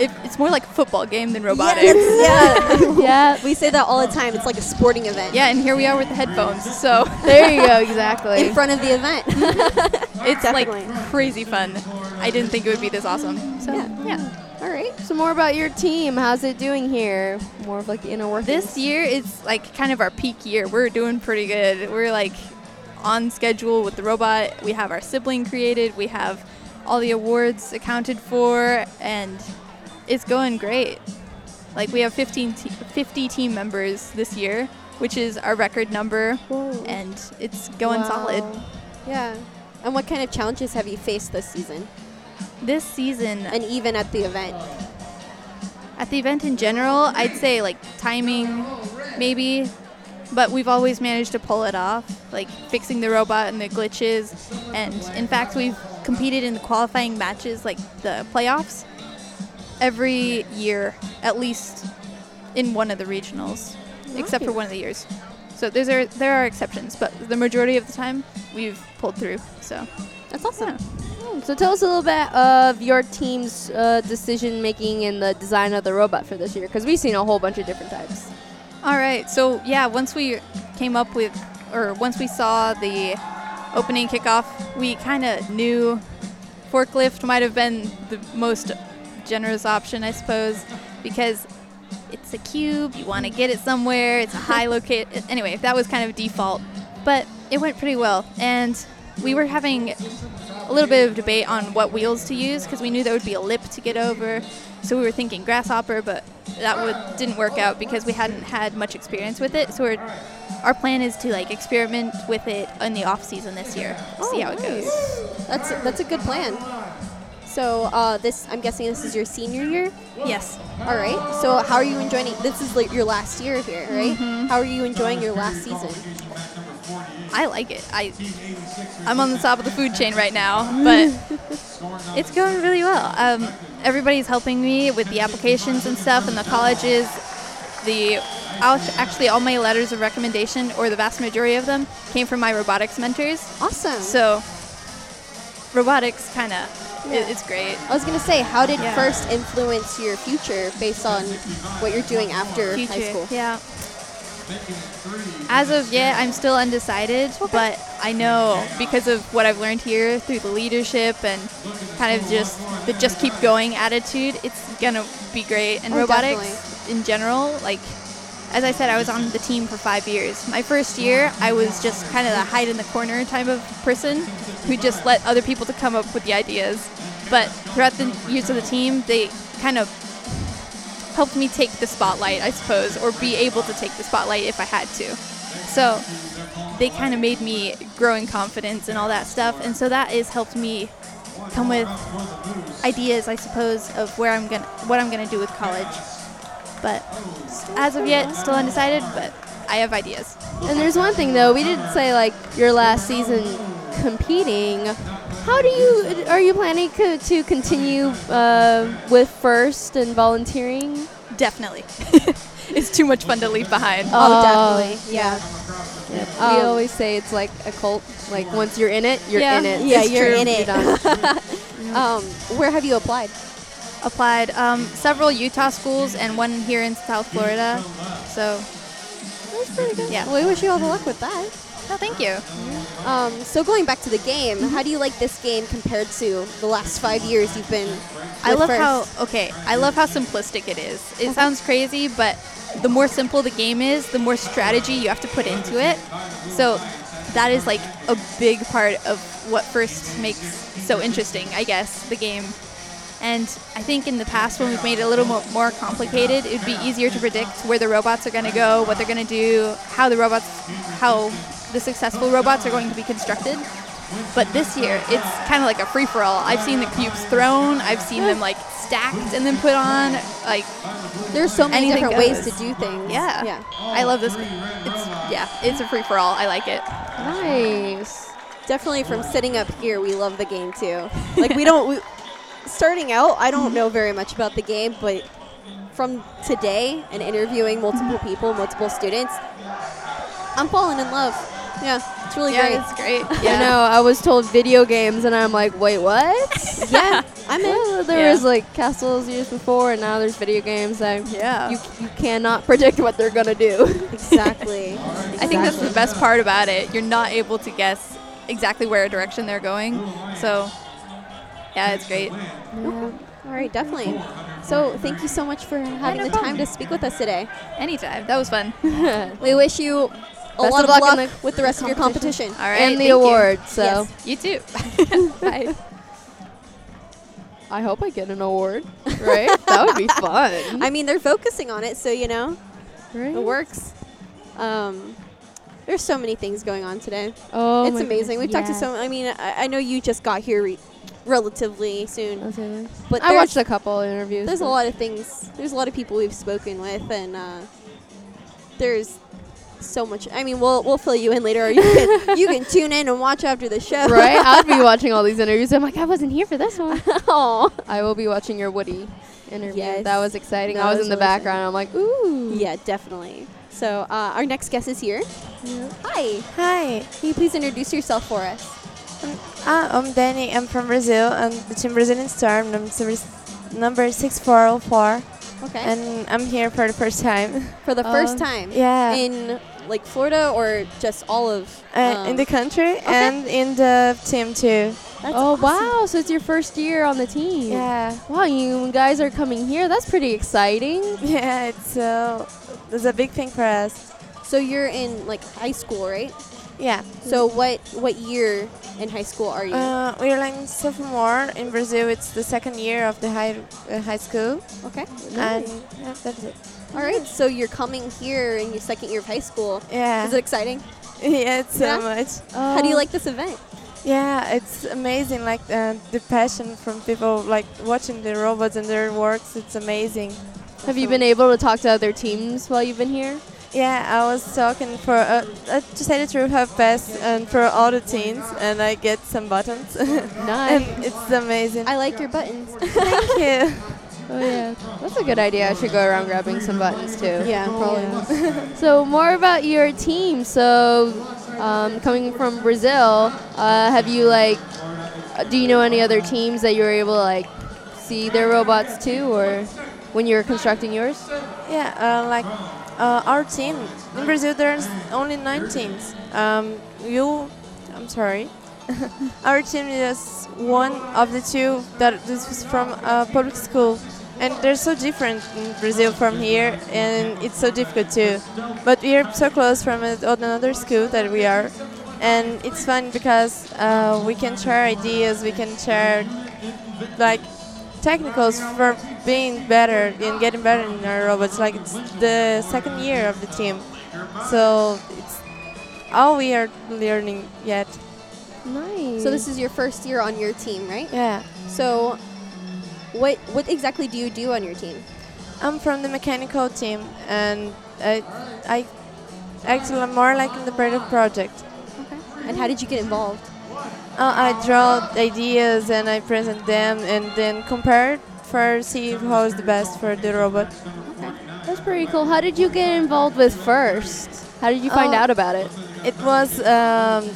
It, it's more like a football game than robotics. yeah. yeah, We say that all the time. It's like a sporting event. Yeah, and here we are with the headphones. So there you go, exactly. In front of the event. it's Definitely. like crazy fun. I didn't think it would be this awesome. So Yeah. yeah. all right. So more about your team. How's it doing here? More of like the inner workings. This year is like kind of our peak year. We're doing pretty good. We're like on schedule with the robot. We have our sibling created. We have all the awards accounted for, and it's going great. Like we have 15 te- 50 team members this year, which is our record number, Whoa. and it's going solid. Yeah. And what kind of challenges have you faced this season? This season, And even at the event? At the event in general, I'd say like timing, maybe, but we've always managed to pull it off, like fixing the robot and the glitches. And in fact, we've competed in the qualifying matches, like the playoffs, every year, at least in one of the regionals, except for one of the years. So there's are, there are exceptions, but the majority of the time we've pulled through. So That's awesome. Hmm, So tell us a little bit of your team's uh, decision making in the design of the robot for this year, because we've seen a whole bunch of different types. All right. So yeah, once we came up with, or once we saw the opening kickoff, we kind of knew forklift might have been the most generous option, I suppose, because it's a cube. You want to get it somewhere. It's a high locate. Anyway, that was kind of default, but it went pretty well. And we were having a little bit of debate on what wheels to use because we knew there would be a lip to get over. So we were thinking grasshopper, but that would, didn't work out because we hadn't had much experience with it. So we're, our plan is to like experiment with it in the off season this year. see how it goes. That's that's a good plan. So uh, this, I'm guessing this is your senior year. Yes. All right. So how are you enjoying? This is like your last year here, right? How are you enjoying your last season? I like it. I I'm on the top of the food chain right now, but it's going really well. Um, everybody's helping me with the applications and stuff, and the colleges. The actually all my letters of recommendation, or the vast majority of them, came from my robotics mentors. Awesome. So robotics kind of Yeah. it's great. I was gonna say, how did Yeah. first influence your future based on what you're doing after high school? Yeah. As of yet, I'm still undecided, but I know because of what I've learned here through the leadership and kind of just the just keep going attitude, it's gonna be great. And Oh, robotics in general, like as I said, I was on the team for five years. My first year, I was just kind of the hide in the corner type of person who just let other people to come up with the ideas. But throughout the years of the team, they kind of helped me take the spotlight, I suppose, or be able to take the spotlight if I had to. So they kind of made me grow in confidence and all that stuff, and so that has helped me come with ideas, I suppose, of where I'm gonna, what I'm gonna do with college. But as of yet, still undecided. But I have ideas. And there's one thing though, we didn't say like your last season competing. How do you are you planning co- to continue uh, with first and volunteering? Definitely. it's too much fun to leave behind. Oh, definitely. Yeah. we Um, always say it's like a cult. Like once you're in it, you're Yeah. in it. Yeah, It's you're true. in it. done. Um, where have you applied? Applied um, several Utah schools and one here in South Florida. So That's pretty good. Yeah. Well, we wish you all the luck with that. No, thank you. Um, so going back to the game, how do you like this game compared to the last five years you've been? I love First? how okay. I love how simplistic it is. It sounds crazy, but the more simple the game is, the more strategy you have to put into it. So that is like a big part of what first makes so interesting, I guess, the game. And I think in the past, when we've made it a little more complicated, it would be easier to predict where the robots are going to go, what they're going to do, how the robots, how the successful robots are going to be constructed. But this year, it's kind of like a free for all. I've seen the cubes thrown, I've seen them like stacked and then put on. Like, There's so many different ways to do things. yeah, Yeah. I love this. It's yeah, it's a free for all. I like it. Nice. Definitely from sitting up here, we love the game too. Like we don't. We, starting out, I don't know very much about the game, but from today and interviewing multiple people, multiple students, I'm falling in love. Yeah, it's really yeah, great. it's great. I Yeah, know. I was told video games, and I'm like, wait, what? yeah, I'm in. Well, there Yeah. was like castles years before, and now there's video games. So Yeah. you you cannot predict what they're gonna do. Exactly. exactly. I think that's the best part about it. You're not able to guess exactly where direction they're going. So, yeah, it's great. All right, definitely. So thank you so much for having no the problem. time to speak with us today. Anytime. That was fun. We wish you a lot of luck luck, in the with the rest of your competition. All right. and the thank you. award. So Yes. You too. Bye. I hope I get an award. Right? that would be fun. I mean, they're focusing on it, so you know right? it works. Um, there's so many things going on today. Oh, it's amazing. We've talked to goodness, so. I mean, I, I know you just got here re- relatively soon. Okay. but I watched a couple interviews. There's a lot of things. There's a lot of people we've spoken with, and uh, there's so much. I mean, we'll we'll fill you in later. Or you can you can tune in and watch after the show. right? I'd be watching all these interviews. I'm like, I wasn't here for this one. Aw. I will be watching your Woodie interview. Yes. That was exciting. That I was, was in the really background. I'm like, ooh. Yeah, definitely. So uh, our next guest is here. Hi. Hi, Can you please introduce yourself for us? uh, I'm Danny. I'm from Brazil. I'm the Team Brazilian Storm. I'm number 6404. Okay. And I'm here for the first time. for the first um, time. Yeah. In like Florida or just all of uh, in um, the country and in the team too. That's oh awesome. wow! So it's your first year on the team. Yeah. Wow, you guys are coming here. That's pretty exciting. Yeah, it's uh, it's a big thing for us. So you're in like high school, right? Yeah. So what what year in high school are you? Uh, we're like sophomore in Brazil. It's the second year of the high uh, high school, okay. and yeah, that's it. All right. So you're coming here in your second year of high school. Yeah. Is it exciting? yeah, it's so Yeah? much. How do you like this event? Yeah, it's amazing. Like uh, the passion from people like watching the robots and their works. It's amazing. Have you been able to talk to other teams while you've been here? Yeah, I was talking for uh, uh, to say the truth, have pass and for all the teams, and I get some buttons. Nice. and it's amazing. I like your buttons. Thank you. Oh yeah, that's a good idea. I should go around grabbing some buttons too. yeah, probably. So more about your team. So um, coming from Brazil, uh, have you like uh, do you know any other teams that you were able to like see their robots too, or when you were constructing yours? Yeah, uh, like uh, our team in Brazil, there's only nine teams. Um, you, I'm sorry, our team is one of the two that this was from a public school, and they're so different in Brazil from here, and it's so difficult too. But we are so close from another school that we are, and it's fun because uh, we can share ideas, we can share like technicals for being better and getting better in our robots. Like it's the second year of the team, so it's all we are learning yet. Nice. So this is your first year on your team, right? Yeah. So, what what exactly do you do on your team? I'm from the mechanical team, and I, I actually I'm more like in the part of project. Okay. And how did you get involved? Uh, I draw ideas and I present them, and then compare for see how is the best for the robot. Okay. That's pretty cool. How did you get involved with first? How did you find Oh, out about it? It was um,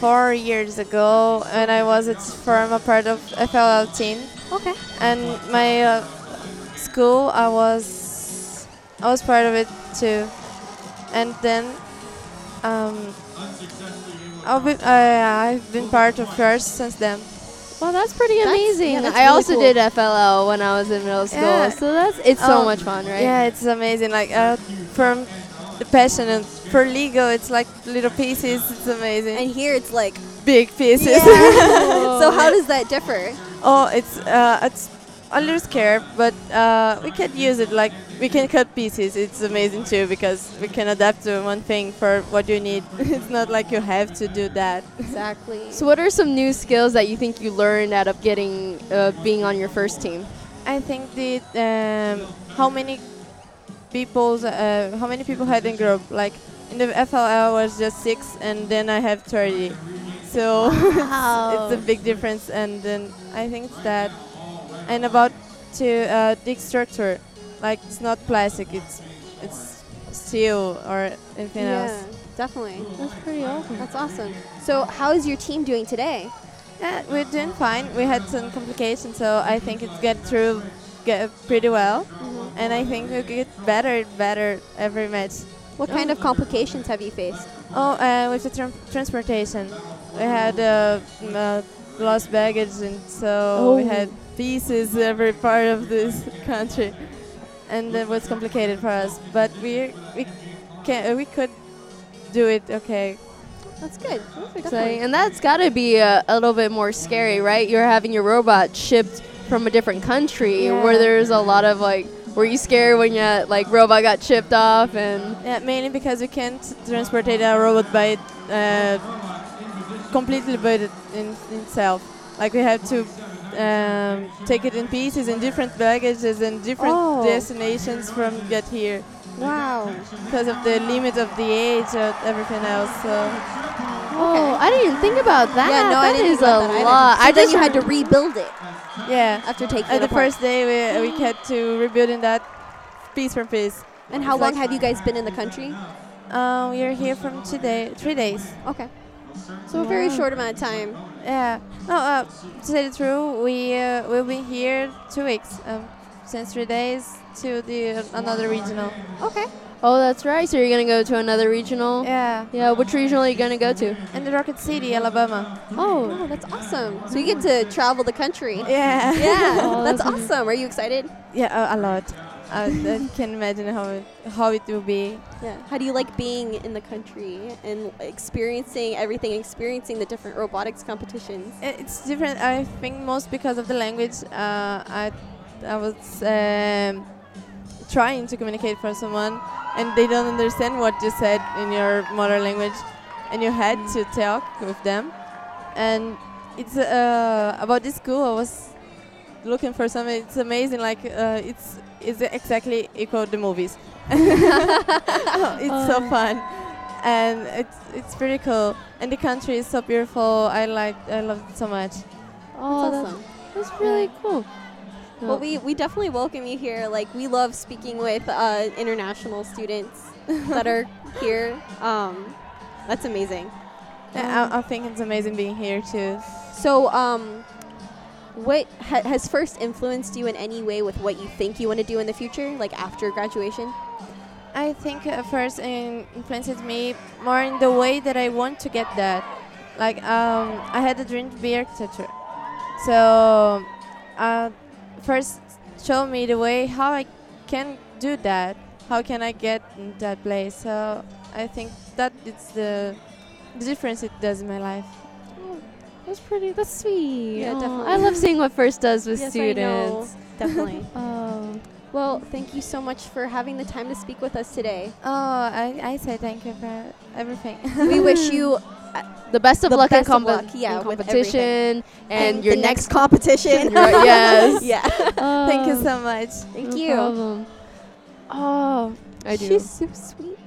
four years ago, and I was at from a part of FLL team. Okay. And my uh, school, I was I was part of it too, and then um, I've been, I I've been part of first since then. Well, that's pretty That's- amazing. yeah, that's I really also cool. did FLL when I was in middle school, Yeah. so that's it's so Oh, much fun, right? Yeah, it's amazing. Like uh, from the passion and for Lego, it's like little pieces. It's amazing. And here it's like big pieces. yeah. so how does that differ? Oh, it's uh, it's a little scared, but uh, we can use it. Like we can cut pieces. It's amazing too because we can adapt to one thing for what you need. it's not like you have to do that. Exactly. So, what are some new skills that you think you learned out of getting uh, being on your first team? I think the um, how many people uh, how many people had in group like in the FLL was just six and then I have 30 so Wow. it's a big difference and then I think it's that and about to uh, dig structure like it's not plastic it's it's steel or anything yeah, else definitely. That's pretty awesome. That's awesome. So how is your team doing today? Yeah, we're doing fine. We had some complications, so I think it's get through get pretty well, and I think we get better and better every match. What kind of complications have you faced? Oh, uh, with the tran transportation, we had uh, uh, lost baggage, and so we Oh. had pieces every part of this country, and it was complicated for us. But we we can we could do it okay. That's good. Exciting. And that's got to be a, a little bit more scary, right? You're having your robot shipped from a different country Yeah. where there's a lot of like, were you scared when your like robot got chipped off and Yeah, mainly because we can't transport our robot by uh, completely by it in itself. Like we have to um, take it in pieces in different baggages and different Oh. destinations from get here. Wow. Because of the limit of the age and everything else. So Oh, I didn't even think about that. Yeah, no, I didn't is think about a that lot. So I then just you had to rebuild it yeah, after taking uh, the apart. first day we, we had to rebuilding that piece for piece. And how long have you guys been in the country? Um, we are here from today, three days. Okay. So a very short amount of time. Yeah. No, uh, to say the truth, we uh, will be here two weeks, um, since three days to the another regional. Okay. Oh, that's right. So you're gonna go to another regional. Yeah. Yeah. Which regional are you gonna go to? In the Rocket City, Alabama. Oh. Oh, that's awesome. So you get to travel the country. Yeah. Yeah, Oh, that's that's awesome. Are you excited? Yeah, a, a lot. I, I can imagine how it, how it will be. Yeah. How do you like being in the country and experiencing everything, experiencing the different robotics competitions? It's different. I think most because of the language. Uh, I I was um, trying to communicate for someone, and they don't understand what you said in your mother language, and you had to talk with them. And it's uh, about this school. I was looking for something. It's amazing. Like uh, it's it's exactly equal the movies. it's so fun, and it's it's pretty cool. And the country is so beautiful. I like I love it so much. Oh, That's that's, awesome. that's really cool. Well, we, we definitely welcome you here. Like, we love speaking with uh, international students that are here. Um, that's amazing. Yeah, I, I think it's amazing being here too. So, um, what ha- has first influenced you in any way with what you think you want to do in the future, like after graduation? I think uh, first influenced me more in the way that I want to get that. Like um, I had a dream to be architecture, so uh, first show me the way how I can do that. How can I get in that place? So I think that it's the, difference it does in my life. Oh, that's pretty. That's sweet. Yeah, Aw, definitely. I love seeing what first does with Yes, I know. students. Definitely. Oh. Well, thank you so much for having the time to speak with us today. Oh, I, I say thank you for everything. we wish you The best of The luck in, best of compe- luck, yeah, in competition everything. and, And your the next next competition. Right, yes. yeah. thank you Oh, so much. Thank no you. problem. Oh, I do. She's so sweet.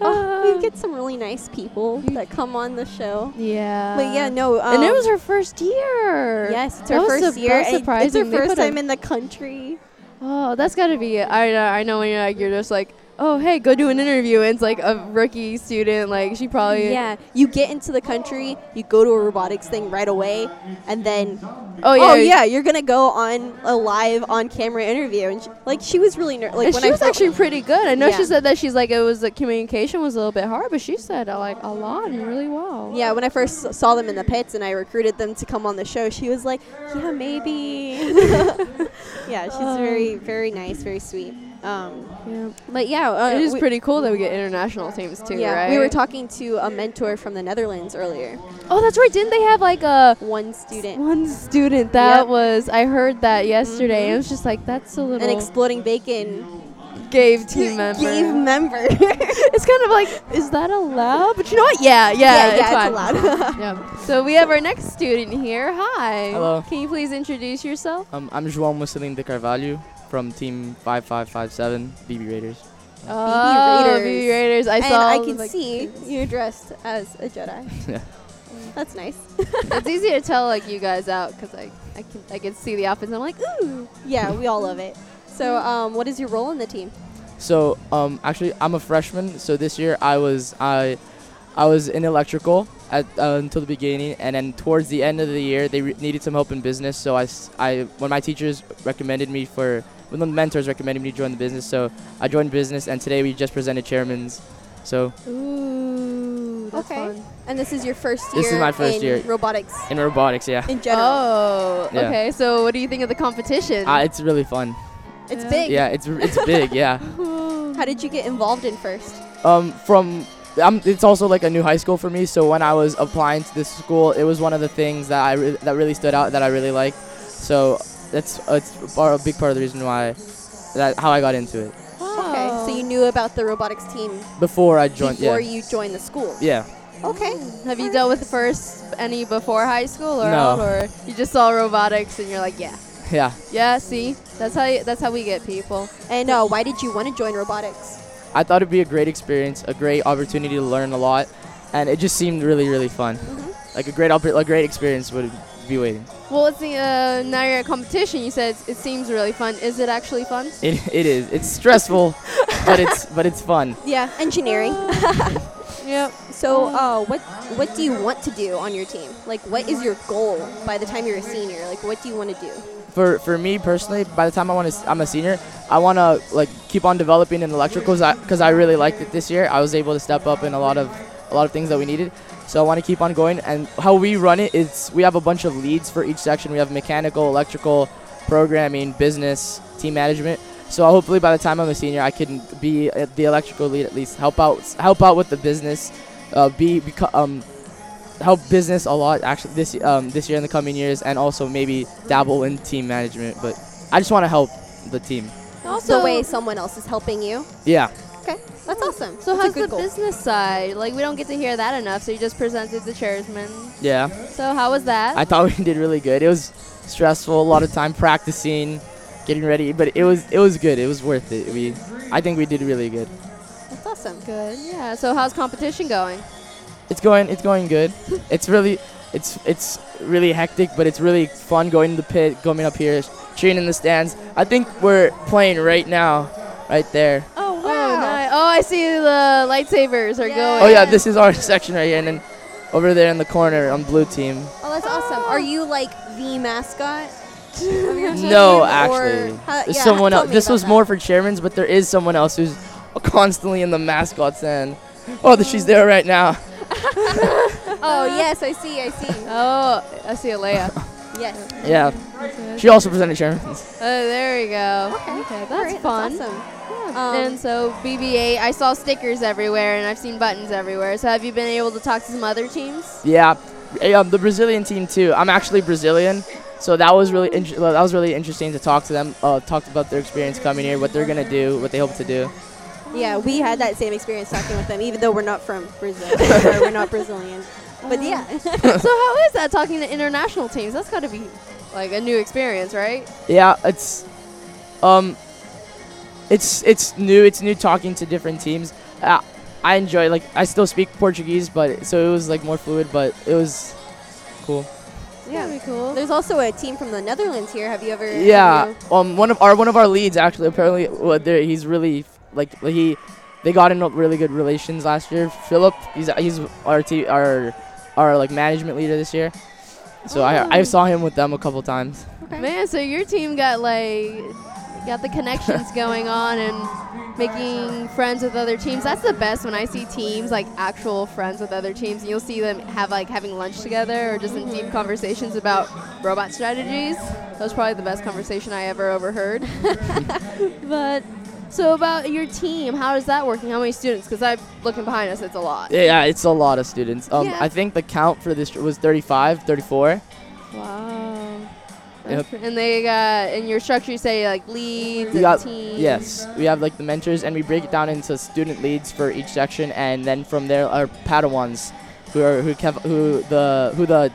Uh, oh, we get some really nice people that come on the show. yeah. But yeah, no. Um, and it was her first year. Yes, it's That her was first su- year. that was surprising. It's her They first time in the country. Oh, that's gotta be it. I know. I know when you're like you're just like, oh hey, go do an interview. And it's like a rookie student. Like she probably. Yeah, you get into the country, you go to a robotics thing right away, and then Oh yeah. oh yeah, you're gonna go on a live on camera interview, and sh like she was really ner- like and when she I was actually pretty good. I know Yeah. she said that she's like it was the communication was a little bit hard, but she said uh, like a lot and really well. Yeah, when I first saw them in the pits and I recruited them to come on the show, she was like, "Yeah, maybe." yeah, she's Um, very, very nice, very sweet. Um, Yeah. but yeah, uh, it is pretty cool that we get international teams too, yeah, right? we were talking to a mentor from the Netherlands earlier. Oh, that's right. Didn't they have like a One student, one student that Yep. was? I heard that yesterday. Mhm. It was just like that's a little an exploding bacon gave team member. gave member. it's kind of like, is that allowed? But you know what? Yeah, yeah, yeah, it's, yeah, it's fine. allowed. yeah. So we have our next student here. Hi. Hello. Can you please introduce yourself? Um, I'm João Mussolini de Carvalho from Team 5557 BB Raiders. Oh, Raiders. BB Raiders. I and saw. I can like, see you're dressed as a Jedi. Yeah. That's nice. it's easy to tell like you guys out because I, I can I can see the outfits. and I'm like, ooh. yeah, we all love it. So, um, what is your role in the team? So, um, actually, I'm a freshman. So this year, I was I, I was in electrical at uh, until the beginning, and then towards the end of the year, they re- needed some help in business. So I, s- I- when my teachers recommended me for, when the mentors recommended me to join the business, so I joined business, and today we just presented chairman's. So Ooh, that's Okay. fun. And this is your first year. This is my first in year. Robotics in robotics, yeah, in general. Oh, Yeah. okay. So what do you think of the competition? uh, it's really fun. it's Yeah. big. Yeah, it's it's big, yeah. How did you get involved in first? Um, from um, it's also like a new high school for me. So when I was applying to this school, it was one of the things that I re- that really stood out that I really liked. So that's it's part- a big part of the reason why that how I got into it Okay, so you knew about the robotics team before I joined. before yeah, you joined the school. yeah. Okay. Have you dealt with first any before high school or No. out, or you just saw robotics and you're like, yeah, Yeah, yeah. See, that's how you, that's how we get people. And uh, why did you want to join robotics? I thought it'd be a great experience, a great opportunity to learn a lot, and it just seemed really, really fun. Like a great, oppor- a great experience would be waiting. Well, it's the uh, now you're at competition. You said it seems really fun. Is it actually fun? It, it is. It's stressful, but it's but it's fun. Yeah, engineering. Yep. So, uh, what what do you want to do on your team? Like, what is your goal by the time you're a senior? Like, what do you want to do? for for me personally, by the time I want to, I'm a senior. I want to like keep on developing in electricals because I, really liked it this year. I was able to step up in a lot of a lot of things that we needed. So I want to keep on going. And how we run it is we have a bunch of leads for each section. We have mechanical, electrical, programming, business, team management. So hopefully by the time I'm a senior, I can be the electrical lead at least. Help out help out with the business. Uh, be beco- um help business a lot actually this um this year in the coming years and also maybe dabble in team management but i just want to help the team Also, the way someone else is helping you. yeah Okay, that's awesome. So That's how's the goal. business side? Like we don't get to hear that enough. So you just presented the chairman. yeah So how was that? i thought we did really good it was stressful a lot of time practicing getting ready but it was it was good it was worth it we i think we did really good That's awesome. Good. Yeah. So how's competition going? it's going it's going good it's really it's it's really hectic but it's really fun going to the pit coming up here cheering in the stands i think we're playing right now right there. Oh, nice. oh I see the lightsabers are going. oh yeah this is our section right here and then over there in the corner on blue team. Oh, that's awesome. Are you like the mascot? of your team, No, actually, how- there's yeah, someone else. This was that. more for chairman's, but there is someone else who's constantly in the mascot stand. Oh, th- she's there right now. Oh yes, I see. I see. Oh, I see Alea. Yes. Yeah, she also presented chairman's. Oh, there we go. Okay, okay that's Alright, fun. awesome. and so BB8, I saw stickers everywhere and I've seen buttons everywhere. So have you been able to talk to some other teams? Yeah, um, the Brazilian team too. I'm actually Brazilian, so that was really int- well, that was really interesting to talk to them. Uh, talked about their experience coming here, what they're gonna do, what they hope to do. Yeah, we had that same experience talking with them, even though we're not from Brazil. or we're not Brazilian. But yeah. so how is that talking to international teams? That's got to be like a new experience, right? Yeah, it's um, it's it's new. It's new talking to different teams. Uh, I enjoy like I still speak Portuguese, but so it was like more fluid, but it was cool. yeah, it'd be cool. There's also a team from the Netherlands here. Have you ever? Yeah, you- um, one of our one of our leads actually apparently well, he's really like he they got in really good relations last year. Philip, he's he's our te- our our like management leader this year. So I I oh. saw him with them a couple times. Man, so your team got like got the connections going on and making friends with other teams. That's the best when I see teams like actual friends with other teams. And you'll see them have like having lunch together or just in deep conversations about robot strategies. That was probably the best conversation I ever overheard. but so about your team, how is that working? How many students? Because I'm looking behind us, it's a lot. Yeah, it's a lot of students. Um, Yeah. I think the count for this was 35, 34. Wow. Yep. And they got in your structure you say like leads We and got teams. yes, we have like the mentors, and we break it down into student leads for each section, and then from there our Padawans, who are who kev- who the who the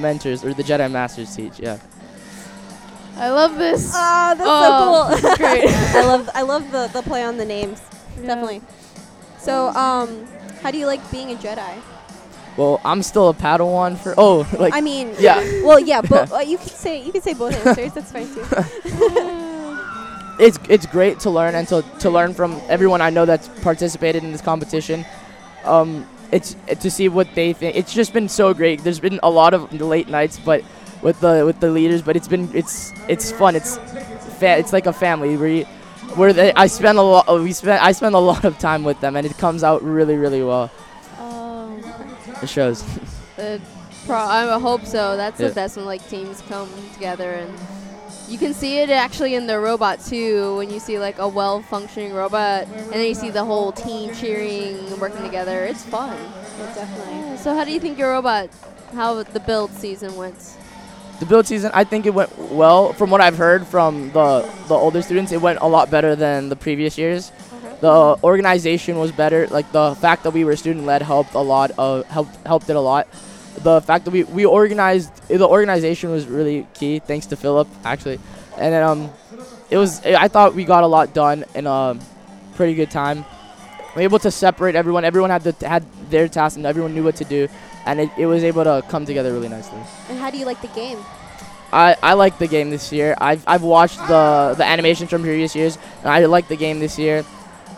mentors or the Jedi Masters teach. Yeah. I love this. Oh, that's Oh, so cool. this is great. I love I love the, the play on the names. Definitely. So, um, how do you like being a Jedi? Well, I'm still a Padawan for. Oh, like. I mean, yeah. Well, yeah, but uh, you can say you can say both answers. That's fine too. it's it's great to learn and to, to learn from everyone I know that's participated in this competition. Um, it's to see what they think. It's just been so great. There's been a lot of late nights, but with the with the leaders, but it's been it's it's fun. It's fa- it's like a family where where they, I spend a lot. We spend I spend a lot of time with them, and it comes out really really well. It shows. Uh, pro- I hope so. That's Yeah. the best when like teams come together and you can see it actually in the robot too when you see like a well-functioning robot and then you see the whole team cheering and working together. It's fun. definitely. So how do you think your robot how the build season went? The build season, I think it went well. From what I've heard from the the older students, it went a lot better than the previous years. The organization was better. Like the fact that we were student led helped a lot. Uh, helped helped it a lot. The fact that we we organized the organization was really key. Thanks to Philip actually, and then um, it was I thought we got a lot done in a pretty good time. We were able to separate everyone. Everyone had the had their task and everyone knew what to do, and it, it was able to come together really nicely. And how do you like the game? I, I like the game this year. I've, I've watched the the animations from previous years, and I like the game this year.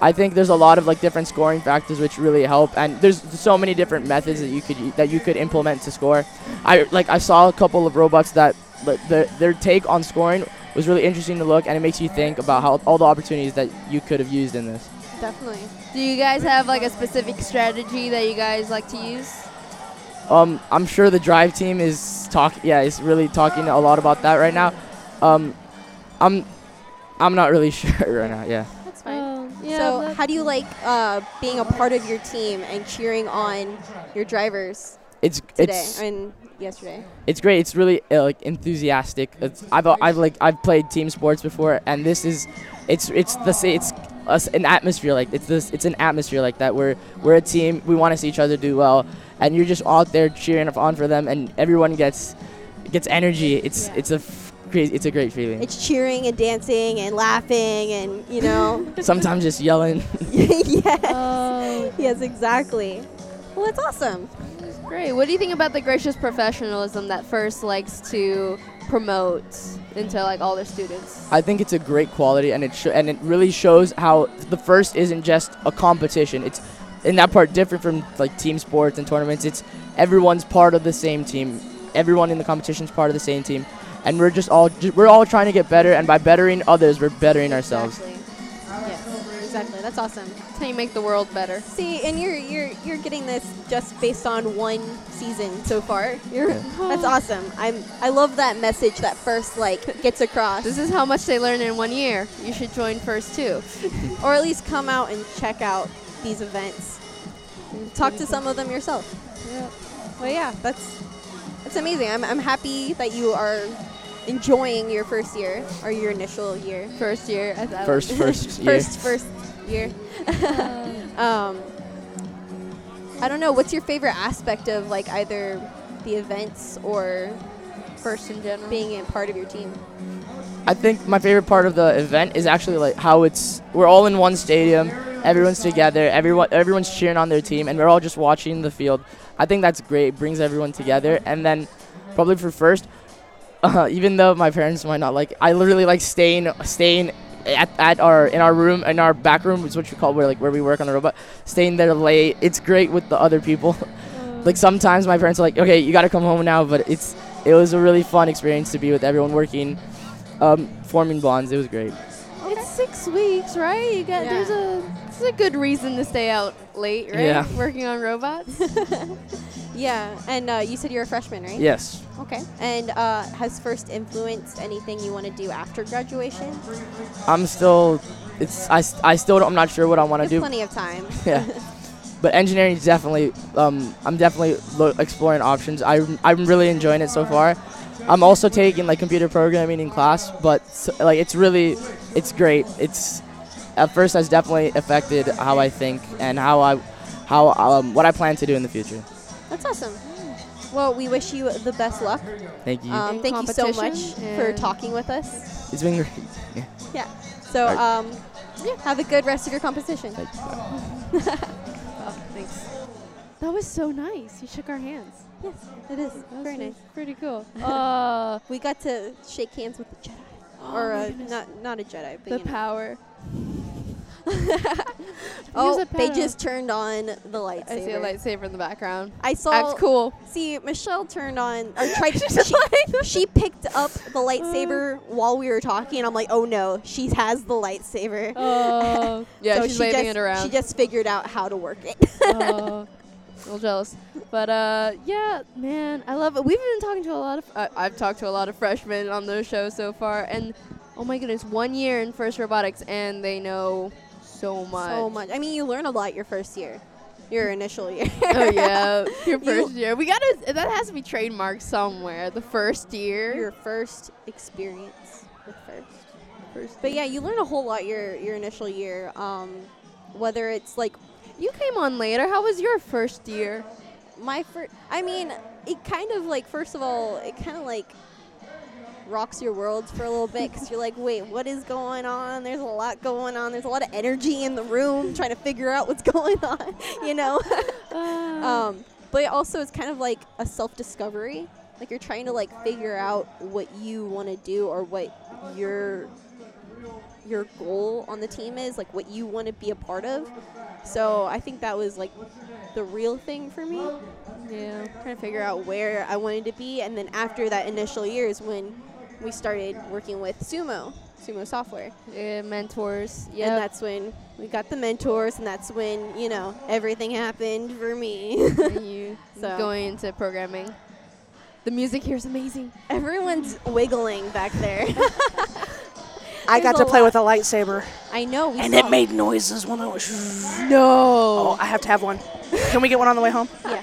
I think there's a lot of like different scoring factors which really help, and there's so many different methods that you could that you could implement to score. I like I saw a couple of robots that like, their their take on scoring was really interesting to look, and it makes you think about how all the opportunities that you could have used in this. Definitely. Do you guys have like a specific strategy that you guys like to use? Um, I'm sure the drive team is talk. Yeah, is really talking a lot about that right now. Um, I'm, I'm not really sure right now. Yeah. That's fine. Oh, yeah, so, how do you like uh, being a part of your team and cheering on your drivers It's today it's and yesterday? it's great. It's really uh, like enthusiastic. It's, I've I've like I've played team sports before, and this is, it's it's the sa- it's us an atmosphere like it's this it's an atmosphere like that where we're a team. We want to see each other do well, and you're just out there cheering on for them, and everyone gets gets energy. It's it's a f- crazy. It's a great feeling. It's cheering and dancing and laughing and you know. Sometimes just yelling. yes. Oh. Yes, exactly. Well, that's awesome. Great. What do you think about the gracious professionalism that First likes to promote into like all their students? I think it's a great quality, and it sh- and it really shows how the first isn't just a competition. It's in that part different from like team sports and tournaments. It's everyone's part of the same team. Everyone in the competition is part of the same team, and we're just all we're all trying to get better. And by bettering others, we're bettering ourselves. Yes, exactly. That's awesome. That's how you make the world better. See, and you're you're you're getting this just based on one season so far. You're that's awesome. I'm I love that message that first like gets across. This is how much they learn in one year. You should join first too. or at least come out and check out these events. Talk to some of them yourself. Yeah. Well, yeah, that's that's amazing. I'm I'm happy that you are enjoying your first year or your initial year. First year. As I First- first year. first first year. um, I don't know. What's your favorite aspect of like either the events or first in general being a part of your team? I think my favorite part of the event is actually like how it's we're all in one stadium, everyone's together, everyone everyone's cheering on their team, and we're all just watching the field. I think that's great. Brings everyone together, and then probably for first, uh, even though my parents might not like, I literally like staying staying at, at our in our room in our back room is what you call where like where we work on the robot. Staying there late. It's great with the other people. like sometimes my parents are like, okay, you got to come home now, but it's it was a really fun experience to be with everyone working, um, forming bonds. It was great. It's six weeks, right? You got there's a it's a good reason to stay out late, right? Yeah. Working on robots. Yeah, and uh, you said you're a freshman, right? Yes. Okay. And uh, has first influenced anything you want to do after graduation? I'm still, it's I, s- I still don't, I'm not sure what I want to do. plenty of time. yeah. But engineering is definitely, um, I'm definitely lo- exploring options. I, I'm really enjoying it so far. I'm also taking like computer programming in class, but like it's really, it's great. It's at first has definitely affected how I think and how I, how um, what I plan to do in the future. That's awesome. Well, we wish you the best luck. Thank you. Um, thank you so much competition for talking with us. It's been great. Yeah. Yeah. So, Alright. um, yeah, have a good rest of your competition. Oh, thanks. That was so nice. You shook our hands. Yes, it is. That Very nice. Pretty cool. Uh, we got to shake hands with the Jedi. Oh or my uh, not not a Jedi, but the you know. power. Oh, they just turned on the lightsaber. I see a lightsaber in the background. I saw. That's cool. See, Michelle turned on or tried. she, she picked up the lightsaber while we were talking, and I'm like, oh no, she has the lightsaber. Oh. Yeah, So she's she waving just, it around. She just figured out how to work it. oh, a little jealous. But uh, yeah, man, I love it. We've been talking to a lot of. Uh, I've talked to a lot of freshmen on the show so far, and oh my goodness, one year in first robotics, and they know so much. so much. I mean, you learn a lot your first year, your initial year. oh yeah, your You- first year. We gotta. That has to be trademarked somewhere. The first year. your first experience with first. First. But yeah, you learn a whole lot your your initial year. Um, whether it's like you came on later. How was your first year? my first. I mean, it kind of like first of all, it kind of like rocks your world for a little bit because you're like, wait, what is going on? There's a lot going on. There's a lot of energy in the room trying to figure out what's going on, you know. um, but also it's kind of like a self-discovery. Like you're trying to like figure out what you want to do or what your your goal on the team is, like what you want to be a part of. So I think that was like the real thing for me. Yeah. Trying to figure out where I wanted to be, and then after that initial year is when we started working with Sumo, Sumo Software. Yeah, mentors. And Yeah. that's when we got the mentors, and that's when you know everything happened for me. you So- going into programming. The music here is amazing. Everyone's wiggling back there. I got to play lot. with a lightsaber. I know. We and saw- it made noises when I was. No. Oh, I have to have one. Can we get one on the way home? Yeah.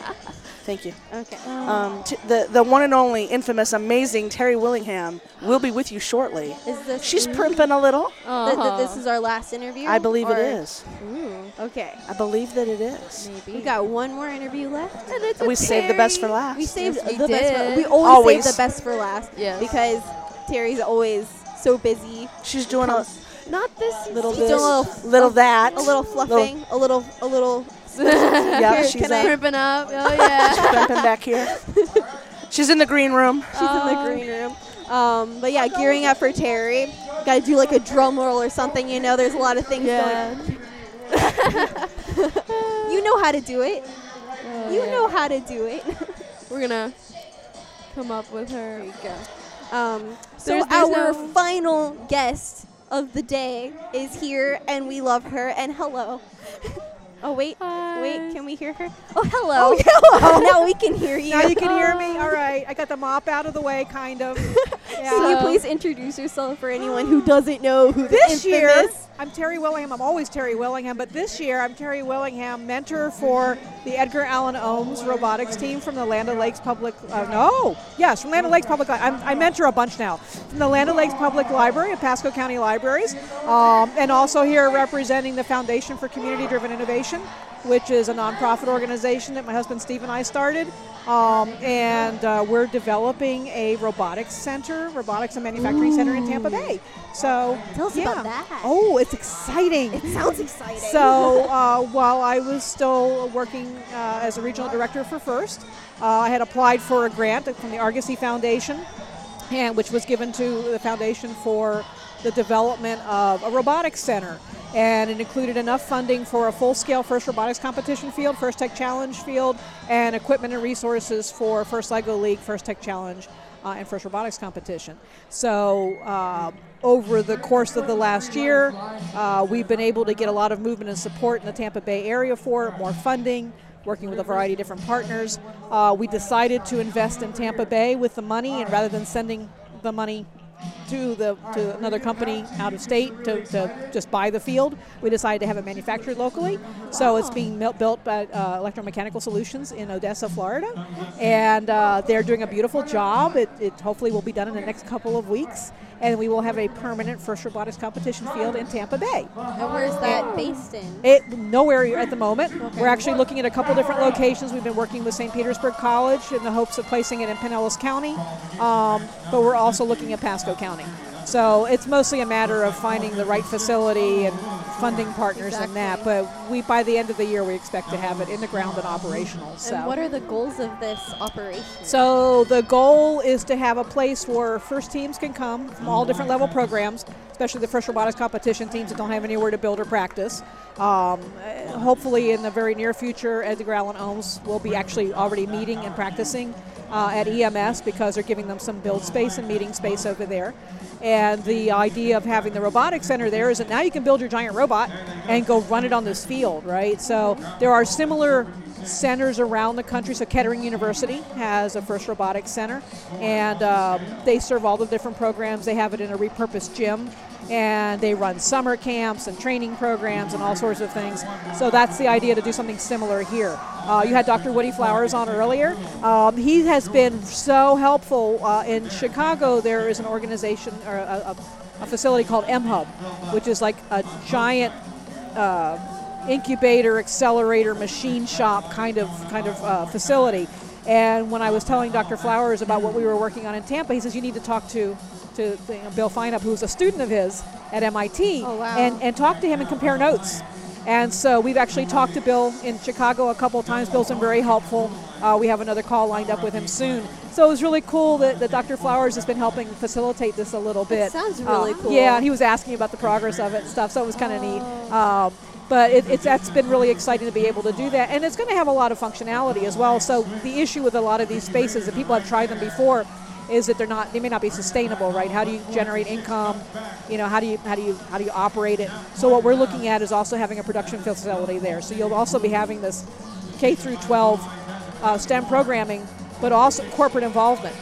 Thank you. Okay. Um, t- the the one and only infamous, amazing Terry Willingham will be with you shortly. Is this She's primping a little. Th- th- this is our last interview. I believe it or- is. Ooh, okay. I believe that it is. Maybe We got one more interview left. And it's We saved the best for last. We saved Yes, we the best. For, we always, Always. save the best for last. Yes. Because Terry's always so busy. She's doing a Not this little this, doing a little, little that, a little fluffing, a little, a little. Yeah, Here, she's can Crimping up. Oh yeah. she's crimping back here. She's in the green room. She's in the green room. Um, but yeah, gearing up for Terry. Got to do like a drum roll or something. You know, there's a lot of things Yeah. going. you know how to do it. you know how to do it. We're gonna come up with her. There you go. Um, so There's- there's our no- final guest of the day is here, and we love her. And hello. oh wait, wait, can we hear her? Oh hello. Oh, hello. now we can hear you. Now you can hear me. All right, I got the mop out of the way, kind of. Yeah. Can you please introduce yourself for anyone who doesn't know who the This year, infamous- I'm Terry Willingham. I'm always Terry Willingham, but this year I'm Terry Willingham, mentor for the Edgar Allan Ohms robotics team from the Land O'Lakes Public. Uh, no, yes, from Land O'Lakes Public. Li- I'm, I mentor a bunch now from the Land O'Lakes Public Library and Pasco County Libraries, um, and also here representing the Foundation for Community-Driven Innovation, which is a nonprofit organization that my husband Steve and I started. Um, and uh, we're developing a robotics center, robotics and manufacturing center in Tampa Bay. So Tell us yeah. about that. Oh, it's exciting. It sounds exciting. So uh, while I was still working uh, as a regional director for First, uh, I had applied for a grant from the Argosy Foundation, and which was given to the foundation for the development of a robotics center. And it included enough funding for a full-scale First Robotics Competition field, First Tech Challenge field, and equipment and resources for First LEGO League, First Tech Challenge, uh, and First Robotics Competition. So uh, over the course of the last year, uh, we've been able to get a lot of movement and support in the Tampa Bay area for more funding, working with a variety of different partners. Uh, we decided to invest in Tampa Bay with the money, and rather than sending the money to the to another company out of state to, to just buy the field. We decided to have it manufactured locally. So it's being built by uh, Electromechanical Solutions in Odessa, Florida, and uh, they're doing a beautiful job. It, it hopefully will be done in the next couple of weeks, and we will have a permanent first robotics competition field in Tampa Bay. And where's that based in? It nowhere at the moment. We're actually looking at a couple different locations. We've been working with St. Petersburg College in the hopes of placing it in Pinellas County, um, but we're also looking at Pasco County. So it's mostly a matter of finding the right facility and funding partners in that. But we, by the end of the year, we expect to have it in the ground and operational. So. And what are the goals of this operation? So the goal is to have a place where first teams can come from all different level programs, especially the first robotics competition teams that don't have anywhere to build or practice. Um, hopefully, in the very near future, Edgar Allan Ohms will be actually already meeting and practicing uh, at EMS because they're giving them some build space and meeting space over there. And the idea of having the robotics center there is that now you can build your giant robot and go run it on this field, right? So there are similar centers around the country. So Kettering University has a First Robotics Center, and um, they serve all the different programs. They have it in a repurposed gym, and they run summer camps and training programs and all sorts of things. So that's the idea to do something similar here. Uh, you had Dr. Woodie Flowers on earlier. Um, he has been so helpful. Uh, in Chicago, there is an organization or a, a, a facility called M Hub, which is like a giant. Uh, incubator, accelerator, machine shop kind of kind of uh, facility. And when I was telling Dr. Flowers about what we were working on in Tampa, he says you need to talk to to you know, Bill Feinup, who's a student of his at MIT, Oh, wow. and and talk to him and compare notes. And so we've actually talked to Bill in Chicago a couple of times. Bill's been very helpful. Uh, we have another call lined up with him soon. So it was really cool that, that Dr. Flowers has been helping facilitate this a little bit. sounds really Uh, cool. Yeah, he was asking about the progress of it and stuff, so it was kind of neat. Um, but it, it's that's been really exciting to be able to do that, and it's going to have a lot of functionality as well. So the issue with a lot of these spaces, and people have tried them before, is that they're not they may not be sustainable, right? How do you generate income? You know, how do you how do you how do you operate it? So what we're looking at is also having a production facility there. So you'll also be having this K through 12 uh, STEM programming, but also corporate involvement.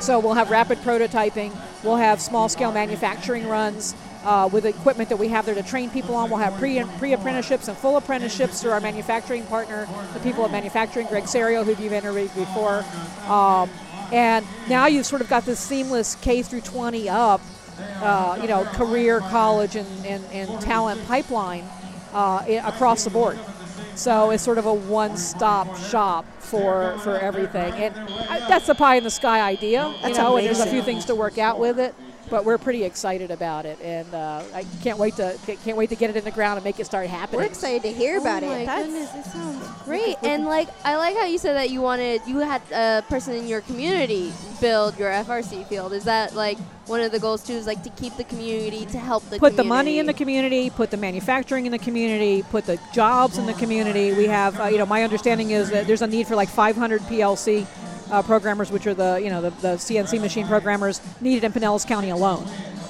So we'll have rapid prototyping. We'll have small-scale manufacturing runs uh, with equipment that we have there to train people on. We'll have pre pre apprenticeships and full apprenticeships through our manufacturing partner, the people at manufacturing, Greg Serio, who you've interviewed before. Um, and now you've sort of got this seamless K through 20 up, uh, you know, career, college, and, and, and talent pipeline uh, across the board. So it's sort of a one-stop shop for for everything, and that's the pie in the sky idea. That's you know, and there's a few things to work out with it. But we're pretty excited about it, and uh, I can't wait to can't wait to get it in the ground and make it start happening. We're excited to hear about oh it. My That's goodness, it sounds great. And like, I like how you said that you wanted, you had a person in your community build your FRC field. Is that like one of the goals too? Is like to keep the community, to help the put the money in the community? community, put the manufacturing in the community, put the jobs in the community. We have, uh, you know, my understanding is that there's a need for like 500 PLC uh, programmers, which are the, you know, the, the CNC machine programmers needed in Pinellas County alone.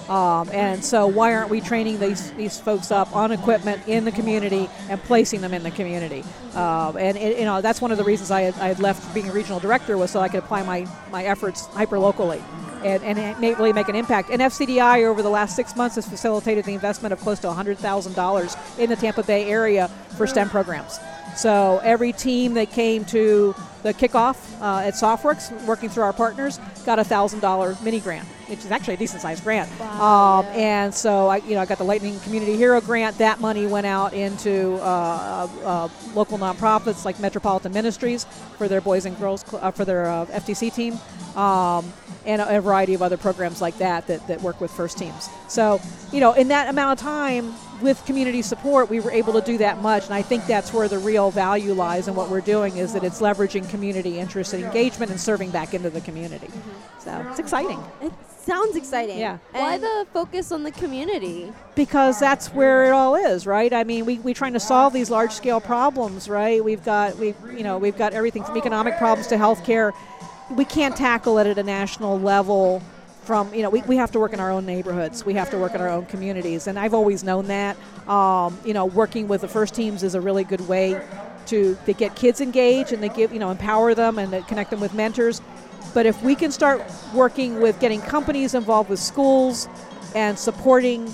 Um, and so, why aren't we training these, these folks up on equipment in the community and placing them in the community? Um, and it, you know, that's one of the reasons I had, I had left being a regional director was so I could apply my, my efforts hyper locally and, and may really make an impact. And FCDI over the last six months has facilitated the investment of close to $100,000 in the Tampa Bay area for STEM programs. So every team that came to the kickoff uh, at SoftWorks, working through our partners, got a thousand dollar mini grant, which is actually a decent sized grant. um, And so I, you know, I got the Lightning Community Hero grant. That money went out into uh, uh, uh, local nonprofits like Metropolitan Ministries for their boys and girls cl- uh, for their uh, FTC team. Um, and a, a variety of other programs like that, that that work with first teams. So, you know, in that amount of time with community support, we were able to do that much, and I think that's where the real value lies in what we're doing is that it's leveraging community interest and engagement and serving back into the community. Mm-hmm. So it's exciting. It sounds exciting. Yeah. Why the focus on the community? because that's where it all is, right? I mean, we we trying to solve these large scale problems, right? We've got we you know we've got everything from economic problems to healthcare. We can't tackle it at a national level. From you know, we, we have to work in our own neighborhoods. We have to work in our own communities, and I've always known that. Um, you know, working with the first teams is a really good way to to get kids engaged and they give you know empower them and connect them with mentors. But if we can start working with getting companies involved with schools and supporting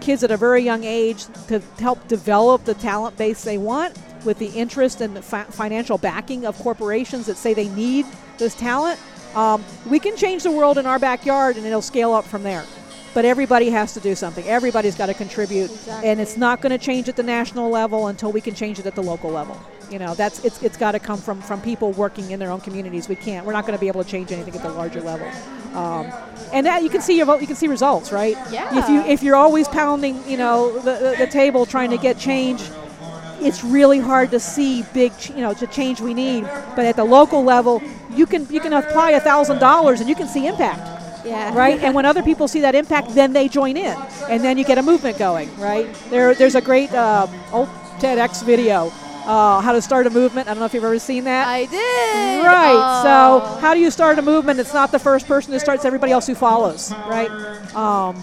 kids at a very young age to help develop the talent base they want with the interest and the fi- financial backing of corporations that say they need this talent, um, we can change the world in our backyard and it'll scale up from there. But everybody has to do something. Everybody's got to contribute, and it's not going to change at the national level until we can change it at the local level. You know, that's it's, it's got to come from from people working in their own communities. We can't. We're not going to be able to change anything at the larger level. Um, and that you can see your vote. You can see results, right? Yeah. If you if you're always pounding, you know, the, the, the table trying to get change, it's really hard to see big, ch- you know, the change we need. But at the local level, you can you can apply a thousand dollars and you can see impact. Yeah. Right. and when other people see that impact, then they join in, and then you get a movement going. Right. There, there's a great uh, old TEDx video. Uh, how to start a movement. I don't know if you've ever seen that. I did. Right. Oh. So, how do you start a movement? It's not the first person who starts; everybody else who follows. Right. Um,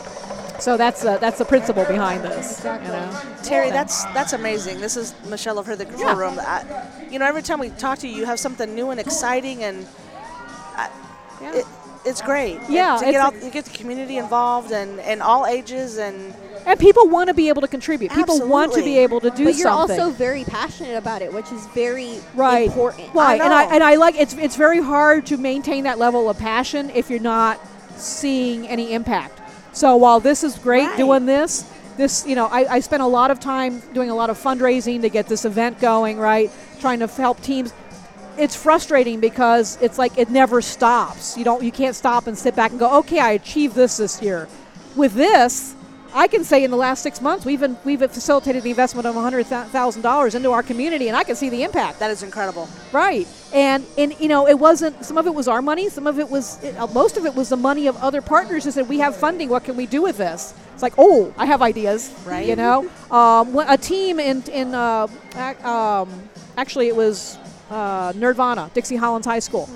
so that's uh, that's the principle behind this. You know. Terry, that's that's amazing. This is Michelle of Her the Control Yeah. Room. I, you know, every time we talk to you, you have something new and exciting, and I, it, it's great. Yeah, to get all, you get the community involved and and all ages and And people want to be able to contribute. People want to be able to do something. but you're something. also very passionate about it, which is very right. important. Right. and I and I like it's it's very hard to maintain that level of passion if you're not seeing any impact. So while this is great doing this, this you know I, I spent a lot of time doing a lot of fundraising to get this event going. Right, trying to help teams. It's frustrating because it's like it never stops. You don't you can't stop and sit back and go, okay, I achieved this this year. With this, I can say in the last six months we've been, we've facilitated the investment of hundred thousand dollars into our community, and I can see the impact. That is incredible. Right, and and you know it wasn't. Some of it was our money. Some of it was it, uh, most of it was the money of other partners who said we have funding. What can we do with this? It's like oh, I have ideas. Right. You know, um, a team in in uh, um, actually it was uh, Nerdvana, Dixie Hollins High School.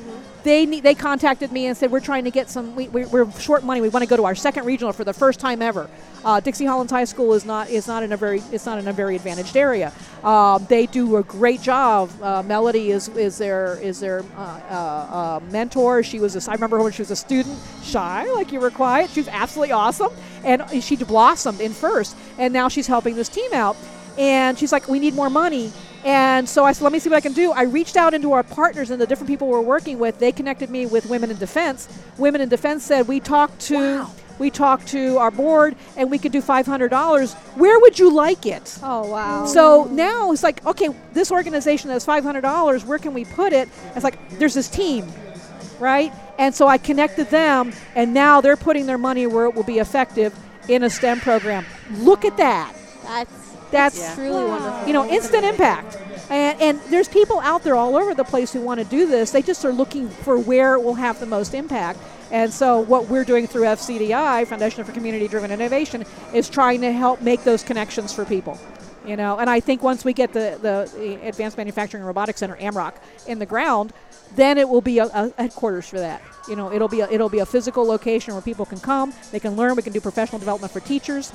They need, they contacted me and said we're trying to get some. We, we, we're short money. We want to go to our second regional for the first time ever. Uh, Dixie Hollins High School is not is not in a very it's not in a very advantaged area. Um, they do a great job. Uh, Melody is is their is their uh, uh, uh, mentor. She was a, I remember when she was a student, shy like you were quiet. She was absolutely awesome, and she blossomed in first, and now she's helping this team out. And she's like, we need more money. And so I said, let me see what I can do. I reached out into our partners and the different people we're working with. They connected me with Women in Defense. Women in Defense said, we talked to. We talked to our board and we could do $500. Where would you like it? Oh, wow. So now it's like, okay, this organization has $500. Where can we put it? It's like, there's this team, right? And so I connected them, and now they're putting their money where it will be effective in a STEM program. Look at that. That's That's truly wonderful. You know, instant impact. And, and there's people out there all over the place who want to do this. They just are looking for where it will have the most impact. And so, what we're doing through FCDI, Foundation for Community Driven Innovation, is trying to help make those connections for people. You know, and I think once we get the, the, the Advanced Manufacturing Robotics Center, AMROC, in the ground, then it will be a, a headquarters for that. You know, it'll be a, it'll be a physical location where people can come, they can learn. We can do professional development for teachers.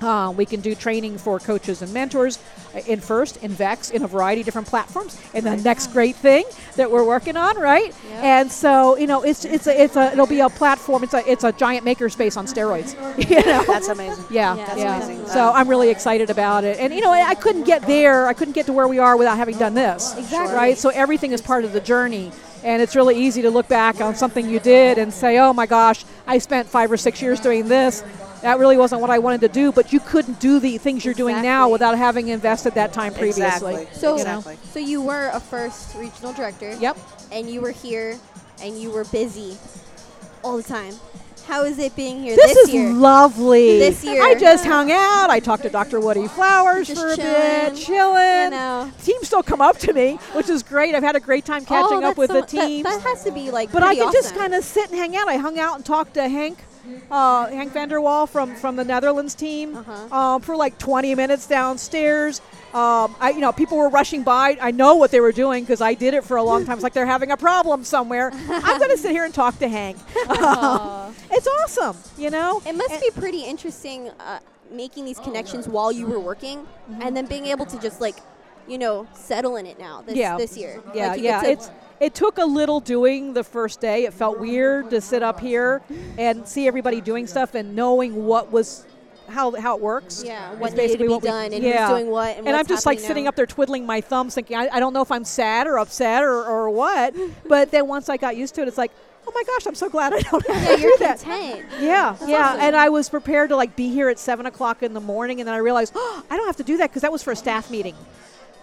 Uh, we can do training for coaches and mentors uh, in FIRST, in VEX, in a variety of different platforms. And the next great thing that we're working on, right? And so, you know, it's it's a, it's a it'll be a platform. It's a it's a giant makerspace on steroids. you know? That's amazing. Yeah, That's yeah. amazing. So I'm really excited about it. And you know, I couldn't get there. I couldn't get to where we are without having done this. Exactly. Right. So everything is part of the journey. And it's really easy to look back on something you did and say, "Oh my gosh, I spent five or six years doing this. That really wasn't what I wanted to do." But you couldn't do the things you're doing now without having invested that time previously. So, you know? so you were a first regional director. Yep. And you were here, and you were busy all the time. How is it being here This, this, is year? lovely. This year. I just hung out. I talked to Dr. Woodie Flowers Just for a chilling, bit, chilling. you know. Team still come up to me, which is great. I've had a great time oh, catching Oh, up with the that's so- that- team. That, has to be like. but I pretty could just kind of sit and hang out. I hung out and talked to Hank. Uh, Hank Vanderwall from, from the Netherlands team Uh-huh. um, for like 20 minutes downstairs. Um, I, you know, people were rushing by. I know what they were doing because I did it for a long time. It's like they're having a problem somewhere. I'm going to sit here and talk to Hank. it's awesome, you know. It must be pretty interesting uh, making these connections while you were working, and then being able to just like, you know, settle in it now this yeah. this year. Yeah, Like, yeah. It's it took a little doing the first day. It felt weird to sit up here and see everybody doing stuff and knowing what was how how it works. Yeah, what needed to basically be what we- done and who's yeah. doing what and and I'm just like happening sitting up there twiddling my thumbs, thinking I, I don't know if I'm sad or upset or, or what. but then once I got used to it, it's like. Oh my gosh! I'm so glad I don't have Yeah, to you're do that. content. Yeah, That's yeah. awesome. And I was prepared to like be here at seven o'clock in the morning, and then I realized oh, I don't have to do that because that was for a staff meeting.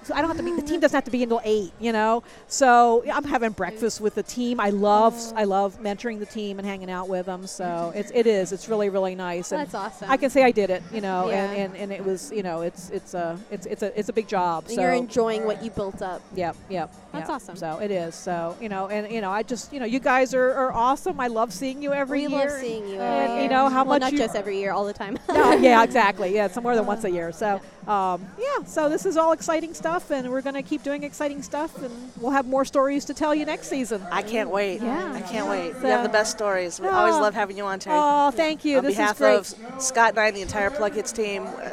So I don't have to be. The team doesn't have to be until eight. You know. So yeah, I'm having breakfast with the team. I love. I love mentoring the team and hanging out with them. So it's it is. It's really really nice. And That's awesome. I can say I did it. You know. Yeah. And, and, and it was you know it's it's a it's it's a it's a big job. And so you're enjoying what you built up. Yep, yep. That's yep. awesome. So it is. So you know, and you know, I just you know, you guys are, are awesome. I love seeing you every we year. We love seeing you. And every you know how well, much not just every year, all the time. yeah, yeah, exactly. Yeah, it's more than once a year. So, um, yeah, so this is all exciting stuff, and we're going to keep doing exciting stuff, and we'll have more stories to tell you next season. I can't wait. Yeah. I can't wait. So- you have the best stories. We always Oh. love having you on, Terry. Oh, thank you. On This is behalf great. of Scott and I and the entire PlugHitz team, uh,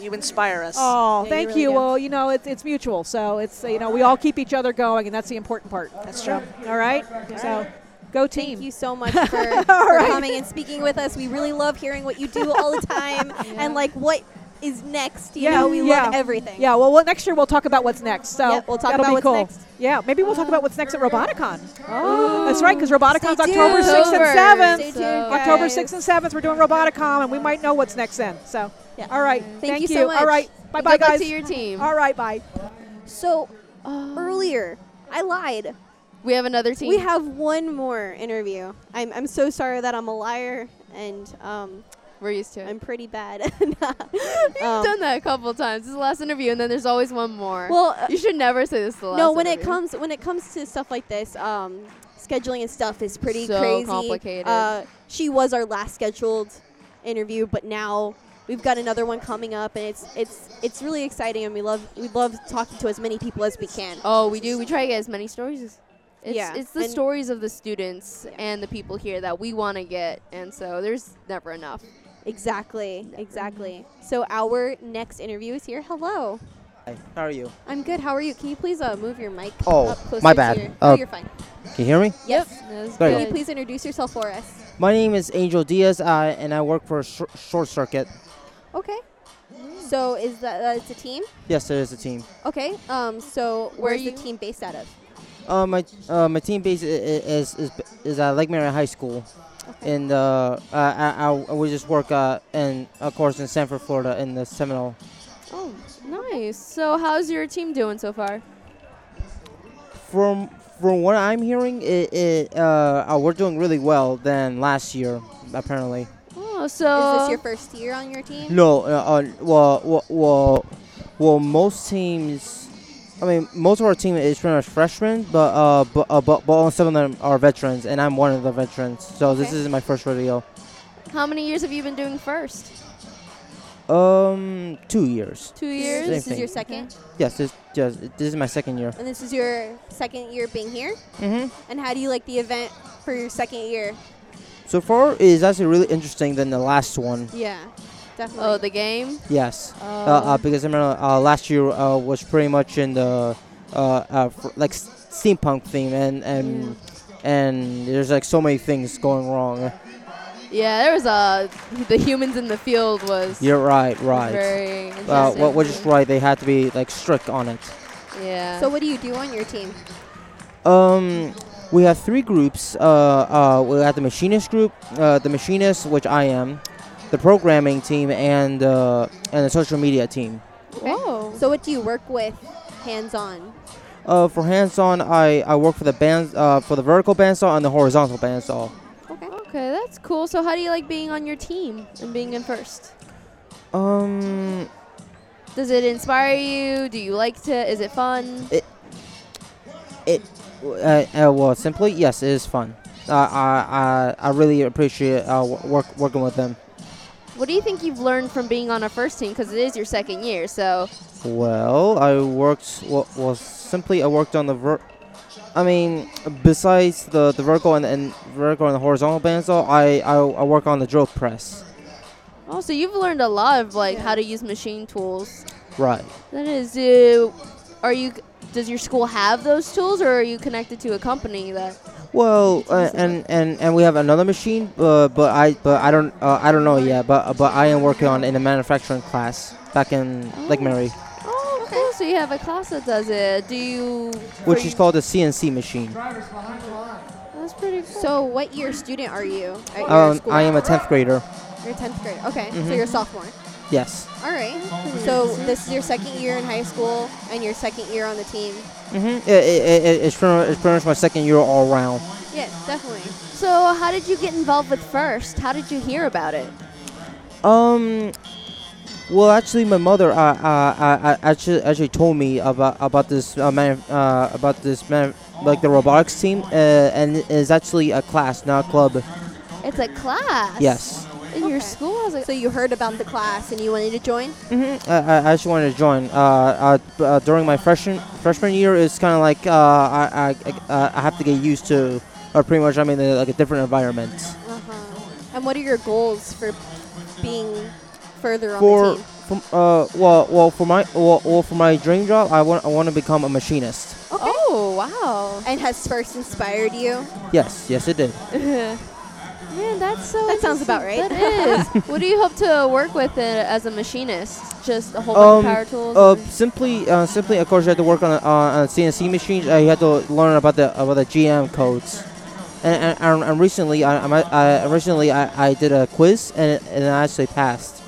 you inspire us. Oh, Yeah, thank really you. Well, you know, it's, it's mutual, so it's you know we all keep each other going, and that's the important part. That's So, true. all right. So, go team. Thank you so much for, for right. coming and speaking with us. We really love hearing what you do all the time and like what is next. You know, we yeah. love everything. Yeah, well, well, next year we'll talk about what's next. So Yep, we'll talk about be what's cool. next. Yeah, maybe we'll talk about what's next at Roboticon. Oh, that's right, because Roboticon's Stay October tuned. 6th and 7th. Stay tuned, October 6th and 7th, we're doing Roboticon, and we might know what's next then. So, yeah. all right. Thank Thank, you so much. All right. Bye bye, Good luck guys. to your team. All right, bye. So earlier, I lied. We have another team. We have one more interview. I'm, I'm so sorry that I'm a liar and um, we're used to it. I'm pretty bad. You've Um, done that a couple times. This is the last interview, and then there's always one more. Well, uh, you should never say this is the last. no, when it comes when it comes to stuff like this, um, scheduling and stuff is pretty So crazy. complicated. Uh, she was our last scheduled interview, but now we've got another one coming up, and it's it's it's really exciting, and we love we love talking to as many people as we can. Oh, we do. We try to get as many stories. as- It's, Yeah, it's the and- stories of the students and the people here that we want to get, and so there's never enough. Exactly, exactly. So our next interview is here. Hello. Hi, how are you? I'm good. How are you? Can you please uh, move your mic Oh, up closer my to bad. your- Uh, oh, you're fine. Can you hear me? Yes. Great. Can you please introduce yourself for us? My name is Angel Diaz, uh, and I work for Sh- Short Circuit. Okay. So is that uh, it's a team? Yes, it is a team. Okay. Um. So Where where's the you- team based out of? Uh, my uh, my team base i- i- is is is at Lake Mary High School, and uh, I, I, I we just work uh, in of course in Sanford, Florida, in the Seminole. Oh, nice. So how's your team doing so far? From from what I'm hearing, it, it uh, uh, we're doing really well than last year, apparently. Oh, so Is this your first year on your team? No, uh, uh, well, well, well, well, most teams. I mean, most of our team is pretty much freshmen, but uh, but uh, but, but some of them are veterans, and I'm one of the veterans. So this Okay. is my first rodeo. How many years have you been doing first? Um, two years. Two years. Same This is your second, Yes, this just this is my second year. and this is your second year being here. Mhm. And how do you like the event for your second year? So far, it is actually really interesting than the last one. Yeah, definitely. Oh, the game. Yes, uh, Oh. uh, because I remember uh, last year uh, was pretty much in the uh, uh, fr- like s- steampunk theme, and and and there's like so many things going wrong. Yeah, there was a the humans in the field was. You're right, right. Very Uh, what, which is right, they had to be like strict on it. Yeah. So what do you do on your team? Um, we have three groups. Uh, uh, we have the machinist group, uh, the machinist, which I am, the programming team, and uh, and the social media team. Whoa. So what do you work with hands-on? Uh, for hands-on, I, I work for the band uh, for the vertical bandsaw and the horizontal bandsaw. Okay, Okay, that's cool. So how do you like being on your team and being in first? Um, Does it inspire you? Do you like to? Is it fun? it it uh, uh, well simply yes, it is fun. Uh, I I I really appreciate uh, work working with them. What do you think you've learned from being on a first team? Because it is your second year, so Well, I worked. Well, well, simply I worked on the ver. I mean, besides the the vertical and, and vertical and the horizontal bandsaw, I, I I work on the drill press. oh, so you've learned a lot of like how to use machine tools. Right. That is, uh, are you? Does your school have those tools, or are you connected to a company that? Well, uh, and and and we have another machine, uh, but I but I don't uh, I don't know yet. But but I am working on in a manufacturing class back in Lake Mary, Oh, cool. So you have a class that does it. Do you? which is called the CNC machine. That's pretty cool. So what year student are you at Um, school? I am a tenth grader. You're 10th grade. Okay, so Mhm. you're a sophomore. Yes. All right. So this is your second year in high school and your second year on the team. Mm-hmm. It, it, it, it's pretty much, it's pretty much my second year all around. Yeah, definitely. So how did you get involved with First? How did you hear about it? Um. Well, actually, my mother uh, uh, uh, uh, actually actually told me about about this uh, man, uh, about this man, like the robotics team, uh, and it's actually a class, not a club. It's a class. Yes. In your school? I was like, So you heard about the class and you wanted to join? Mm-hmm. I, I I actually wanted to join. Uh, uh, uh, during my freshman freshman year, it's kind of like uh, I I, I, uh, I have to get used to, or pretty much I mean like a different environment. Uh-huh. And what are your goals for being further on For the team? from uh well well for my well, well for my dream job, I want I want to become a machinist. Okay. Oh wow! And has first inspired you? Yes, yes, it did. Man, that's so. That sounds about right. That is. what do you hope to work with it as a machinist? Just a whole bunch of power tools. Uh, simply, uh, simply, of course, you have to work on a, uh, on CNC machines. Uh, you have to learn about the about the GM codes. And, and, and, and recently, I, I, I recently I, I did a quiz and and I actually passed.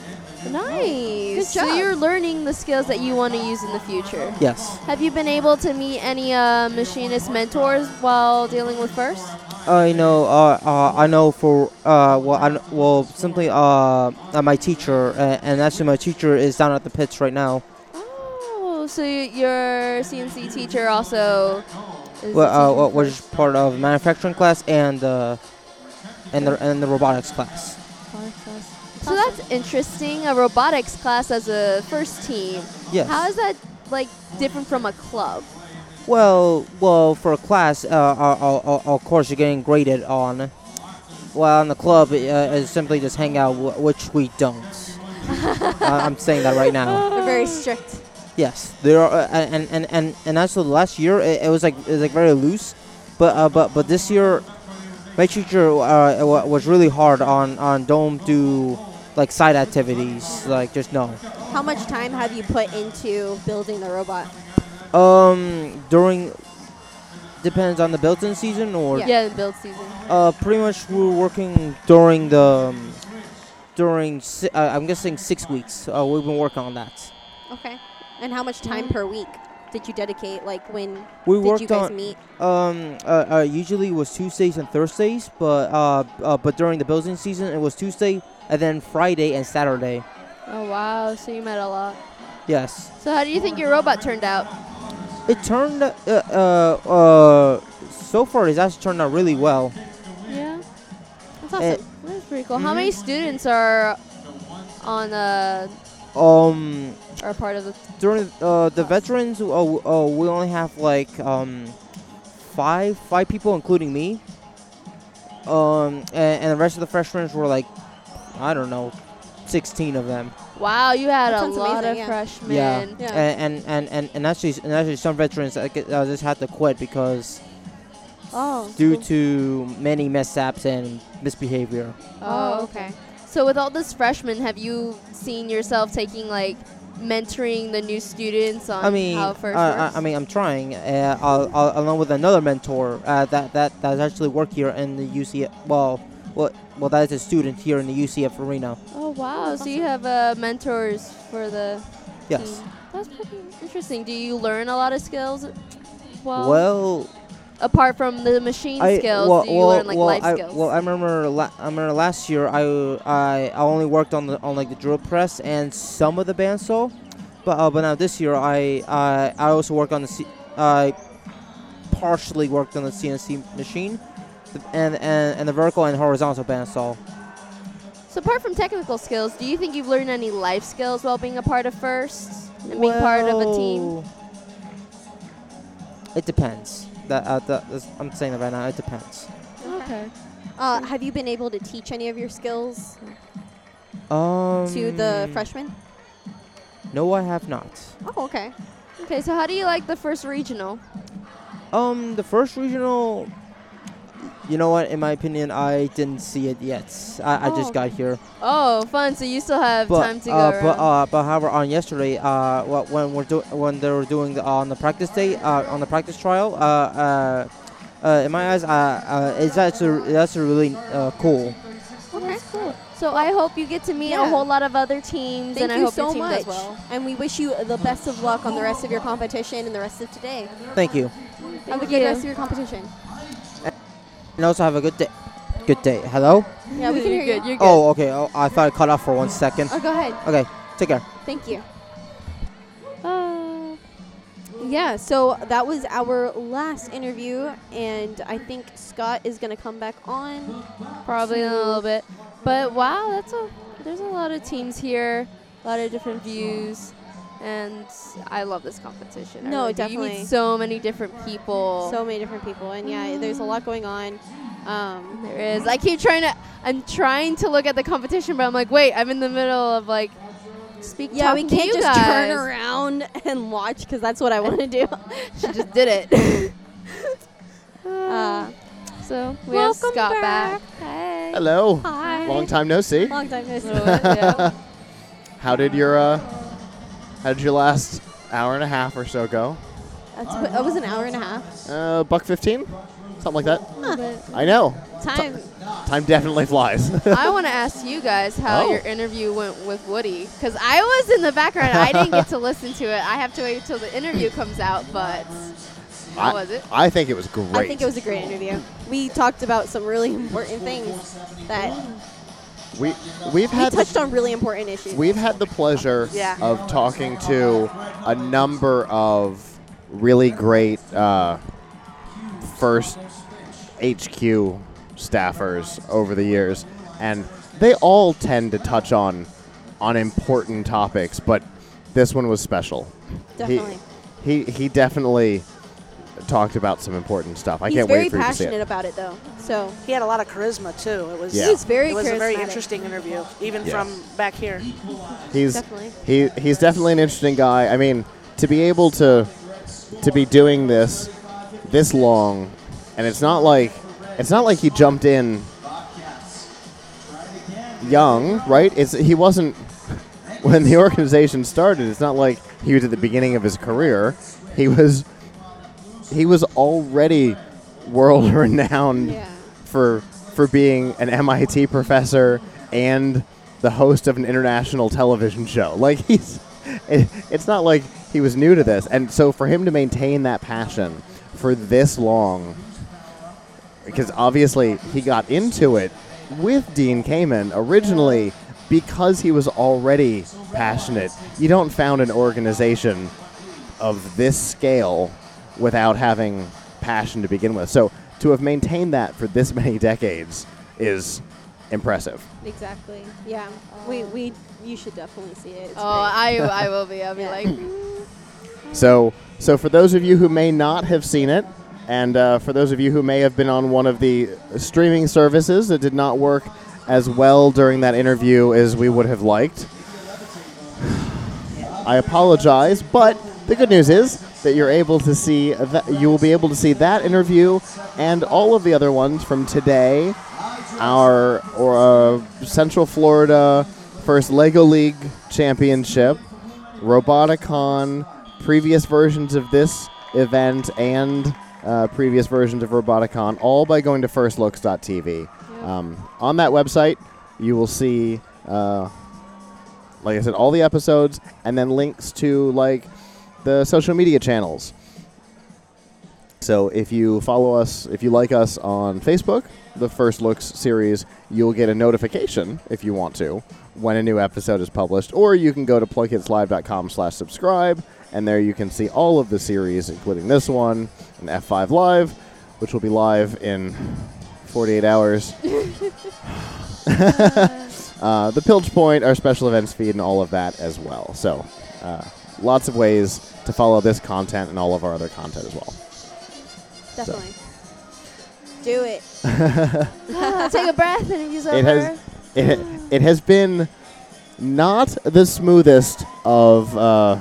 nice. Good So you're learning the skills that you want to use in the future. Yes. Have you been able to meet any uh, machinist mentors while dealing with First? I know. Uh, uh, I know for uh, well, I, well, simply uh, uh, my teacher, uh, and actually my teacher is down at the pits right now. Oh, so your CNC teacher also is Well, uh, was part of manufacturing class and uh, and the and the robotics class. So that's interesting. A robotics class as a first team. Yes. How is that like different from a club? Well, well, for a class, uh, uh, uh, uh, of course, you're getting graded on. Well, in the club, uh, is simply just hang out, wh- which we don't. uh, I'm saying that right now. They're very strict. Yes, there are, uh, and and and and also last year it, it was like it was like very loose, but uh, but but this year, my teacher uh, was really hard on on don't do like side activities, like just no. How much time have you put into building the robot? Um, during depends on the built-in season or Yeah, the build season. Uh, pretty much we're working during the um, during si- uh, I'm guessing six weeks. Uh, we've been working on that. Okay. And how much time per week? did you dedicate? Like when We did worked you guys on meet? um uh, uh, usually it was Tuesdays and Thursdays, but uh, uh but during the building season it was Tuesday and then Friday and Saturday. Oh wow, so you met a lot. Yes. So how do you think your robot turned out? It turned uh uh, uh so far it's actually turned out really well. Yeah. That's Eh, awesome. That's pretty cool. How many students are on uh Um are part of the during uh the veterans uh, uh we only have like um five five people including me. Um and, and the rest of the freshmen were like I don't know 16 of them. Wow, you had That a lot amazing, of yeah. freshmen. Yeah, And, and and and and actually and actually some veterans uh, uh, just had to quit because Oh. due to many mishaps and misbehavior. Oh, okay. So with all this freshmen, have you seen yourself taking like mentoring the new students on I mean, how uh, first I, works? I mean, I'm trying, uh, I'll, I'll, along with another mentor uh, that that that actually work here in the UC Well, well, well, that is a student here in the UCF arena. oh wow! So you have uh, mentors for the Yes. team. That's pretty interesting. Do you learn a lot of skills? Well, Well, apart from the machine I skills, well, do you well, learn like well, life I, skills? well, I remember la- I remember last year I I, I only worked on the on like the drill press and some of the bandsaw, but uh, but now this year I I, I also work on the C- I partially worked on the CNC machine, and and, and the vertical and horizontal bandsaw. so apart from technical skills, do you think you've learned any life skills while being a part of First and being part of a team? It depends. That, uh, that's- I'm saying that right now. It depends. Okay. Uh, have you been able to teach any of your skills Um. to the freshmen? No, I have not. Oh, okay. Okay, so how do you like the first regional? Um, the first regional. You know what? In my opinion, I didn't see it yet. I, I Oh. just got here. Oh, fun! So you still have But time to go uh, around. but uh, but however, on yesterday, uh, wh- when we're do- when they were doing the, on the practice day, uh, on the practice trial, uh, uh, uh, in my eyes, uh, uh, it's actually that's really uh, cool. okay, cool. So I hope you get to meet a whole lot of other teams, Thank and I you hope so your team much. does well. And we wish you the best of luck on the rest of your competition and the rest of today. Thank you, Have a good rest of your competition. And also have a good day. Good day. Hello. Yeah, we can You're hear good, you. you're good. Oh, okay. Oh, I thought it cut off for one second. Oh, go ahead. Okay. Take care. Thank you. Uh, yeah, so that was our last interview, and I think Scott is going to come back on. Probably in a little bit. But wow, that's a there's a lot of teams here, a lot of different views, and I love this competition. I No, really do. You definitely. meet so many different people. So many different people, and yeah, there's a lot going on. Um, there is. I keep trying to. I'm trying to look at the competition, but I'm like, wait, I'm in the middle of like. Speak. yeah, we can't you just turn around and watch because that's what I want to do. she just did it. uh, so we have Scott back. back. Hey. Hello. Hi. Long time no see. Long time no see. yeah. How did your uh, how did your last hour and a half or so go? That's, what- that was an hour and a half. Uh, buck fifteen, something like that. Huh. I know. Time. Time definitely flies. I want to ask you guys how Oh. your interview went with Woodie because I was in the background. I didn't get to listen to it. I have to wait till the interview comes out. But how I, was it? I think it was great. I think it was a great interview. We talked about some really important things that we we've we had the, touched on really important issues. we've had the pleasure Yeah. of talking to a number of really great uh, first HQ staffers over the years, and they all tend to touch on on important topics, but this one was special. He- Definitely. He he, definitely talked about some important stuff. I He's can't very wait for you to see passionate it. about it, though. So He had a lot of charisma too. It was Yeah. He's very it was a very interesting interview, even Yeah. from back here. He's Definitely. he he's definitely an interesting guy. I mean, to be able to to be doing this this long, and it's not like it's not like he jumped in young, right? It's he wasn't when the organization started. It's not like he was at the beginning of his career. He was he was already world renowned Yeah. for for being an MIT professor and the host of an international television show. Like he's it, it's not like he was new to this, and so for him to maintain that passion for this long, because obviously he got into it with Dean Kamen originally because he was already passionate. You don't found an organization of this scale without having passion to begin with. So to have maintained that for this many decades is impressive. Exactly. Yeah. We we you should definitely see it. It's Oh, I. I will be. I'll be Yeah. like. So, so for those of you who may not have seen it, and uh, for those of you who may have been on one of the streaming services that did not work as well during that interview as we would have liked, I apologize. But the good news is that you're able to see that you will be able to see that interview and all of the other ones from today. Our or uh, Central Florida first Lego League Championship, Roboticon, previous versions of this event, and uh, previous versions of Roboticon, all by going to firstlooks.tv. Um, on that website, you will see, uh, like I said, all the episodes, and then links to like the social media channels. So if you follow us, if you like us on Facebook, the First Looks series, you'll get a notification if you want to when a new episode is published, or you can go to plughitzlive.com slash subscribe, and there you can see all of the series, including this one and F5 Live, which will be live in 48 hours. uh, the Piltch Point, our special events feed, and all of that as well. So, uh, lots of ways to follow this content and all of our other content as well. Definitely. Do it. Ah, Take a breath and use over. it has it, it has been not the smoothest of uh,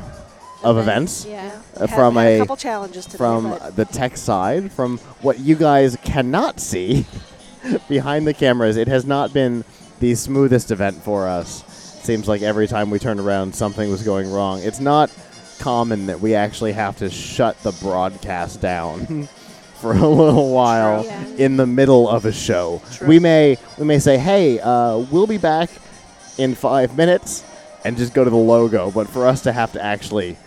of events. Yeah. uh, Had- from had a a, couple challenges today, from the tech side, from what you guys cannot see behind the cameras, it has not been the smoothest event for us. Seems like every time we turned around, something was going wrong. It's not common that we actually have to shut the broadcast down for a little while in the middle of a show. We may we may say, "Hey, uh, we'll be back in five minutes," and just go to the logo. But for us to have to actually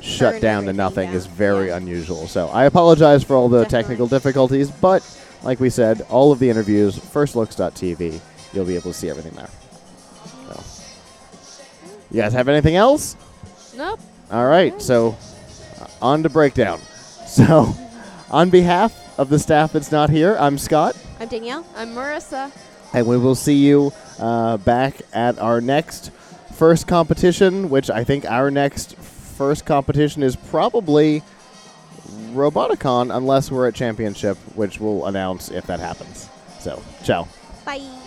shut down to nothing is very unusual. So I apologize for all the technical difficulties, but like we said, all of the interviews, firstlooks.tv, you'll be able to see everything there. You guys have anything else? Nope. All right, so uh, on to breakdown. So, on behalf of the staff that's not here, I'm Scott, I'm Danielle. I'm Marissa. and we will see you uh, back at our next first competition, which I think our next first competition is probably Roboticon, unless we're at Championship, which we'll announce if that happens. So, ciao. Bye.